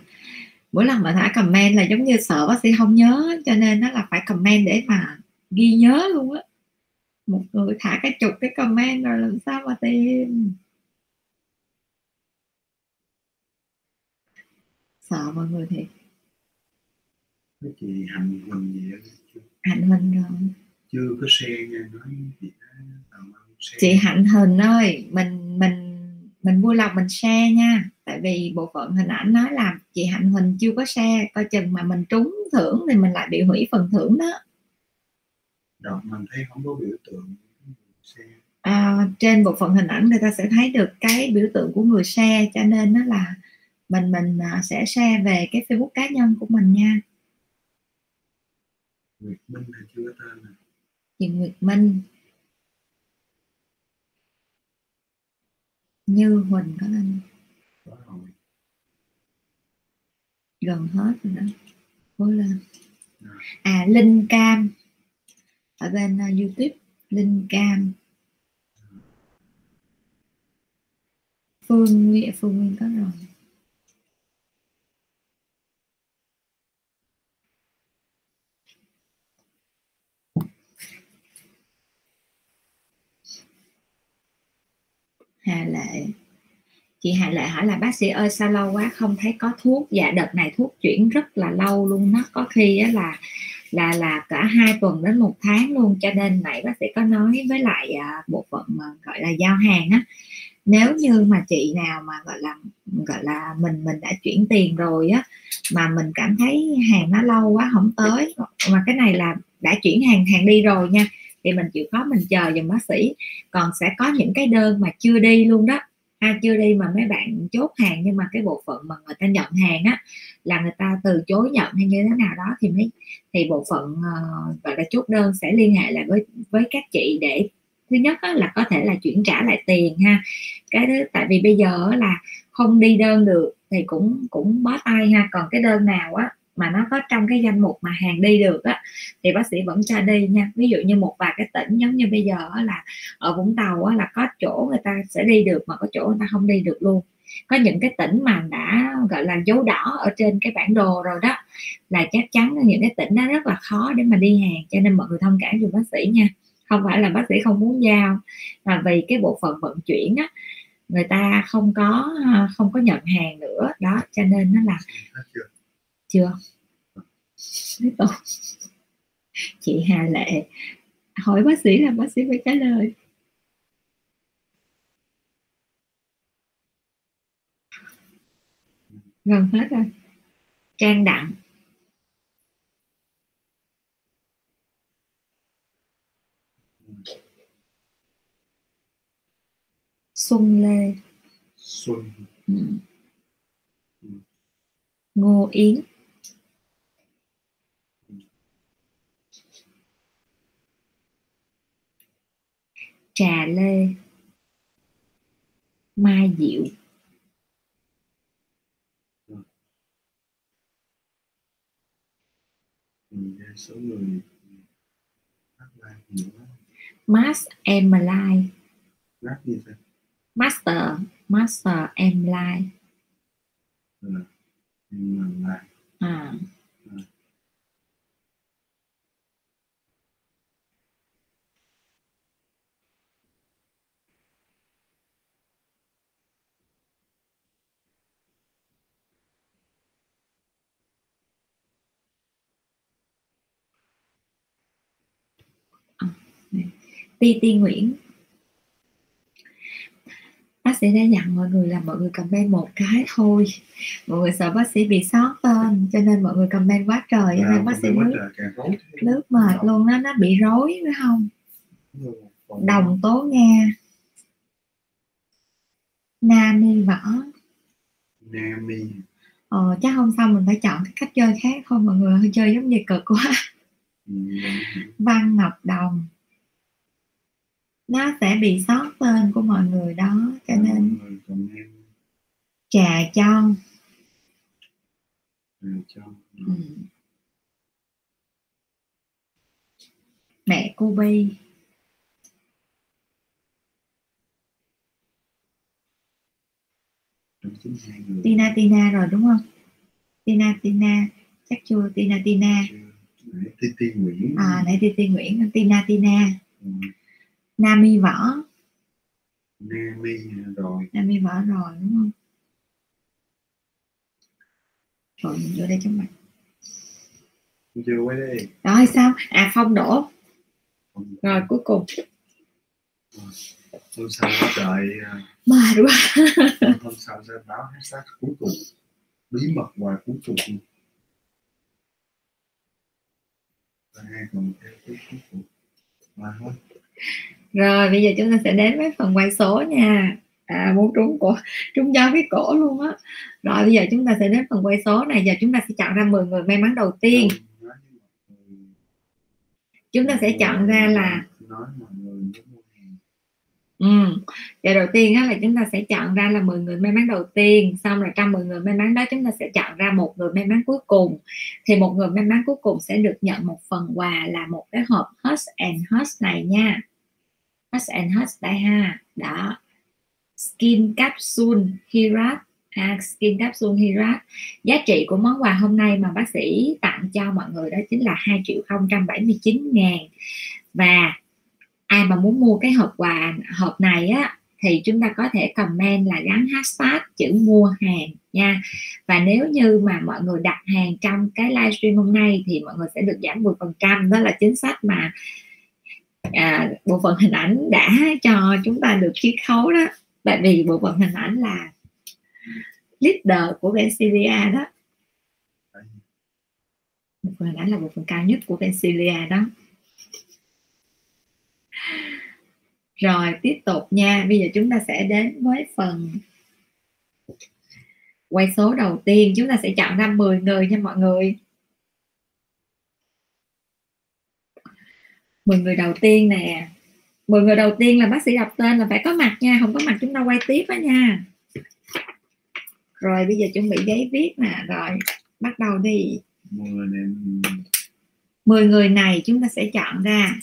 mỗi lần mà thả comment là giống như sợ bác sĩ không nhớ cho nên nó là phải comment để mà ghi nhớ luôn á. Một người thả cái chục cái comment rồi làm sao mà tìm? Sợ mọi người thì Cái chị Hạnh Huỳnh gì đó hạnh huynh rồi. Chưa có xe nha nói chị đó chị hạnh hình ơi mình mình mình vui lòng mình share nha. Tại vì bộ phận hình ảnh nói là chị hạnh huỳnh chưa có share coi chừng mà mình trúng thưởng thì mình lại bị hủy phần thưởng đó. Đọc mình thấy không có biểu tượng xe à, trên bộ phận hình ảnh người ta sẽ thấy được cái biểu tượng của người share cho nên nó là mình mình à, sẽ share về cái facebook cá nhân của mình nha. Nguyệt Minh thì chưa có tên nè. Chị Nguyệt Minh Như Huỳnh có lên. Gần hết rồi đó. Cố lên. À Linh Cam. Ở bên uh, YouTube. Linh Cam. Phương Nguyên Phương Nguyên có rồi. Hà Lệ. Chị Hà Lệ hỏi là bác sĩ ơi sao lâu quá không thấy có thuốc? Dạ đợt này thuốc chuyển rất là lâu luôn nó có khi á là là là cả hai tuần đến một tháng luôn. Cho nên nãy bác sĩ có nói với lại à, bộ phận mà gọi là giao hàng á nếu như mà chị nào mà gọi là gọi là mình mình đã chuyển tiền rồi á mà mình cảm thấy hàng nó lâu quá không tới mà cái này là đã chuyển hàng hàng đi rồi nha thì mình chịu khó mình chờ dùm bác sĩ. Còn sẽ có những cái đơn mà chưa đi luôn đó. Ha chưa đi mà mấy bạn chốt hàng nhưng mà cái bộ phận mà người ta nhận hàng á là người ta từ chối nhận hay như thế nào đó thì mới thì bộ phận uh, gọi là chốt đơn sẽ liên hệ lại với với các chị để thứ nhất là có thể là chuyển trả lại tiền ha. Cái thứ tại vì bây giờ là không đi đơn được thì cũng cũng bó tay ha. Còn cái đơn nào á mà nó có trong cái danh mục mà hàng đi được á thì bác sĩ vẫn cho đi nha. Ví dụ như một vài cái tỉnh giống như bây giờ là ở Vũng Tàu á, là có chỗ người ta sẽ đi được mà có chỗ người ta không đi được luôn. Có những cái tỉnh mà đã gọi là dấu đỏ ở trên cái bản đồ rồi đó là chắc chắn những cái tỉnh đó rất là khó để mà đi hàng cho nên mọi người thông cảm cho bác sĩ nha. Không phải là bác sĩ không muốn giao mà vì cái bộ phận vận chuyển á người ta không có à, không có nhận hàng nữa. Đó cho nên nó là dạ, chưa. Chị Hà Lệ. Hỏi bác sĩ là bác sĩ phải trả lời. Gần hết rồi. Trang đặng. Xuân lê. Xuân. Ừ. ngô yến trà lê mai diệu số người Mass em Lai Mass gì vậy? Master Master em Lai Ừ. Em Lai à. Ừ. Ti Ti Nguyễn. Bác sĩ đã dặn mọi người là mọi người comment một cái thôi. Mọi người sợ bác sĩ bị sót tên cho nên mọi người comment quá trời cho nên bác sĩ lướt lướt mệt luôn đó nó bị rối phải không? Đồng tố nga. Nami võ. Nami. Ờ chắc không xong mình phải chọn cái cách chơi khác thôi mọi người hơi chơi giống như cực quá. Ừ, văn ngọc đồng nó sẽ bị sót tên của mọi người đó cho nên trà cho ừ, ừ. mẹ cô bi tina tina rồi đúng không? Tina tina chắc chưa? Tina tina. Nãy Nguyễn. À nãy ti ti nguyễn tina tina. Ừ, nami võ Nami rồi. Nami võ rồi đúng không? Rồi mình vô đây cho mặt chưa quay đây. Rồi sao? À phong đổ. Rồi cuối cùng. Hôm sau đợi à, mệt quá. hôm sau sẽ báo hashtag cuối cùng. Bí mật và cuối cùng. Và hai còn theo cuối cùng. Mà thôi rồi, bây giờ chúng ta sẽ đến với phần quay số nha. À muốn trúng cổ, trúng giao cái cổ luôn á. Rồi, bây giờ chúng ta sẽ đến phần quay số này. Giờ chúng ta sẽ chọn ra 10 người may mắn đầu tiên. Chúng ta sẽ chọn ra là ừ giờ đầu tiên á là chúng ta sẽ chọn ra là 10 người may mắn đầu tiên. Xong rồi trong 10 người may mắn đó chúng ta sẽ chọn ra một người may mắn cuối cùng. Thì một người may mắn cuối cùng sẽ được nhận một phần quà là một cái hộp Hush and Hush này nha. Hush and Hush đây ha. Đó. Skin Capsule Hirat. À, Skin Capsule Hirat. Giá trị của món quà hôm nay mà bác sĩ tặng cho mọi người đó chính là 2 triệu 079 ngàn. Và ai mà muốn mua cái hộp quà hộp này á thì chúng ta có thể comment là gắn hashtag chữ mua hàng nha. Và nếu như mà mọi người đặt hàng trong cái livestream hôm nay thì mọi người sẽ được giảm 10% đó là chính sách mà à, bộ phận hình ảnh đã cho chúng ta được chiết khấu đó. Tại vì bộ phận hình ảnh là leader của Bensilia đó. Bộ phận hình ảnh là bộ phận cao nhất của Bensilia đó. Rồi tiếp tục nha. Bây giờ chúng ta sẽ đến với phần quay số đầu tiên. Chúng ta sẽ chọn ra 10 người nha mọi người. 10 người đầu tiên nè. 10 người đầu tiên là bác sĩ đọc tên là phải có mặt nha không có mặt chúng ta quay tiếp đó nha. Rồi bây giờ chuẩn bị giấy viết nè. Rồi bắt đầu đi. 10 nên 10 người này chúng ta sẽ chọn ra.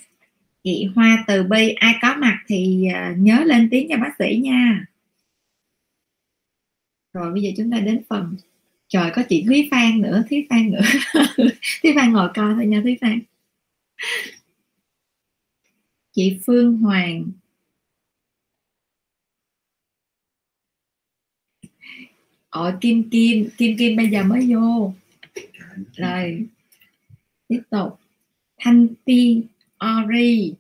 Chị Hoa Từ Bi ai có mặt thì à, nhớ lên tiếng cho bác sĩ nha. Rồi bây giờ chúng ta đến phần. Trời có chị Thúy Phan nữa Thúy Phan nữa. (laughs) Thúy Phan ngồi coi thôi nha Thúy Phan chị Phương Hoàng. Ôi Kim Kim Kim Kim bây giờ mới vô. Rồi, tiếp tục. Thanh Ti Ori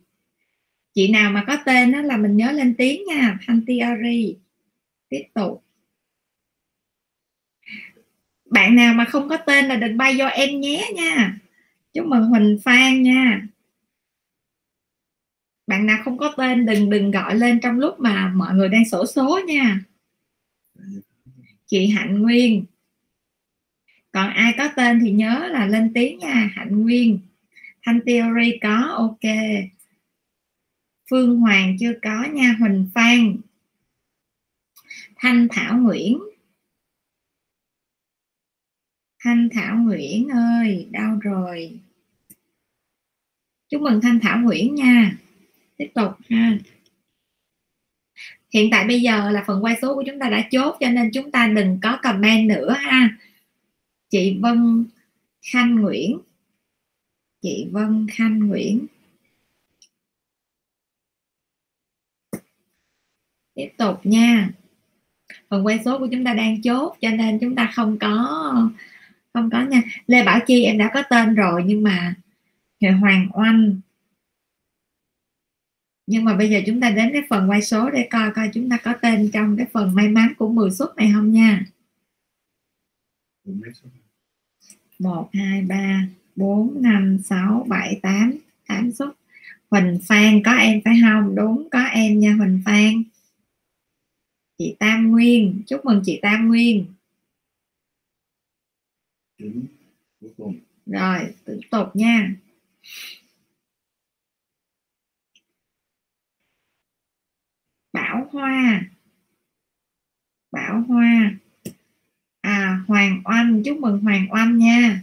chị nào mà có tên đó là mình nhớ lên tiếng nha, Thanh Ti Ori tiếp tục. Bạn nào mà không có tên là đừng bay vô em nhé nha. Chúc mừng Huỳnh Phan nha bạn nào không có tên, đừng đừng gọi lên trong lúc mà mọi người đang sổ số nha. Chị Hạnh Nguyên. Còn ai có tên thì nhớ là lên tiếng nha, Hạnh Nguyên. Thanh Theory có, ok. Phương Hoàng chưa có nha, Huỳnh Phan. Thanh Thảo Nguyễn. Thanh Thảo Nguyễn ơi đâu rồi. Chúc mừng Thanh Thảo Nguyễn nha tiếp tục ha. Hiện tại bây giờ là phần quay số của chúng ta đã chốt, cho nên chúng ta đừng có comment nữa ha. Chị Vân Khanh Nguyễn. Chị Vân Khanh Nguyễn. Tiếp tục nha. Phần quay số của chúng ta đang chốt, cho nên chúng ta không có không có nha. Lê Bảo Chi em đã có tên rồi, nhưng mà Hoàng Oanh nhưng mà bây giờ chúng ta đến cái phần quay số để coi coi chúng ta có tên trong cái phần may mắn của 10 suất này không nha. Một hai ba bốn năm sáu bảy tám. Tám suất. Huỳnh Phan có em phải không? Đúng có em nha Huỳnh Phan. Chị Tam Nguyên. Chúc mừng chị Tam Nguyên. Rồi tiếp tục nha Bảo Hoa. Bảo Hoa. À Hoàng Oanh, chúc mừng Hoàng Oanh nha.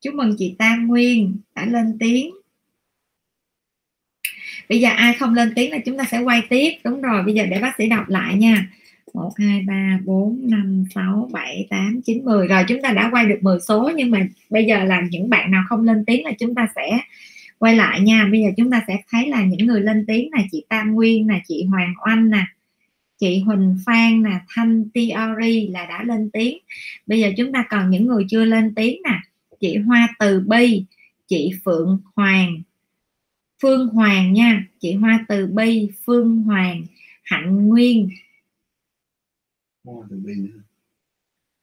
Chúc mừng chị Tam Nguyên, đã lên tiếng. Bây giờ ai không lên tiếng là chúng ta sẽ quay tiếp, đúng rồi. Bây giờ để bác sĩ đọc lại nha. 1 2 3 4 5 6 7 8 9 10 rồi, chúng ta đã quay được 10 số, nhưng mà bây giờ là những bạn nào không lên tiếng là chúng ta sẽ quay lại nha bây giờ chúng ta sẽ thấy là những người lên tiếng là chị Tam Nguyên nè chị Hoàng Oanh nè chị Huỳnh Phan nè Thanh Tiori là đã lên tiếng. Bây giờ chúng ta còn những người chưa lên tiếng nè chị Hoa Từ Bi chị Phượng Hoàng Phương Hoàng nha chị Hoa Từ Bi Phương Hoàng Hạnh Nguyên.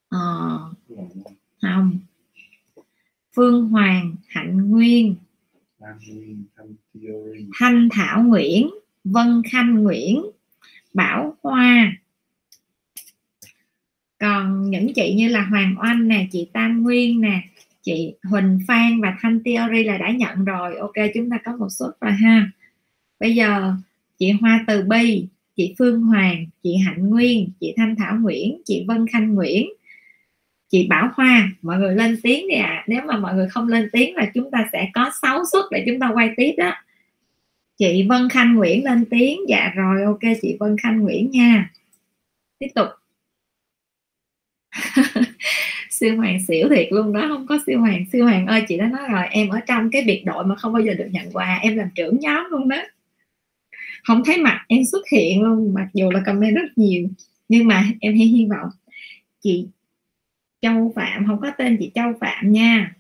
Ờ, không. Phương Hoàng Hạnh Nguyên Thanh Thảo Nguyễn, Vân Khanh Nguyễn, Bảo Hoa. Còn những chị như là Hoàng Oanh nè, chị Tam Nguyên nè, chị Huỳnh Phan và Thanh Theory là đã nhận rồi. Ok, chúng ta có một suất rồi ha. Bây giờ, chị Hoa Từ Bi, chị Phương Hoàng, chị Hạnh Nguyên, chị Thanh Thảo Nguyễn, chị Vân Khanh Nguyễn chị Bảo Hoa, mọi người lên tiếng đi ạ. À. nếu mà mọi người không lên tiếng là chúng ta sẽ có 6 suất để chúng ta quay tiếp đó. Chị Vân Khanh Nguyễn lên tiếng. Dạ rồi, ok, chị Vân Khanh Nguyễn nha. Tiếp tục. (laughs) Siêu hoàng xỉu thiệt luôn đó, không có siêu hoàng. Siêu hoàng ơi, chị đã nói rồi, em ở trong cái biệt đội mà không bao giờ được nhận quà, em làm trưởng nhóm luôn đó. Không thấy mặt em xuất hiện luôn, mặc dù là comment rất nhiều, nhưng mà em hy hy vọng chị Châu Phạm không có tên chị Châu Phạm nha.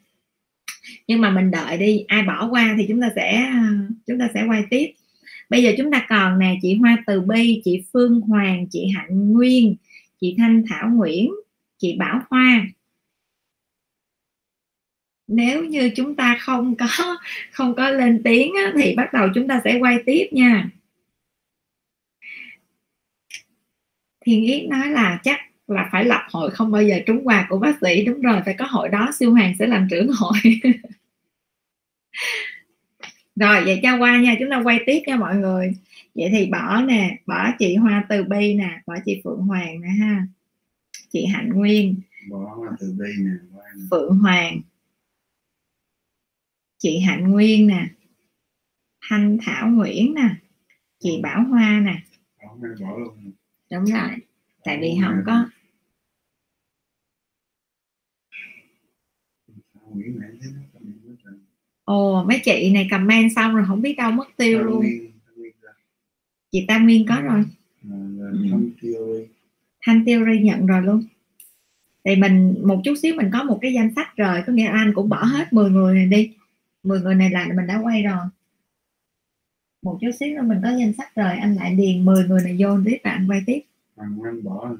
Nhưng mà mình đợi đi ai bỏ qua thì chúng ta sẽ chúng ta sẽ quay tiếp. Bây giờ chúng ta còn nè chị Hoa Từ Bi chị Phương Hoàng chị Hạnh Nguyên chị Thanh Thảo Nguyễn chị Bảo Hoa. Nếu như chúng ta không có không có lên tiếng á, thì bắt đầu chúng ta sẽ quay tiếp nha. Thiên yết nói là chắc là phải lập hội không bao giờ trúng quà của bác sĩ. Đúng rồi phải có hội đó siêu hoàng sẽ làm trưởng hội. (laughs) Rồi vậy cho qua nha chúng ta quay tiếp nha mọi người. Vậy thì bỏ nè bỏ chị hoa từ bi nè bỏ chị phượng hoàng nè ha. Chị hạnh nguyên. Bỏ hoa từ bi nè phượng hoàng. Chị hạnh nguyên nè. Thanh thảo nguyễn nè. Chị bảo hoa nè. Đúng rồi tại vì không có Thấy nó rồi. ồ mấy chị này comment xong rồi không biết đâu mất tiêu Thao luôn Nguyên, chị tam nguyên có rồi À, rồi Ừ. Theory. thanh theory nhận rồi luôn thì mình một chút xíu mình có một cái danh sách rồi có nghĩa là anh cũng bỏ hết 10 người này đi 10 người này là mình đã quay rồi một chút xíu nữa mình có danh sách rồi anh lại điền 10 người này vô tiếp và anh quay tiếp Hoàng Anh bỏ nè.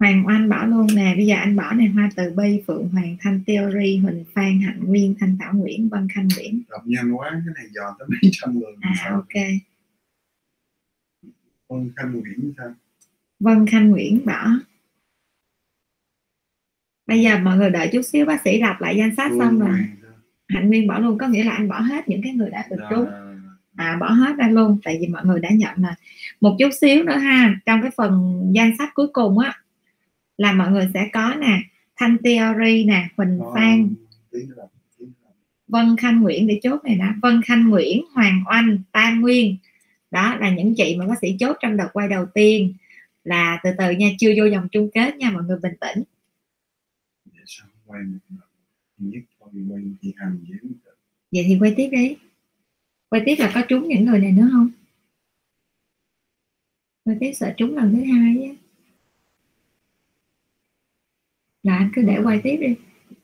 Hoàng Oanh bỏ luôn nè bây giờ anh bỏ này Hoa Từ Bi Phượng Hoàng Thanh Theory Huỳnh Phan Hạnh Nguyên Thanh Thảo Nguyễn Vân Khanh Nguyễn đọc nhanh quá cái này dò tới mấy trăm người à sao? ok. Con Khanh Nguyễn sao? Vân Khanh Nguyễn bỏ bây giờ mọi người đợi chút xíu bác sĩ đọc lại danh sách xong rồi? Hạnh Nguyên bỏ luôn có nghĩa là anh bỏ hết những cái người đã được trúng. Rồi. à bỏ hết ra luôn tại vì mọi người đã nhận rồi một chút xíu nữa ha trong cái phần danh sách cuối cùng á là mọi người sẽ có nè Thanh Theory nè Huỳnh Có Phan. Vân Khanh Nguyễn để chốt này đã Vân Khanh Nguyễn Hoàng Oanh Tam Nguyên. Đó là những chị mà bác sĩ chốt trong đợt quay đầu tiên. Là từ từ nha chưa vô vòng chung kết nha mọi người bình tĩnh. Lắm. vậy thì quay tiếp đi. Quay tiếp là có trúng những người này nữa không? Quay tiếp sợ trúng lần thứ hai á là anh cứ để quay tiếp đi.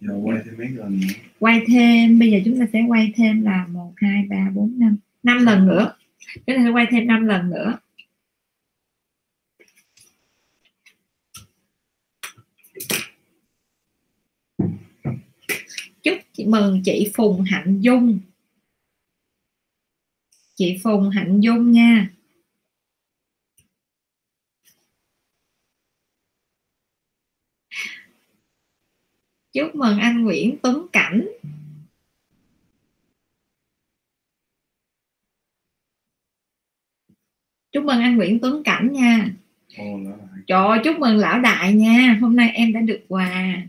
Giờ quay thêm mấy lần nữa. Quay thêm bây giờ chúng ta sẽ quay thêm là một hai ba bốn năm. Năm lần nữa. Chúng ta sẽ quay thêm năm lần nữa. Chúc chị mừng chị Phùng Hạnh Dung. Chị Phùng Hạnh Dung nha chúc mừng anh Nguyễn Tuấn Cảnh. Chúc mừng anh Nguyễn Tuấn Cảnh nha. Trời ơi, chúc mừng lão đại nha. Hôm nay em đã được quà.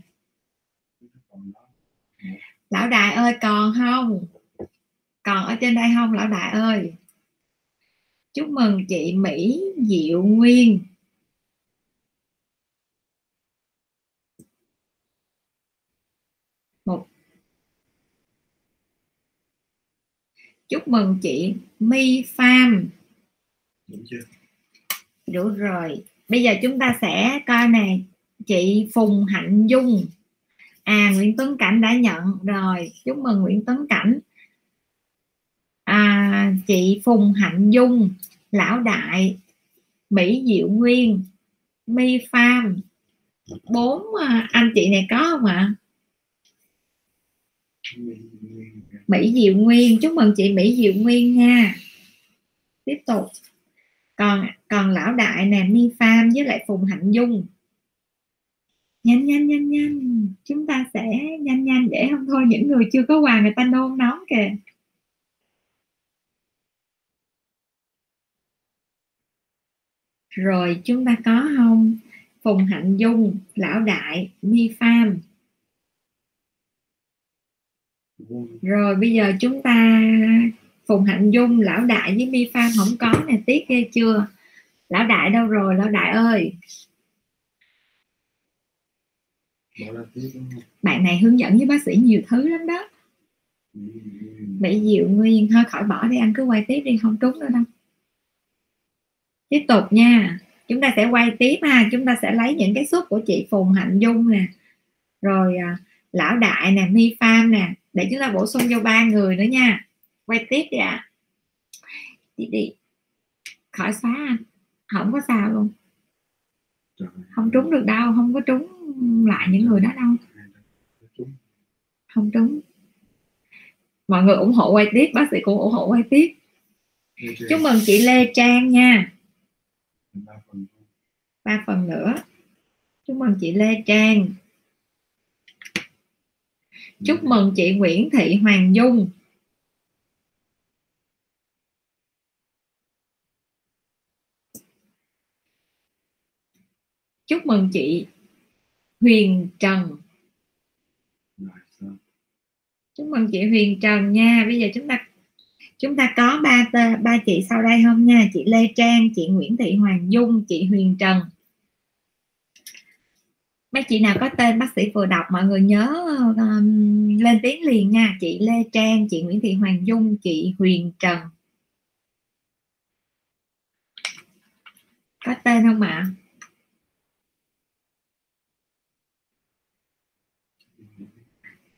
Lão đại ơi còn không? Còn ở trên đây không lão đại ơi? Chúc mừng chị Mỹ Diệu Nguyên một chúc mừng chị My Farm. Đúng chưa? Đủ rồi. Bây giờ chúng ta sẽ coi nè chị Phùng Hạnh Dung. À Nguyễn Tuấn Cảnh đã nhận rồi. Chúc mừng Nguyễn Tuấn Cảnh. À, chị Phùng Hạnh Dung Lão Đại Mỹ Diệu Nguyên My Farm. Bốn à, anh chị này có không ạ? Nguyên- Mỹ Diệu Nguyên. Chúc mừng chị Mỹ Diệu Nguyên nha tiếp tục. Còn còn lão đại nè, Mi Pham với lại Phùng Hạnh Dung. Nhanh nhanh nhanh nhanh. Chúng ta sẽ nhanh nhanh để không thôi, những người chưa có quà người ta nôn nóng kìa. Rồi, chúng ta có không? Phùng Hạnh Dung, lão đại, Mi Pham rồi bây giờ chúng ta Phùng Hạnh Dung lão đại với Mi phan không có nè tiếc ghê chưa? Lão đại đâu rồi? Lão đại ơi! Bạn này hướng dẫn với bác sĩ nhiều thứ lắm đó. Bị dịu Mỹ Diệu Nguyên thôi khỏi bỏ đi anh cứ quay tiếp đi không trúng nữa đâu. Tiếp tục nha. Chúng ta sẽ quay tiếp ha. Chúng ta sẽ lấy những cái suất của chị Phùng Hạnh Dung nè. Rồi à, lão đại nè Mi Pham nè để chúng ta bổ sung cho ba người nữa nha. Quay tiếp đi ạ. Đi đi khỏi xóa anh. Không có sao luôn. Không trúng được đâu, không có trúng lại những người đó đâu. Không trúng. Mọi người ủng hộ quay tiếp, bác sĩ cũng ủng hộ quay tiếp. Chúc mừng chị Lê Trang nha. Ba phần nữa. Chúc mừng chị Lê Trang chúc mừng chị Nguyễn Thị Hoàng Dung. Chúc mừng chị Huyền Trần. Chúc mừng chị Huyền Trần nha. Bây giờ chúng ta chúng ta có ba ba chị sau đây không nha? Chị Lê Trang, chị Nguyễn Thị Hoàng Dung, chị Huyền Trần mấy chị nào có tên bác sĩ vừa đọc mọi người nhớ um, lên tiếng liền nha. Chị Lê Trang chị Nguyễn Thị Hoàng Dung chị Huyền Trần. Có tên không ạ?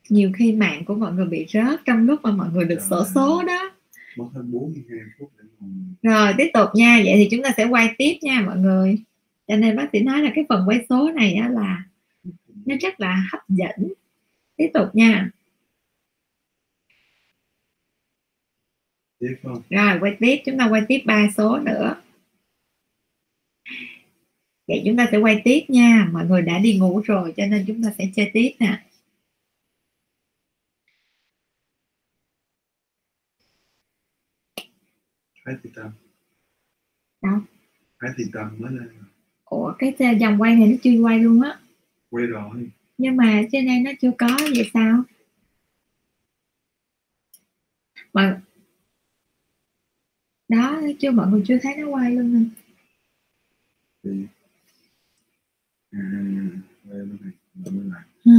Nhiều khi mạng của mọi người bị rớt trong lúc mà mọi người được sổ số đó. Mất hơn 42 phút để ngồi rồi tiếp tục nha. Vậy thì chúng ta sẽ quay tiếp nha mọi người cho nên bác sĩ nói là cái phần quay số này á là nó rất là hấp dẫn. Tiếp tục nha. Tiếp không? Rồi quay tiếp chúng ta quay tiếp ba số nữa. Vậy chúng ta sẽ quay tiếp nha. Mọi người đã đi ngủ rồi cho nên chúng ta sẽ chơi tiếp nè. Thái Thị Tâm Đâu? Thái Thị Tâm mới lên ủa cái dòng quay này nó chưa quay luôn á. Quay rồi. Nhưng mà trên đây nó chưa có vậy sao? Mà đó chưa mọi người chưa thấy nó quay luôn nè. À này À.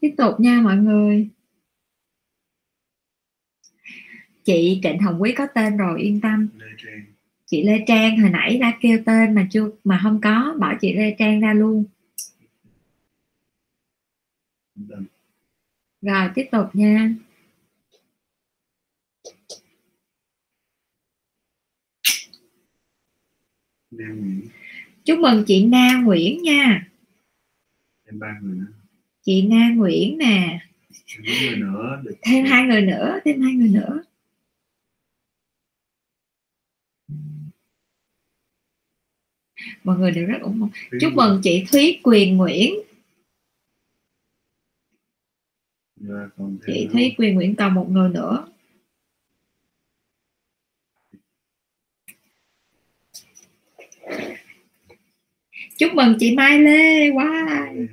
tiếp tục nha mọi người. Chị Trịnh Hồng Quý có tên rồi yên tâm. Trang chị Lê Trang hồi nãy đã kêu tên mà chưa mà không có bỏ chị Lê Trang ra luôn. Rồi tiếp tục nha. Chúc mừng chị Na Nguyễn nha. Thêm ba người nữa chị Na Nguyễn nè. Thêm bốn người nữa được thêm hai người nữa thêm hai người nữa mọi người đều rất ủng hộ. Thúy chúc mừng chị Thúy Quyền Nguyễn. Dạ, chị nữa. Thúy Quyền Nguyễn còn một người nữa. Chúc mừng chị Mai Lê. Wow. Hà Nội.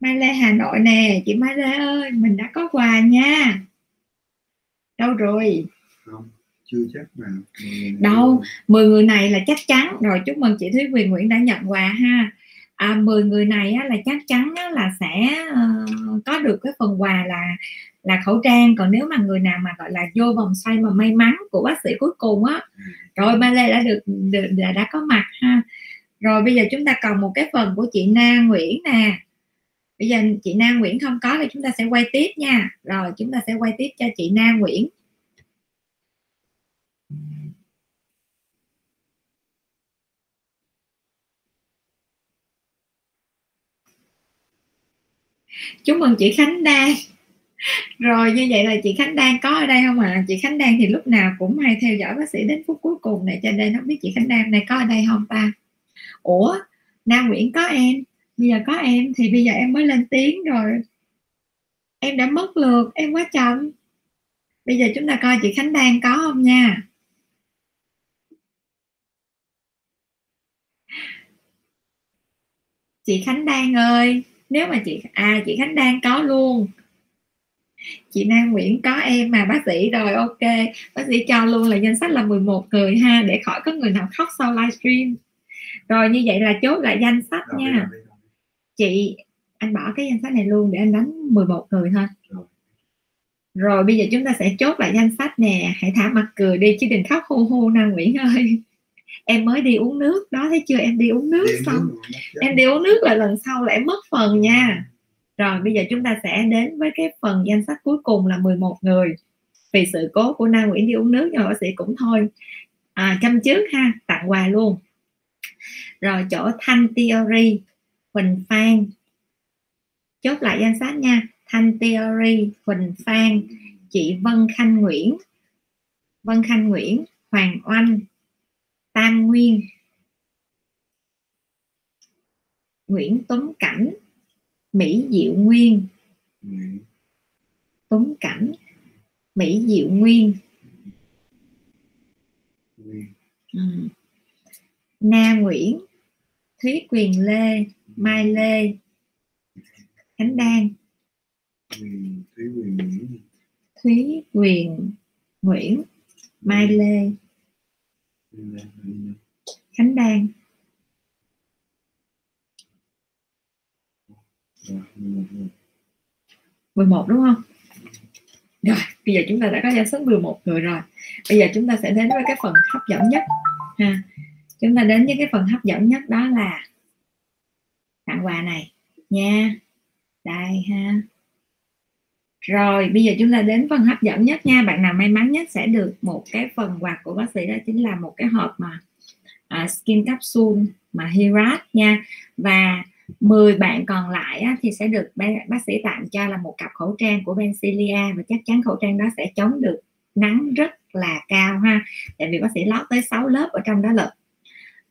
Mai Lê Hà Nội nè. Chị Mai Lê ơi mình đã có quà nha. Đâu rồi? Không chưa chắc mà Đâu? 10 người này là chắc chắn. Rồi chúc mừng chị Thúy Quyền Nguyễn đã nhận quà ha. À, 10 người này á, là chắc chắn á, là sẽ ờ, có được cái phần quà là là khẩu trang. Còn nếu mà người nào mà gọi là vô vòng xoay mà may mắn của bác sĩ cuối cùng á rồi Mai Lê đã được, được đã, đã có mặt ha. Rồi bây giờ chúng ta còn một cái phần của chị Na Nguyễn nè. Bây giờ chị Na Nguyễn không có thì chúng ta sẽ quay tiếp nha. Rồi chúng ta sẽ quay tiếp cho chị Na Nguyễn chúc mừng chị Khánh Đan. Rồi, như vậy là chị Khánh Đan có ở đây không ạ? À? chị Khánh Đan thì lúc nào cũng hay theo dõi bác sĩ đến phút cuối cùng này, cho nên không biết chị Khánh Đan này có ở đây không ta? Ủa, Nam Nguyễn có em. Bây giờ có em thì bây giờ em mới lên tiếng rồi. Em đã mất lượt, em quá chậm bây giờ chúng ta coi chị Khánh Đan có không nha? Chị Khánh Đan ơi nếu mà chị à chị Khánh Đan có luôn. Chị Nam Nguyễn có em mà bác sĩ rồi ok. Bác sĩ cho luôn là danh sách là 11 người ha để khỏi có người nào khóc sau livestream. Rồi như vậy là chốt lại danh sách Đâu, nha. đây là- chị anh bỏ cái danh sách này luôn để anh đánh 11 người thôi. Rồi. rồi bây giờ chúng ta sẽ chốt lại danh sách nè. Hãy thả mặt cười đi chứ đừng khóc hu hu Nam Nguyễn ơi em mới đi uống nước đó thấy chưa? Em đi uống nước Đi xong. nước em đi uống nước là lần sau lại mất phần nha. Rồi bây giờ chúng ta sẽ đến với cái phần danh sách cuối cùng là 11 người. Vì sự cố của Na Nguyễn đi uống nước nhưng bác sĩ cũng thôi. À, chăm trước ha tặng quà luôn. Rồi chỗ Thanh Theory Huỳnh Phan. Chốt lại danh sách nha. Thanh Theory Huỳnh Phan chị Vân Khanh Nguyễn. Vân Khanh Nguyễn Hoàng Oanh Tam Nguyên. Nguyễn Tuấn Cảnh, Mỹ Diệu Nguyên. Tuấn Cảnh, Mỹ Diệu Nguyên. Ừ. Na Nguyễn, thúy quyền lê, mai lê, khánh đan. Thúy quyền nguyễn thúy quyền nguyễn mai lê Quyền Lê, Quyền Lê khánh đan mười một đúng không? Rồi, bây giờ chúng ta đã có danh sách 11 người rồi. Bây giờ chúng ta sẽ đến với cái phần hấp dẫn nhất, ha. Chúng ta đến với cái phần hấp dẫn nhất đó là tặng quà này nha. Đây ha rồi bây giờ chúng ta đến phần hấp dẫn nhất nha. Bạn nào may mắn nhất sẽ được một cái phần quà của bác sĩ đó chính là một cái hộp mà à, skin capsule mà Hirat nha. Và 10 bạn còn lại á, thì sẽ được bác, sĩ tặng cho là một cặp khẩu trang của Bencilia và chắc chắn khẩu trang đó sẽ chống được nắng rất là cao ha. Tại vì bác sĩ lót tới 6 lớp ở trong đó lận.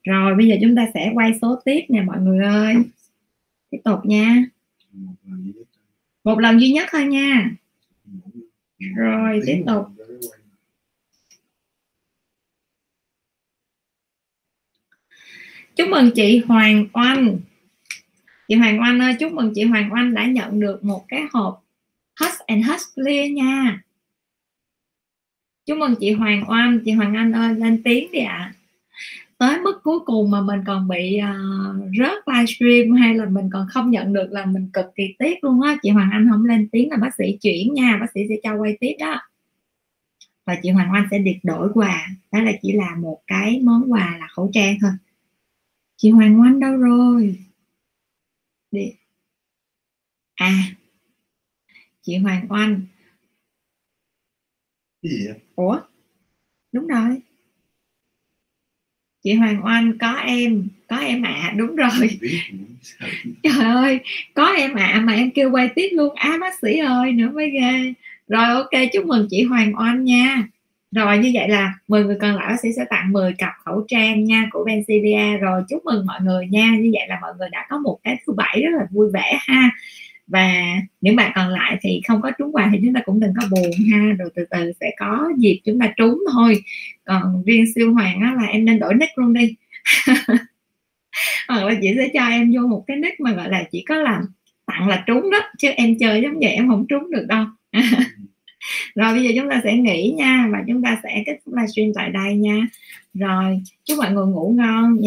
Rồi bây giờ chúng ta sẽ quay số tiếp nè mọi người ơi. Tiếp tục nha. Một lần duy nhất. thôi nha Rồi, tiếp tục. chúc mừng chị Hoàng Oanh chị Hoàng Oanh ơi chúc mừng chị Hoàng Oanh đã nhận được một cái hộp Hush and Hush Clear nha chúc mừng chị Hoàng Oanh chị Hoàng Anh ơi lên tiếng đi ạ tới mức cuối cùng mà mình còn bị uh, rớt livestream hay là mình còn không nhận được là mình cực kỳ tiếc luôn á. Chị Hoàng Anh không lên tiếng là bác sĩ chuyển nha bác sĩ sẽ cho quay tiếp đó. Và chị Hoàng Anh sẽ được đổi quà đó là chỉ là một cái món quà là khẩu trang thôi. Chị Hoàng Oanh đâu rồi? Đi. À chị Hoàng Oanh Cái gì vậy? ủa? Đúng rồi chị Hoàng Oanh có em có em ạ à, đúng rồi. Trời ơi có em ạ à, mà em kêu quay tiếp luôn. Á bác sĩ ơi nữa mới ghê. Rồi ok chúc mừng chị Hoàng Oanh nha. Rồi như vậy là 10 người còn lại bác sĩ sẽ tặng 10 cặp khẩu trang nha của Benzilia rồi chúc mừng mọi người nha. Như vậy là mọi người đã có một cái thứ bảy rất là vui vẻ ha và những bạn còn lại thì không có trúng quà thì chúng ta cũng đừng có buồn ha. Rồi từ từ sẽ có dịp chúng ta trúng thôi. Còn riêng siêu hoàng á là em nên đổi nick luôn đi. (laughs) Hoặc là chị sẽ cho em vô một cái nick mà gọi là chỉ có làm tặng là trúng đó, chứ em chơi giống vậy em không trúng được đâu. (laughs) Rồi bây giờ chúng ta sẽ nghỉ nha và chúng ta sẽ kết thúc livestream tại đây nha. Rồi, chúc mọi người ngủ ngon nha.